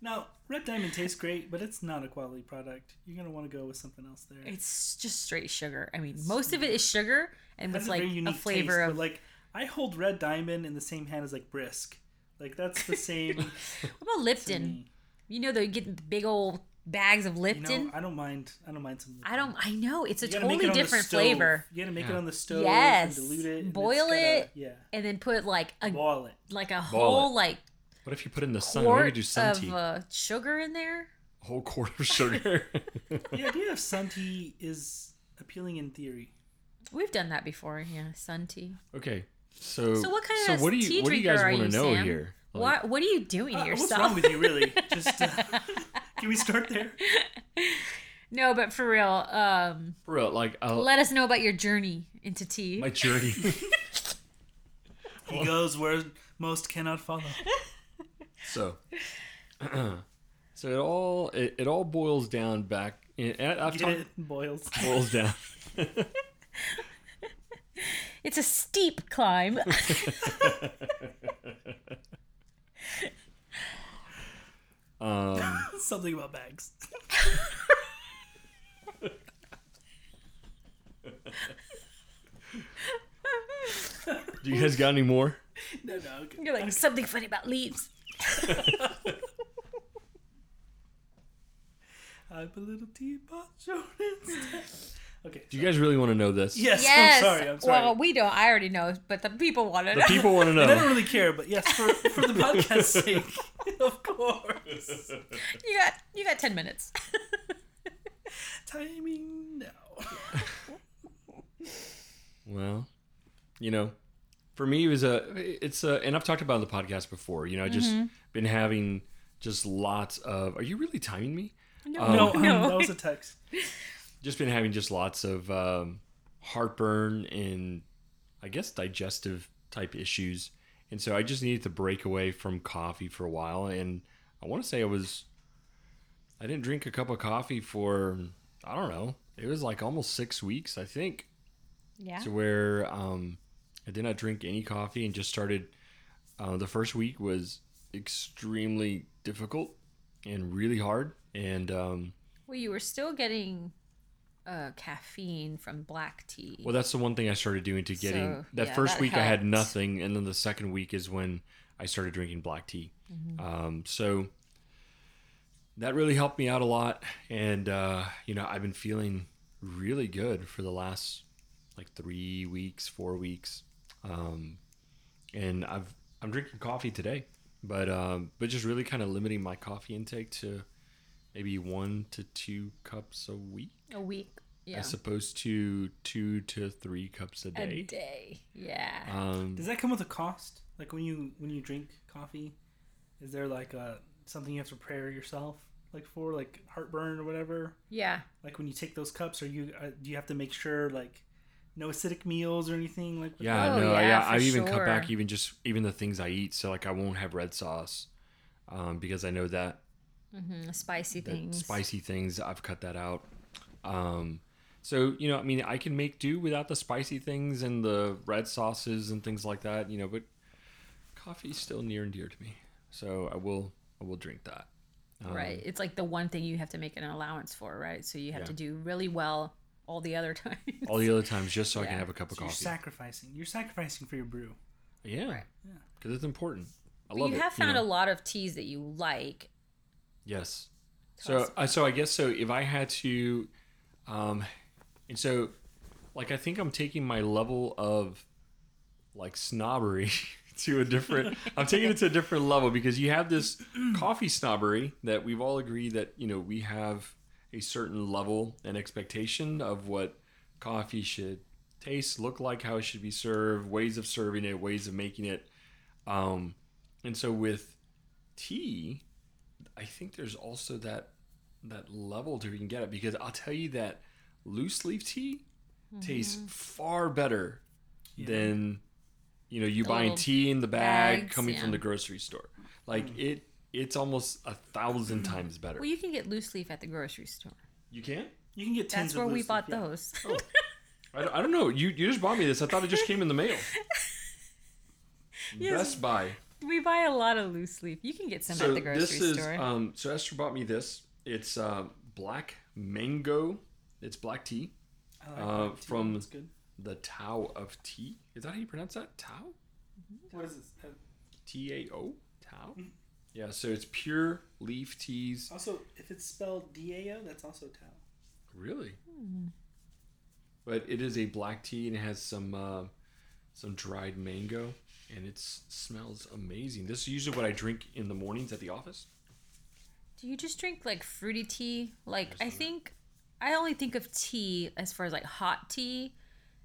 [SPEAKER 3] Now, Red Diamond tastes great, but it's not a quality product. You're gonna want to go with something else there.
[SPEAKER 2] it's just straight sugar. I mean, most of it is sugar and
[SPEAKER 3] It has
[SPEAKER 2] with like
[SPEAKER 3] very
[SPEAKER 2] a
[SPEAKER 3] unique
[SPEAKER 2] flavor
[SPEAKER 3] taste,
[SPEAKER 2] of
[SPEAKER 3] but like I hold Red Diamond in the same hand as like Brisk. Like that's the same.
[SPEAKER 2] what about Lipton? You know, they get the big old bags of
[SPEAKER 3] you
[SPEAKER 2] Lipton.
[SPEAKER 3] know, I don't mind. I don't mind some. Lipton.
[SPEAKER 2] I don't. I know it's a
[SPEAKER 3] You gotta make
[SPEAKER 2] totally
[SPEAKER 3] it
[SPEAKER 2] different
[SPEAKER 3] stove.
[SPEAKER 2] flavor.
[SPEAKER 3] You gotta make it on the stove.
[SPEAKER 2] Yes.
[SPEAKER 3] And dilute it. and it's
[SPEAKER 2] Boil
[SPEAKER 3] gotta-
[SPEAKER 2] it.
[SPEAKER 3] Yeah.
[SPEAKER 2] And then put like a
[SPEAKER 3] Boil it.
[SPEAKER 2] like a
[SPEAKER 1] Boil
[SPEAKER 2] whole
[SPEAKER 1] it.
[SPEAKER 2] like
[SPEAKER 1] What if you put in the sun? Maybe
[SPEAKER 2] quart
[SPEAKER 1] do sun
[SPEAKER 2] of
[SPEAKER 1] tea.
[SPEAKER 2] uh, sugar in there.
[SPEAKER 1] A whole quart of sugar.
[SPEAKER 3] The idea of sun tea is appealing in theory.
[SPEAKER 2] We've done that before. Yeah, sun tea.
[SPEAKER 1] okay. So
[SPEAKER 2] So what kind
[SPEAKER 1] so
[SPEAKER 2] of
[SPEAKER 1] what do you
[SPEAKER 2] tea
[SPEAKER 1] what do you guys
[SPEAKER 2] are
[SPEAKER 1] want to
[SPEAKER 2] you,
[SPEAKER 1] know
[SPEAKER 2] Sam?
[SPEAKER 1] here? Like,
[SPEAKER 2] what What are you doing
[SPEAKER 3] Uh,
[SPEAKER 2] to
[SPEAKER 3] what's wrong with you, really? Just uh, can we start there?
[SPEAKER 2] no, but for real, um,
[SPEAKER 1] For real, like I'll,
[SPEAKER 2] let us know about your journey into tea.
[SPEAKER 1] my journey.
[SPEAKER 3] He goes where most cannot follow.
[SPEAKER 1] so so it all it, it all boils down back. In, I've
[SPEAKER 3] Get
[SPEAKER 1] talked
[SPEAKER 3] it? Boils.
[SPEAKER 1] boils down.
[SPEAKER 2] It's a steep climb.
[SPEAKER 1] Um,
[SPEAKER 3] Something about bags.
[SPEAKER 1] do you guys got any more?
[SPEAKER 3] No, no. Okay.
[SPEAKER 2] You're like something funny about leaves.
[SPEAKER 3] I'm a little teapot shown instead. Okay.
[SPEAKER 1] Do you guys really want to know this?
[SPEAKER 3] Yes,
[SPEAKER 2] Yes.
[SPEAKER 3] I'm sorry. I'm sorry.
[SPEAKER 2] Well, we don't. I already know, but the people want to know.
[SPEAKER 1] The people want to know.
[SPEAKER 3] I don't really care, but yes, for, for the podcast's sake, of course.
[SPEAKER 2] you got you got ten minutes.
[SPEAKER 3] Timing now.
[SPEAKER 1] Well, you know, for me it was a it's a and I've talked about it on the podcast before. You know, I just
[SPEAKER 2] Mm-hmm.
[SPEAKER 1] been having just lots of. Are you really timing me?
[SPEAKER 2] No,
[SPEAKER 1] Um,
[SPEAKER 3] no,
[SPEAKER 2] no.
[SPEAKER 3] that was a text.
[SPEAKER 1] Just been having just lots of um, heartburn and I guess digestive type issues, and so I just needed to break away from coffee for a while. And I want to say I was, I didn't drink a cup of coffee for I don't know. It was like almost six weeks, I think,
[SPEAKER 2] Yeah.
[SPEAKER 1] to where um, I did not drink any coffee and just started. Uh, the first week was extremely difficult and really hard, and um,
[SPEAKER 2] Well, you were still getting uh, caffeine from black tea.
[SPEAKER 1] Well, that's the one thing I started doing to getting
[SPEAKER 2] So,
[SPEAKER 1] that
[SPEAKER 2] yeah,
[SPEAKER 1] first
[SPEAKER 2] that
[SPEAKER 1] week I had nothing, and then the second week is when I started drinking black tea.
[SPEAKER 2] Mm-hmm.
[SPEAKER 1] Um, so that really helped me out a lot, and uh, you know I've been feeling really good for the last like three weeks, four weeks, um, and I've I'm drinking coffee today, but um, but just really kind of limiting my coffee intake to maybe one to two cups a week
[SPEAKER 2] a week. Yeah.
[SPEAKER 1] as opposed to two to three cups a
[SPEAKER 2] a
[SPEAKER 1] day.
[SPEAKER 2] day. Yeah.
[SPEAKER 1] Um,
[SPEAKER 3] Does that come with a cost? Like when you when you drink coffee, is there like a something you have to prepare yourself like for like heartburn or whatever?
[SPEAKER 2] yeah.
[SPEAKER 3] Like when you take those cups, are you uh, do you have to make sure like no acidic meals or anything like?
[SPEAKER 1] yeah,
[SPEAKER 2] Oh,
[SPEAKER 1] no,
[SPEAKER 2] yeah,
[SPEAKER 1] yeah,
[SPEAKER 2] for
[SPEAKER 1] I even cut back even just even the things I eat. So like I won't have red sauce um, because I know that
[SPEAKER 2] hmm Spicy
[SPEAKER 1] that
[SPEAKER 2] things.
[SPEAKER 1] spicy things I've cut that out. Um, so you know, I mean, I can make do without the spicy things and the red sauces and things like that. You know, but coffee's still near and dear to me, so I will I will drink that. Um,
[SPEAKER 2] Right. It's like the one thing you have to make an allowance for, right? So you have
[SPEAKER 1] Yeah.
[SPEAKER 2] to do really well all the other times.
[SPEAKER 1] All the other times, just so I can have a cup of
[SPEAKER 3] So you're
[SPEAKER 1] coffee.
[SPEAKER 3] sacrificing. You're sacrificing for your brew.
[SPEAKER 1] yeah,
[SPEAKER 2] Right.
[SPEAKER 1] because it's important. I
[SPEAKER 2] But
[SPEAKER 1] love
[SPEAKER 2] you
[SPEAKER 1] it.
[SPEAKER 2] have found
[SPEAKER 1] know?
[SPEAKER 2] a lot of teas that you like.
[SPEAKER 1] Yes. So,
[SPEAKER 2] us
[SPEAKER 1] uh, so I guess so. If I had to, um, and so, like, I think I'm taking my level of, like, snobbery to a different. I'm taking it to a different level because you have this coffee snobbery that we've all agreed that you know we have a certain level and expectation of what coffee should taste, look like, how it should be served, ways of serving it, ways of making it. Um, and so with tea, I think there's also that that level to where you can get it because I'll tell you that loose leaf tea tastes
[SPEAKER 2] Mm-hmm.
[SPEAKER 1] far better
[SPEAKER 3] Yeah.
[SPEAKER 1] than you know you
[SPEAKER 2] The
[SPEAKER 1] buying tea in the bag
[SPEAKER 2] bags,
[SPEAKER 1] coming
[SPEAKER 2] yeah.
[SPEAKER 1] from the grocery store. Like
[SPEAKER 3] Mm.
[SPEAKER 1] it, it's almost a thousand times better.
[SPEAKER 2] Well, you can get loose leaf at the grocery store.
[SPEAKER 1] You can?
[SPEAKER 3] You can get tins
[SPEAKER 2] That's
[SPEAKER 3] of
[SPEAKER 2] where we bought
[SPEAKER 3] leaf,
[SPEAKER 2] those.
[SPEAKER 1] I, don't- I don't know. You you just bought me this. I thought it just came in the mail.
[SPEAKER 2] Yes.
[SPEAKER 1] Best Buy.
[SPEAKER 2] We buy a lot of loose leaf. You can get some
[SPEAKER 1] so
[SPEAKER 2] at the grocery
[SPEAKER 1] this is
[SPEAKER 2] store.
[SPEAKER 1] um. So Esther bought me this. It's uh, black mango. It's black tea.
[SPEAKER 3] I like
[SPEAKER 1] Uh,
[SPEAKER 3] that too.
[SPEAKER 1] from-
[SPEAKER 3] That's good.
[SPEAKER 1] The Tao of Tea. Is that how you pronounce that? Tao.
[SPEAKER 3] What is this? Uh,
[SPEAKER 1] T A O. Tao.
[SPEAKER 3] Mm.
[SPEAKER 1] Yeah. So it's pure leaf teas.
[SPEAKER 3] also, if it's spelled D A O, that's also Tao.
[SPEAKER 1] Really.
[SPEAKER 2] Hmm.
[SPEAKER 1] But it is a black tea and it has some uh, some dried mango and it smells amazing. This is usually what I drink in the mornings at the office.
[SPEAKER 2] Do you just drink like fruity tea? Like I
[SPEAKER 1] I-
[SPEAKER 2] think I only think of tea as far as like hot tea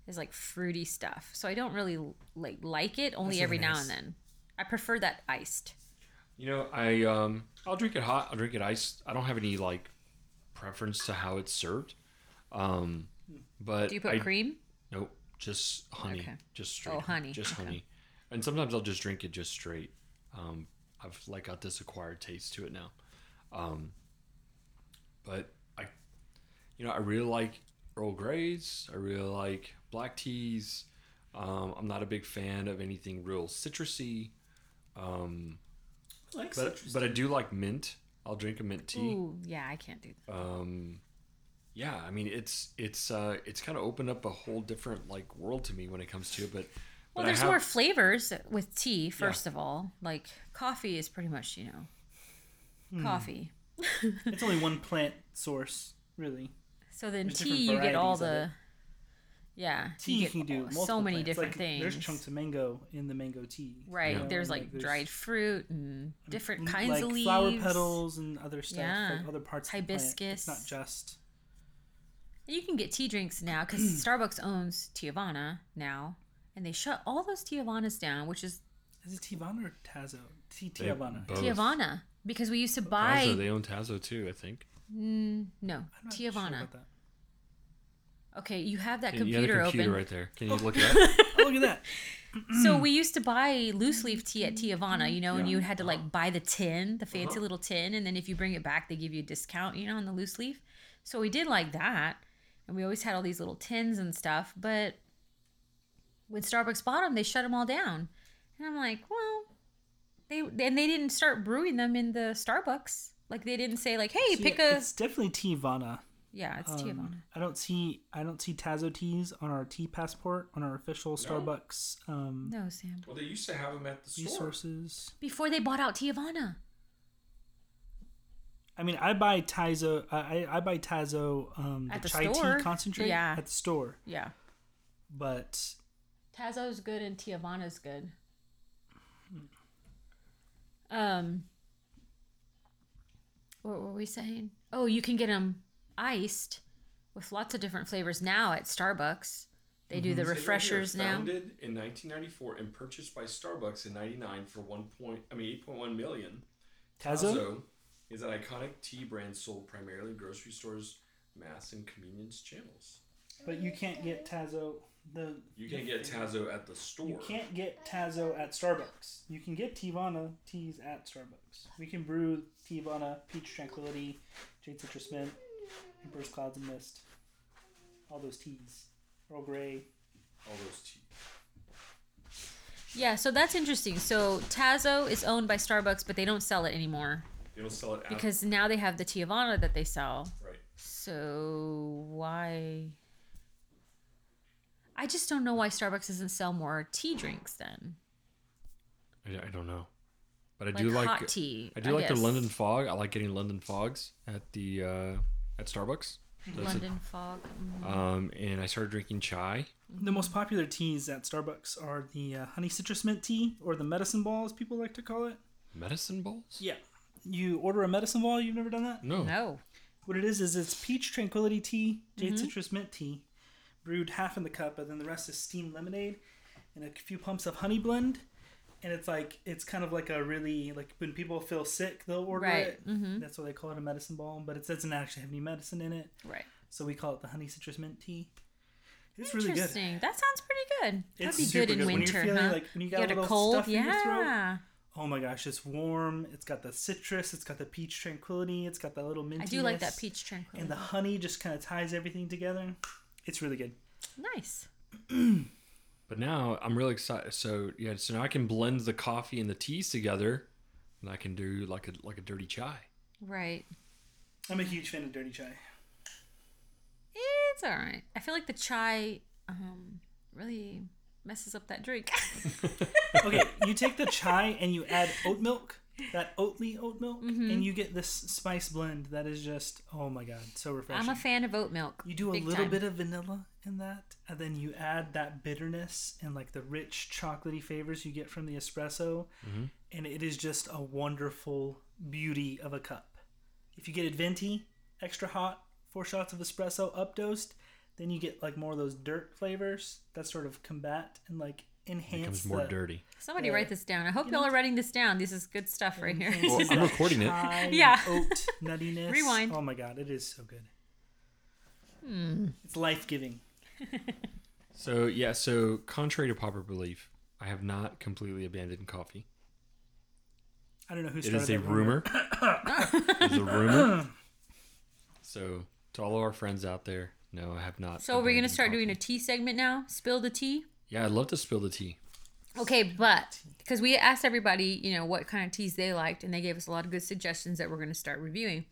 [SPEAKER 2] is like fruity stuff. So I don't really like like it only
[SPEAKER 3] That's
[SPEAKER 2] every
[SPEAKER 3] really
[SPEAKER 2] now and then. I prefer that iced.
[SPEAKER 1] You know, I um I'll drink it hot. I'll drink it iced. I don't have any like preference to how it's served. Um, but
[SPEAKER 2] Do you put
[SPEAKER 1] I,
[SPEAKER 2] cream?
[SPEAKER 1] Nope, just honey,
[SPEAKER 2] Okay.
[SPEAKER 1] just straight.
[SPEAKER 2] Oh, honey.
[SPEAKER 1] just
[SPEAKER 2] Okay.
[SPEAKER 1] honey. And sometimes I'll just drink it just straight. Um, I've like got this acquired taste to it now. Um, but I, you know, I really like Earl Greys. I really like black teas. Um, I'm not a big fan of anything real citrusy. Um,
[SPEAKER 3] I like
[SPEAKER 1] but
[SPEAKER 3] citrus.
[SPEAKER 1] but I do like mint. I'll drink a mint tea.
[SPEAKER 2] Ooh, yeah, I can't do that.
[SPEAKER 1] Um, yeah, I mean it's it's uh, it's kind of opened up a whole different like world to me when it comes to it. But
[SPEAKER 2] Well,
[SPEAKER 1] but I
[SPEAKER 2] there's
[SPEAKER 1] have-
[SPEAKER 2] more flavors with tea. First of all, like coffee is pretty much you know
[SPEAKER 3] Hmm.
[SPEAKER 2] coffee.
[SPEAKER 3] it's only one plant source, really.
[SPEAKER 2] So then
[SPEAKER 3] There's
[SPEAKER 2] tea, you get all the yeah.
[SPEAKER 3] Tea you
[SPEAKER 2] get
[SPEAKER 3] can do
[SPEAKER 2] so many
[SPEAKER 3] plants.
[SPEAKER 2] different
[SPEAKER 3] Like,
[SPEAKER 2] things.
[SPEAKER 3] There's chunks of mango in the mango tea.
[SPEAKER 2] Right.
[SPEAKER 1] Yeah.
[SPEAKER 2] There's
[SPEAKER 3] And,
[SPEAKER 2] like
[SPEAKER 3] there's
[SPEAKER 2] dried fruit and different
[SPEAKER 3] l-
[SPEAKER 2] kinds
[SPEAKER 3] like
[SPEAKER 2] of leaves.
[SPEAKER 3] flower petals and other stuff,
[SPEAKER 2] Yeah.
[SPEAKER 3] like other parts of the plant. It's
[SPEAKER 2] Hibiscus.
[SPEAKER 3] not just.
[SPEAKER 2] You can get tea drinks now because Starbucks owns Teavana now, and they shut all those Teavanas down, which is
[SPEAKER 3] Is it Teavana or Tazo? T
[SPEAKER 1] They
[SPEAKER 3] Teavana.
[SPEAKER 1] both.
[SPEAKER 2] Teavana because we used to buy
[SPEAKER 1] Tazo, they own Tazo too, I think.
[SPEAKER 2] mm, no
[SPEAKER 3] I'm not sure
[SPEAKER 2] Teavana.
[SPEAKER 3] about that.
[SPEAKER 2] Okay, you have that
[SPEAKER 1] Yeah, you have the
[SPEAKER 2] computer,
[SPEAKER 1] computer
[SPEAKER 2] open.
[SPEAKER 1] right there. Can you look it up?
[SPEAKER 3] Oh, look at that.
[SPEAKER 2] So we used to buy loose leaf tea at Teavana, you know, and you had to like buy the tin, the fancy little tin, and then if you bring it back, they give you a discount, you know, on the loose leaf. So we did like that, and we always had all these little tins and stuff. But when Starbucks bought them, they shut them all down, and I'm like, well, they and they didn't start brewing them in the Starbucks. Like they didn't say like, hey,
[SPEAKER 3] So,
[SPEAKER 2] pick
[SPEAKER 3] yeah,
[SPEAKER 2] a
[SPEAKER 3] It's definitely Teavana.
[SPEAKER 2] yeah, it's
[SPEAKER 3] Um,
[SPEAKER 2] Teavana.
[SPEAKER 3] I don't see I don't see Tazo teas on our tea passport on our official Starbucks um,
[SPEAKER 2] No, Sam.
[SPEAKER 1] well, they used to have them at the
[SPEAKER 3] resources.
[SPEAKER 2] Before they bought out Teavana.
[SPEAKER 3] I mean, I buy Tazo. I I- I buy Tazo um,
[SPEAKER 2] At
[SPEAKER 3] the
[SPEAKER 2] the
[SPEAKER 3] chai
[SPEAKER 2] store.
[SPEAKER 3] tea concentrate
[SPEAKER 2] Yeah.
[SPEAKER 3] at the store,
[SPEAKER 2] Yeah.
[SPEAKER 3] but
[SPEAKER 2] Tazo's good and Teavana's good. Um, what were we saying? Oh, you can get them iced with lots of different flavors now at Starbucks. They do the refreshers now.
[SPEAKER 1] Founded in 1994 and purchased by Starbucks in 99 for 1 point, I mean 8.1 million.
[SPEAKER 3] Tazo.
[SPEAKER 1] Tazo is an iconic tea brand sold primarily in grocery stores, mass and convenience channels.
[SPEAKER 3] But you can't get Tazo. The
[SPEAKER 1] You can't get Tazo at the store.
[SPEAKER 3] You can't get Tazo at Starbucks. You can get Teavana teas at Starbucks. We can brew Teavana, Peach Tranquility, Jade Citrus Mint, Emperor's Clouds and Mist. All those teas. Earl Grey.
[SPEAKER 1] All those teas.
[SPEAKER 2] Yeah, so that's interesting. So Tazo is owned by Starbucks, but they don't sell it anymore
[SPEAKER 1] They don't sell it at
[SPEAKER 2] because now they have the Teavana that they sell.
[SPEAKER 1] right.
[SPEAKER 2] So why? I just don't know why Starbucks doesn't sell more tea drinks then.
[SPEAKER 1] I, I don't know, but I
[SPEAKER 2] Like
[SPEAKER 1] do like
[SPEAKER 2] hot tea.
[SPEAKER 1] I do like the. London Fog. I like getting London Fogs at the uh, at Starbucks. That's it.
[SPEAKER 2] London fog. mm.
[SPEAKER 1] Um, and I started drinking chai.
[SPEAKER 3] The most popular teas at Starbucks are the uh, honey citrus mint tea, or the medicine ball, as people like to call it.
[SPEAKER 1] Medicine balls?
[SPEAKER 3] Yeah. You order a medicine ball. You've never done that.
[SPEAKER 1] No.
[SPEAKER 2] No.
[SPEAKER 3] What it is is it's peach tranquility tea, jade citrus mint tea, brewed half in the cup, and then the rest is steamed lemonade and a few pumps of honey blend. And it's like it's kind of like a really like when people feel sick, they'll order
[SPEAKER 2] Right,
[SPEAKER 3] it.
[SPEAKER 2] mhm.
[SPEAKER 3] That's why they call it a medicine ball, but it doesn't actually have any medicine in it,
[SPEAKER 2] Right.
[SPEAKER 3] so we call it the honey citrus mint tea. It's really good.
[SPEAKER 2] Interesting. That sounds pretty good. That'd
[SPEAKER 3] It's
[SPEAKER 2] be good in
[SPEAKER 3] good. When you're
[SPEAKER 2] winter,
[SPEAKER 3] feeling
[SPEAKER 2] huh?
[SPEAKER 3] like- when you got a
[SPEAKER 2] get
[SPEAKER 3] little
[SPEAKER 2] a cold,
[SPEAKER 3] stuff in your
[SPEAKER 2] yeah.
[SPEAKER 3] throat. Oh my gosh, it's warm. It's got the citrus. It's got the peach tranquility. It's got that little mintiness.
[SPEAKER 2] I do like that peach tranquility.
[SPEAKER 3] And the honey just kind of ties everything together. It's really good.
[SPEAKER 2] nice.
[SPEAKER 1] But now I'm really excited. So yeah, so now I can blend the coffee and the teas together, and I can do like a like a dirty chai.
[SPEAKER 2] Right.
[SPEAKER 3] I'm a huge fan of dirty chai.
[SPEAKER 2] It's all right. I feel like the chai um, really messes up that drink.
[SPEAKER 3] Okay, you take the chai and you add oat milk, that oatly oat milk,
[SPEAKER 2] Mm-hmm.
[SPEAKER 3] and you get this spice blend that is just oh my god, so refreshing.
[SPEAKER 2] I'm a fan of oat milk.
[SPEAKER 3] you do a little
[SPEAKER 2] time.
[SPEAKER 3] bit of vanilla in that, and then you add that bitterness and like the rich chocolatey flavors you get from the espresso, and it is just a wonderful beauty of a cup. If you get it venti, extra hot, four shots of espresso updosed, then you get like more of those dirt flavors that sort of combat and like
[SPEAKER 1] It
[SPEAKER 3] enhance
[SPEAKER 1] becomes more
[SPEAKER 3] the,
[SPEAKER 1] dirty.
[SPEAKER 2] Somebody
[SPEAKER 3] Yeah.
[SPEAKER 2] whate this down. I hope
[SPEAKER 3] You
[SPEAKER 2] y'all
[SPEAKER 3] know-
[SPEAKER 2] are writing this down. This is good stuff right here.
[SPEAKER 1] Well, I'm recording it.
[SPEAKER 2] Yeah.
[SPEAKER 3] oat nuttiness.
[SPEAKER 2] Rewind.
[SPEAKER 3] Oh my god, it is so good.
[SPEAKER 2] Hmm.
[SPEAKER 3] It's life giving.
[SPEAKER 1] So yeah, so contrary to popular belief, I have not completely abandoned coffee.
[SPEAKER 3] I don't know who
[SPEAKER 1] It
[SPEAKER 3] started
[SPEAKER 1] is a
[SPEAKER 3] that
[SPEAKER 1] rumor. it is a rumor. So to all of our friends out there, no, I have not.
[SPEAKER 2] So we're gonna
[SPEAKER 1] abandoned
[SPEAKER 2] start doing a tea segment now. Spill the tea.
[SPEAKER 1] Yeah, I'd love to spill the tea.
[SPEAKER 2] Okay, but because we asked everybody, you know, what kind of teas they liked, and they gave us a lot of good suggestions that we're going to start reviewing.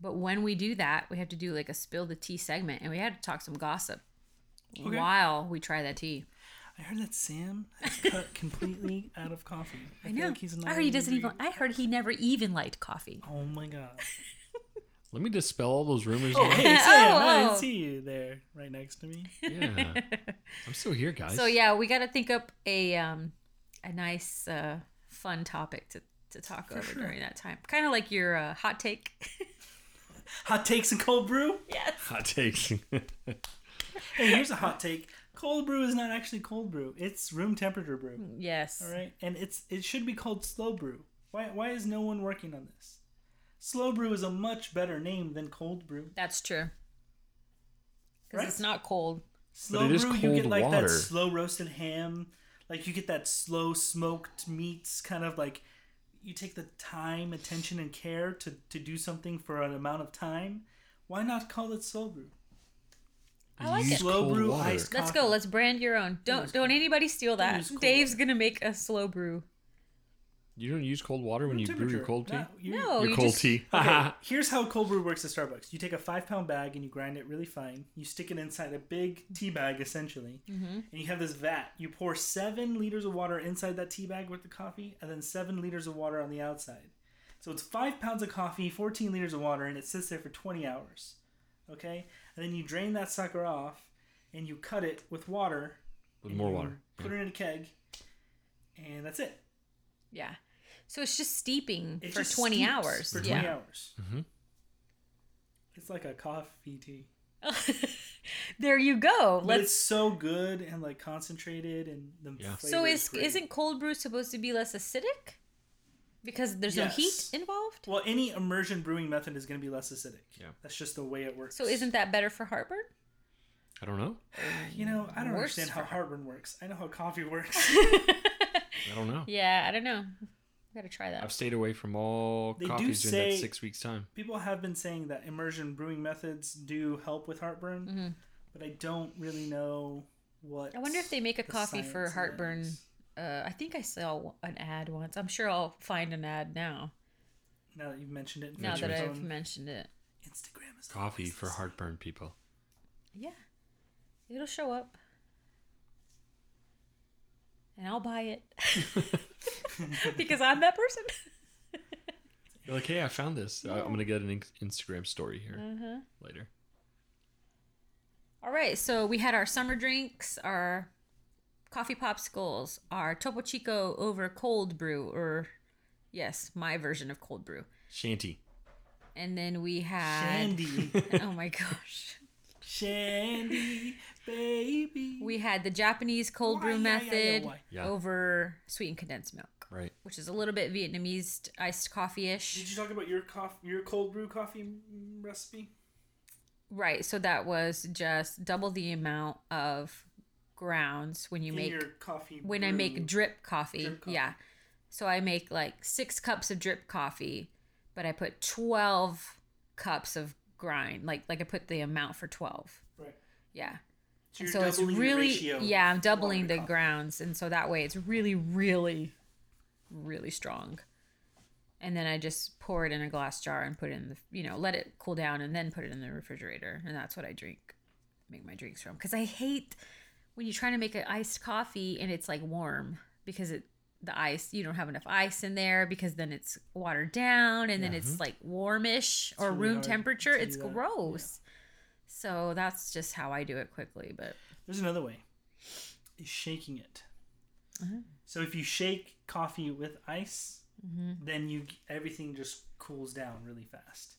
[SPEAKER 2] But when we do that, we have to do like a spill the tea segment, and we had to talk some gossip
[SPEAKER 3] Okay.
[SPEAKER 2] while we try that tea.
[SPEAKER 3] I heard that Sam has cut completely out of coffee. I,
[SPEAKER 2] I
[SPEAKER 3] feel
[SPEAKER 2] know.
[SPEAKER 3] like he's not
[SPEAKER 2] I heard he doesn't even. I heard he never even liked coffee.
[SPEAKER 3] Oh my god.
[SPEAKER 1] Let me dispel all those rumors.
[SPEAKER 3] Oh hey Sam, I
[SPEAKER 2] oh.
[SPEAKER 3] didn't see you there, right next to me.
[SPEAKER 1] Yeah, I'm still here, guys.
[SPEAKER 2] So yeah, we got to think up a um a nice uh fun topic to to talk over
[SPEAKER 3] sure.
[SPEAKER 2] during that time. Kind of like your uh, hot take.
[SPEAKER 3] Hot takes and cold brew.
[SPEAKER 2] yes.
[SPEAKER 1] hot takes.
[SPEAKER 3] Hey, here's a hot take. Cold brew is not actually cold brew. It's room temperature brew.
[SPEAKER 2] Yes.
[SPEAKER 3] All right, and it's it should be called slow brew. Why why is no one working on this? Slow brew is a much better name than cold brew.
[SPEAKER 2] That's true. because
[SPEAKER 3] Right.
[SPEAKER 2] it's not cold.
[SPEAKER 3] Slow
[SPEAKER 1] it is
[SPEAKER 3] brew, you
[SPEAKER 1] cold
[SPEAKER 3] get like
[SPEAKER 1] water.
[SPEAKER 3] that slow roasted ham. Like you get that slow smoked meats, kind of like you take the time, attention, and care to, to do something for an amount of time. Why not call it slow brew?
[SPEAKER 2] I like
[SPEAKER 1] Use
[SPEAKER 2] it.
[SPEAKER 3] Slow brew
[SPEAKER 1] water.
[SPEAKER 3] iced
[SPEAKER 2] Let's go. Let's brand your own. Don't don't anybody steal that. Dave's
[SPEAKER 3] water.
[SPEAKER 2] gonna make a slow brew.
[SPEAKER 1] You don't use cold water when you brew your cold tea?
[SPEAKER 3] Not- you-
[SPEAKER 2] No,
[SPEAKER 1] your
[SPEAKER 2] you
[SPEAKER 1] cold
[SPEAKER 2] just-
[SPEAKER 1] tea.
[SPEAKER 3] Okay, here's how cold brew works at Starbucks. You take a five pound bag and you grind it really fine. You stick it inside a big tea bag, essentially,
[SPEAKER 2] Mm-hmm.
[SPEAKER 3] and you have this vat. You pour seven liters of water inside that tea bag with the coffee, and then seven liters of water on the outside. So it's five pounds of coffee, 14 liters of water, and it sits there for 20 hours. Okay, and then you drain that sucker off, and you cut it with water.
[SPEAKER 1] With more water.
[SPEAKER 3] Put it in a keg, and that's it.
[SPEAKER 2] Yeah. So it's just steeping
[SPEAKER 3] It
[SPEAKER 2] for
[SPEAKER 3] just
[SPEAKER 2] 20 hours.
[SPEAKER 3] For 20
[SPEAKER 2] yeah.
[SPEAKER 3] hours.
[SPEAKER 1] Mhm.
[SPEAKER 3] It's like a coffee tea.
[SPEAKER 2] there you go.
[SPEAKER 3] But
[SPEAKER 2] Let's
[SPEAKER 3] it's so good and like concentrated and the
[SPEAKER 1] Yeah.
[SPEAKER 3] flavor
[SPEAKER 2] So is
[SPEAKER 3] great.
[SPEAKER 2] isn't cold brew supposed to be less acidic? Because there's no heat involved?
[SPEAKER 3] well any immersion brewing method is going to be less acidic.
[SPEAKER 1] Yeah.
[SPEAKER 3] that's just the way it works.
[SPEAKER 2] So isn't that better for heartburn?
[SPEAKER 1] I don't know.
[SPEAKER 3] you know I don't
[SPEAKER 2] Worse
[SPEAKER 3] understand how heartburn works. I know how coffee works.
[SPEAKER 1] I don't know.
[SPEAKER 2] Yeah, I don't know. Gotta try that.
[SPEAKER 1] I've stayed away from all
[SPEAKER 3] They do
[SPEAKER 1] coffees during that six weeks time.
[SPEAKER 3] People have been saying that immersion brewing methods do help with heartburn,
[SPEAKER 2] Mm-hmm.
[SPEAKER 3] but I don't really know what.
[SPEAKER 2] I wonder if they make a
[SPEAKER 3] the
[SPEAKER 2] coffee
[SPEAKER 3] science
[SPEAKER 2] for
[SPEAKER 3] of
[SPEAKER 2] heartburn.
[SPEAKER 3] is.
[SPEAKER 2] Uh, I think I saw an ad once. I'm sure I'll find an ad now.
[SPEAKER 3] Now that you've mentioned it,
[SPEAKER 2] Now that
[SPEAKER 3] Features
[SPEAKER 2] I've mentioned it.
[SPEAKER 3] Instagram is
[SPEAKER 1] Coffee
[SPEAKER 3] always
[SPEAKER 1] for
[SPEAKER 3] the
[SPEAKER 1] heartburn people.
[SPEAKER 2] Yeah. It'll show up. And I'll buy it. because I'm that person.
[SPEAKER 1] You're like, hey, I found this. I- I'm gonna get an Instagram story here
[SPEAKER 2] Uh-huh.
[SPEAKER 1] later.
[SPEAKER 2] All right, so we had our summer drinks, our coffee popsicles, our Topo Chico over cold brew, or yes, my version of cold brew.
[SPEAKER 1] Shanty.
[SPEAKER 2] And then we had.
[SPEAKER 3] Shandy,
[SPEAKER 2] Oh my gosh.
[SPEAKER 3] Shandy, baby.
[SPEAKER 2] We had the Japanese cold brew method?
[SPEAKER 1] Yeah.
[SPEAKER 2] over sweetened condensed milk,
[SPEAKER 1] Right.
[SPEAKER 2] which is a little bit Vietnamese iced coffee ish.
[SPEAKER 3] Did you talk about your coffee, your cold brew coffee mm, recipe?
[SPEAKER 2] Right. So that was just double the amount of grounds when you
[SPEAKER 3] In
[SPEAKER 2] make
[SPEAKER 3] your coffee.
[SPEAKER 2] when I make drip coffee.
[SPEAKER 3] Drip coffee.
[SPEAKER 2] Yeah. So I make like six cups of drip coffee, but I put twelve cups of grind. Like like I put the amount for twelve.
[SPEAKER 3] Right.
[SPEAKER 2] Yeah.
[SPEAKER 3] So,
[SPEAKER 2] so it's really
[SPEAKER 3] ratio
[SPEAKER 2] yeah, I'm doubling the
[SPEAKER 3] coffee.
[SPEAKER 2] grounds, and so that way it's really, really, really strong. And then I just pour it in a glass jar and put it in the you know let it cool down and then put it in the refrigerator, and that's what I drink, make my drinks from. Because I hate when you're trying to make an iced coffee and it's like warm because it the ice you don't have enough ice in there because then it's watered down and then it's like warmish or
[SPEAKER 3] really
[SPEAKER 2] room temperature. It's
[SPEAKER 3] that,
[SPEAKER 2] gross. So that's just how I do it quickly, but
[SPEAKER 3] There's another way. Is shaking it.
[SPEAKER 2] Uh-huh.
[SPEAKER 3] So if you shake coffee with ice,
[SPEAKER 2] Mm-hmm.
[SPEAKER 3] then you everything just cools down really fast.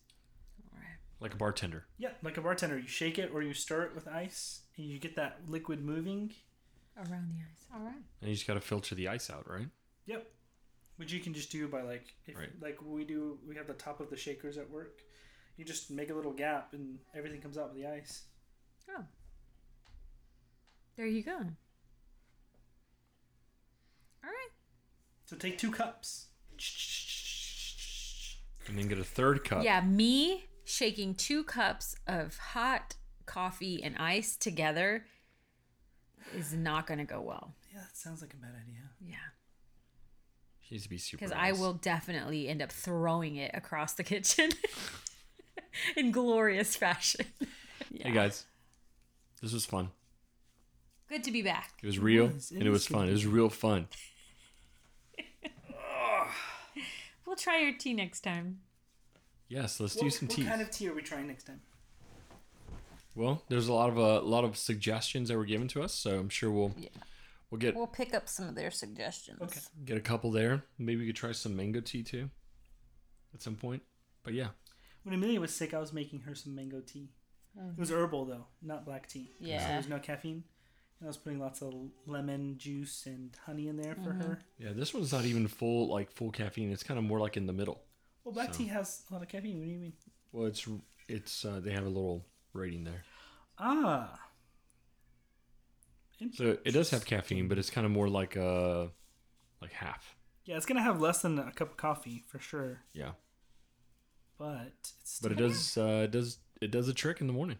[SPEAKER 1] Like a bartender.
[SPEAKER 3] Yeah, like a bartender, you shake it or you stir it with ice, and you get that liquid moving.
[SPEAKER 2] Around the ice. All right.
[SPEAKER 1] And you just gotta filter the ice out, right?
[SPEAKER 3] Yep. Which you can just do by like if
[SPEAKER 1] Right.
[SPEAKER 3] like we do we have the top of the shakers at work. You just make a little gap and everything comes out with the ice.
[SPEAKER 2] Oh. There you go. All right.
[SPEAKER 3] So take two cups.
[SPEAKER 1] And then get a third cup.
[SPEAKER 2] Yeah, me shaking two cups of hot coffee and ice together is not going to go well.
[SPEAKER 3] Yeah, that sounds like a bad idea.
[SPEAKER 2] Yeah.
[SPEAKER 1] She needs to be super.
[SPEAKER 2] Because I
[SPEAKER 1] nice.
[SPEAKER 2] will definitely end up throwing it across the kitchen in glorious fashion.
[SPEAKER 1] Hey guys, this was fun.
[SPEAKER 2] Good to be back.
[SPEAKER 1] It was real
[SPEAKER 3] was. It
[SPEAKER 1] and it was
[SPEAKER 3] is
[SPEAKER 1] fun. It was real fun.
[SPEAKER 2] We'll try your tea next time.
[SPEAKER 1] Yes, let's do
[SPEAKER 3] What,
[SPEAKER 1] some
[SPEAKER 3] what
[SPEAKER 1] teas.
[SPEAKER 3] kind of tea are we trying next time?
[SPEAKER 1] Well, there's a lot of uh, a lot of suggestions that were given to us, so I'm sure we'll
[SPEAKER 2] Yeah.
[SPEAKER 1] we'll get
[SPEAKER 2] We'll pick up some of their suggestions.
[SPEAKER 3] Okay.
[SPEAKER 1] get a couple there. Maybe we could try some mango tea too, at some point. But yeah,
[SPEAKER 3] When Amelia was sick, I was making her some mango tea. It was herbal though, not black tea. So
[SPEAKER 2] Yeah.
[SPEAKER 3] there's no caffeine. And I was putting lots of lemon juice and honey in there for her.
[SPEAKER 1] yeah. This one's not even full like full caffeine. It's kind of more like in the middle.
[SPEAKER 3] Well, black
[SPEAKER 1] So-
[SPEAKER 3] tea has a lot of caffeine. What do you mean?
[SPEAKER 1] Well, it's it's uh, they have a little rating there.
[SPEAKER 3] Ah.
[SPEAKER 1] So it does have caffeine, but it's kind of more like a like half.
[SPEAKER 3] Yeah, it's gonna have less than a cup of coffee for sure,
[SPEAKER 1] Yeah.
[SPEAKER 3] but it's
[SPEAKER 1] But it does uh it does it does a trick in the morning.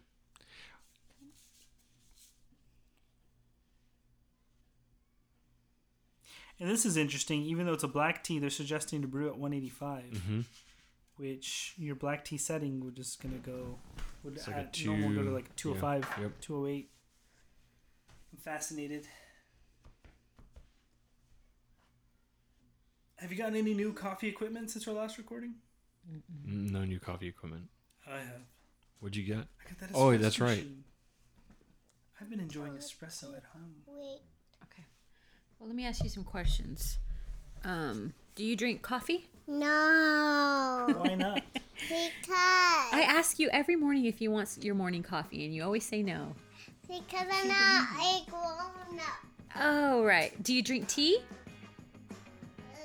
[SPEAKER 3] And this is interesting. Even though it's a black tea, they're suggesting to brew at 185,
[SPEAKER 1] Mm-hmm.
[SPEAKER 3] which your black tea setting would just gonna go would
[SPEAKER 1] It's like a
[SPEAKER 3] at normal go to
[SPEAKER 1] two-
[SPEAKER 3] like 205,
[SPEAKER 1] yeah, yep.
[SPEAKER 3] 208. I'm fascinated. Have you gotten any new coffee equipment since our last recording?
[SPEAKER 1] No new coffee equipment.
[SPEAKER 3] I have.
[SPEAKER 1] What'd you get?
[SPEAKER 3] I got that
[SPEAKER 1] Oh,
[SPEAKER 3] espresso
[SPEAKER 1] that's right.
[SPEAKER 3] machine. I've been enjoying espresso at home.
[SPEAKER 4] Wait.
[SPEAKER 2] Okay. Well, let me ask you some questions. Um, do you drink coffee?
[SPEAKER 4] No.
[SPEAKER 3] Why not?
[SPEAKER 4] because
[SPEAKER 2] I ask you every morning if you want your morning coffee, and you always say no.
[SPEAKER 4] because I'm not a grown up.
[SPEAKER 2] Oh, right. Do you drink tea?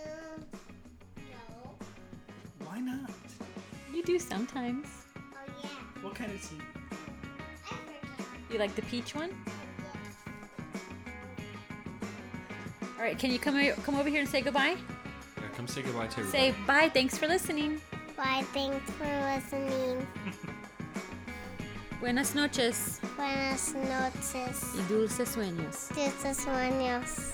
[SPEAKER 4] Um, no.
[SPEAKER 3] Why not?
[SPEAKER 2] You do sometimes.
[SPEAKER 4] Oh yeah.
[SPEAKER 3] What kind of tea?
[SPEAKER 4] I forgot.
[SPEAKER 2] You like the peach one? All right. Can you come come over here and say goodbye?
[SPEAKER 1] Yeah, come say goodbye to everybody.
[SPEAKER 2] Say bye. Thanks for listening.
[SPEAKER 4] Bye. Thanks for listening.
[SPEAKER 2] Buenas noches
[SPEAKER 4] Buenas noches.
[SPEAKER 2] y dulces sueños.
[SPEAKER 4] Dulces sueños.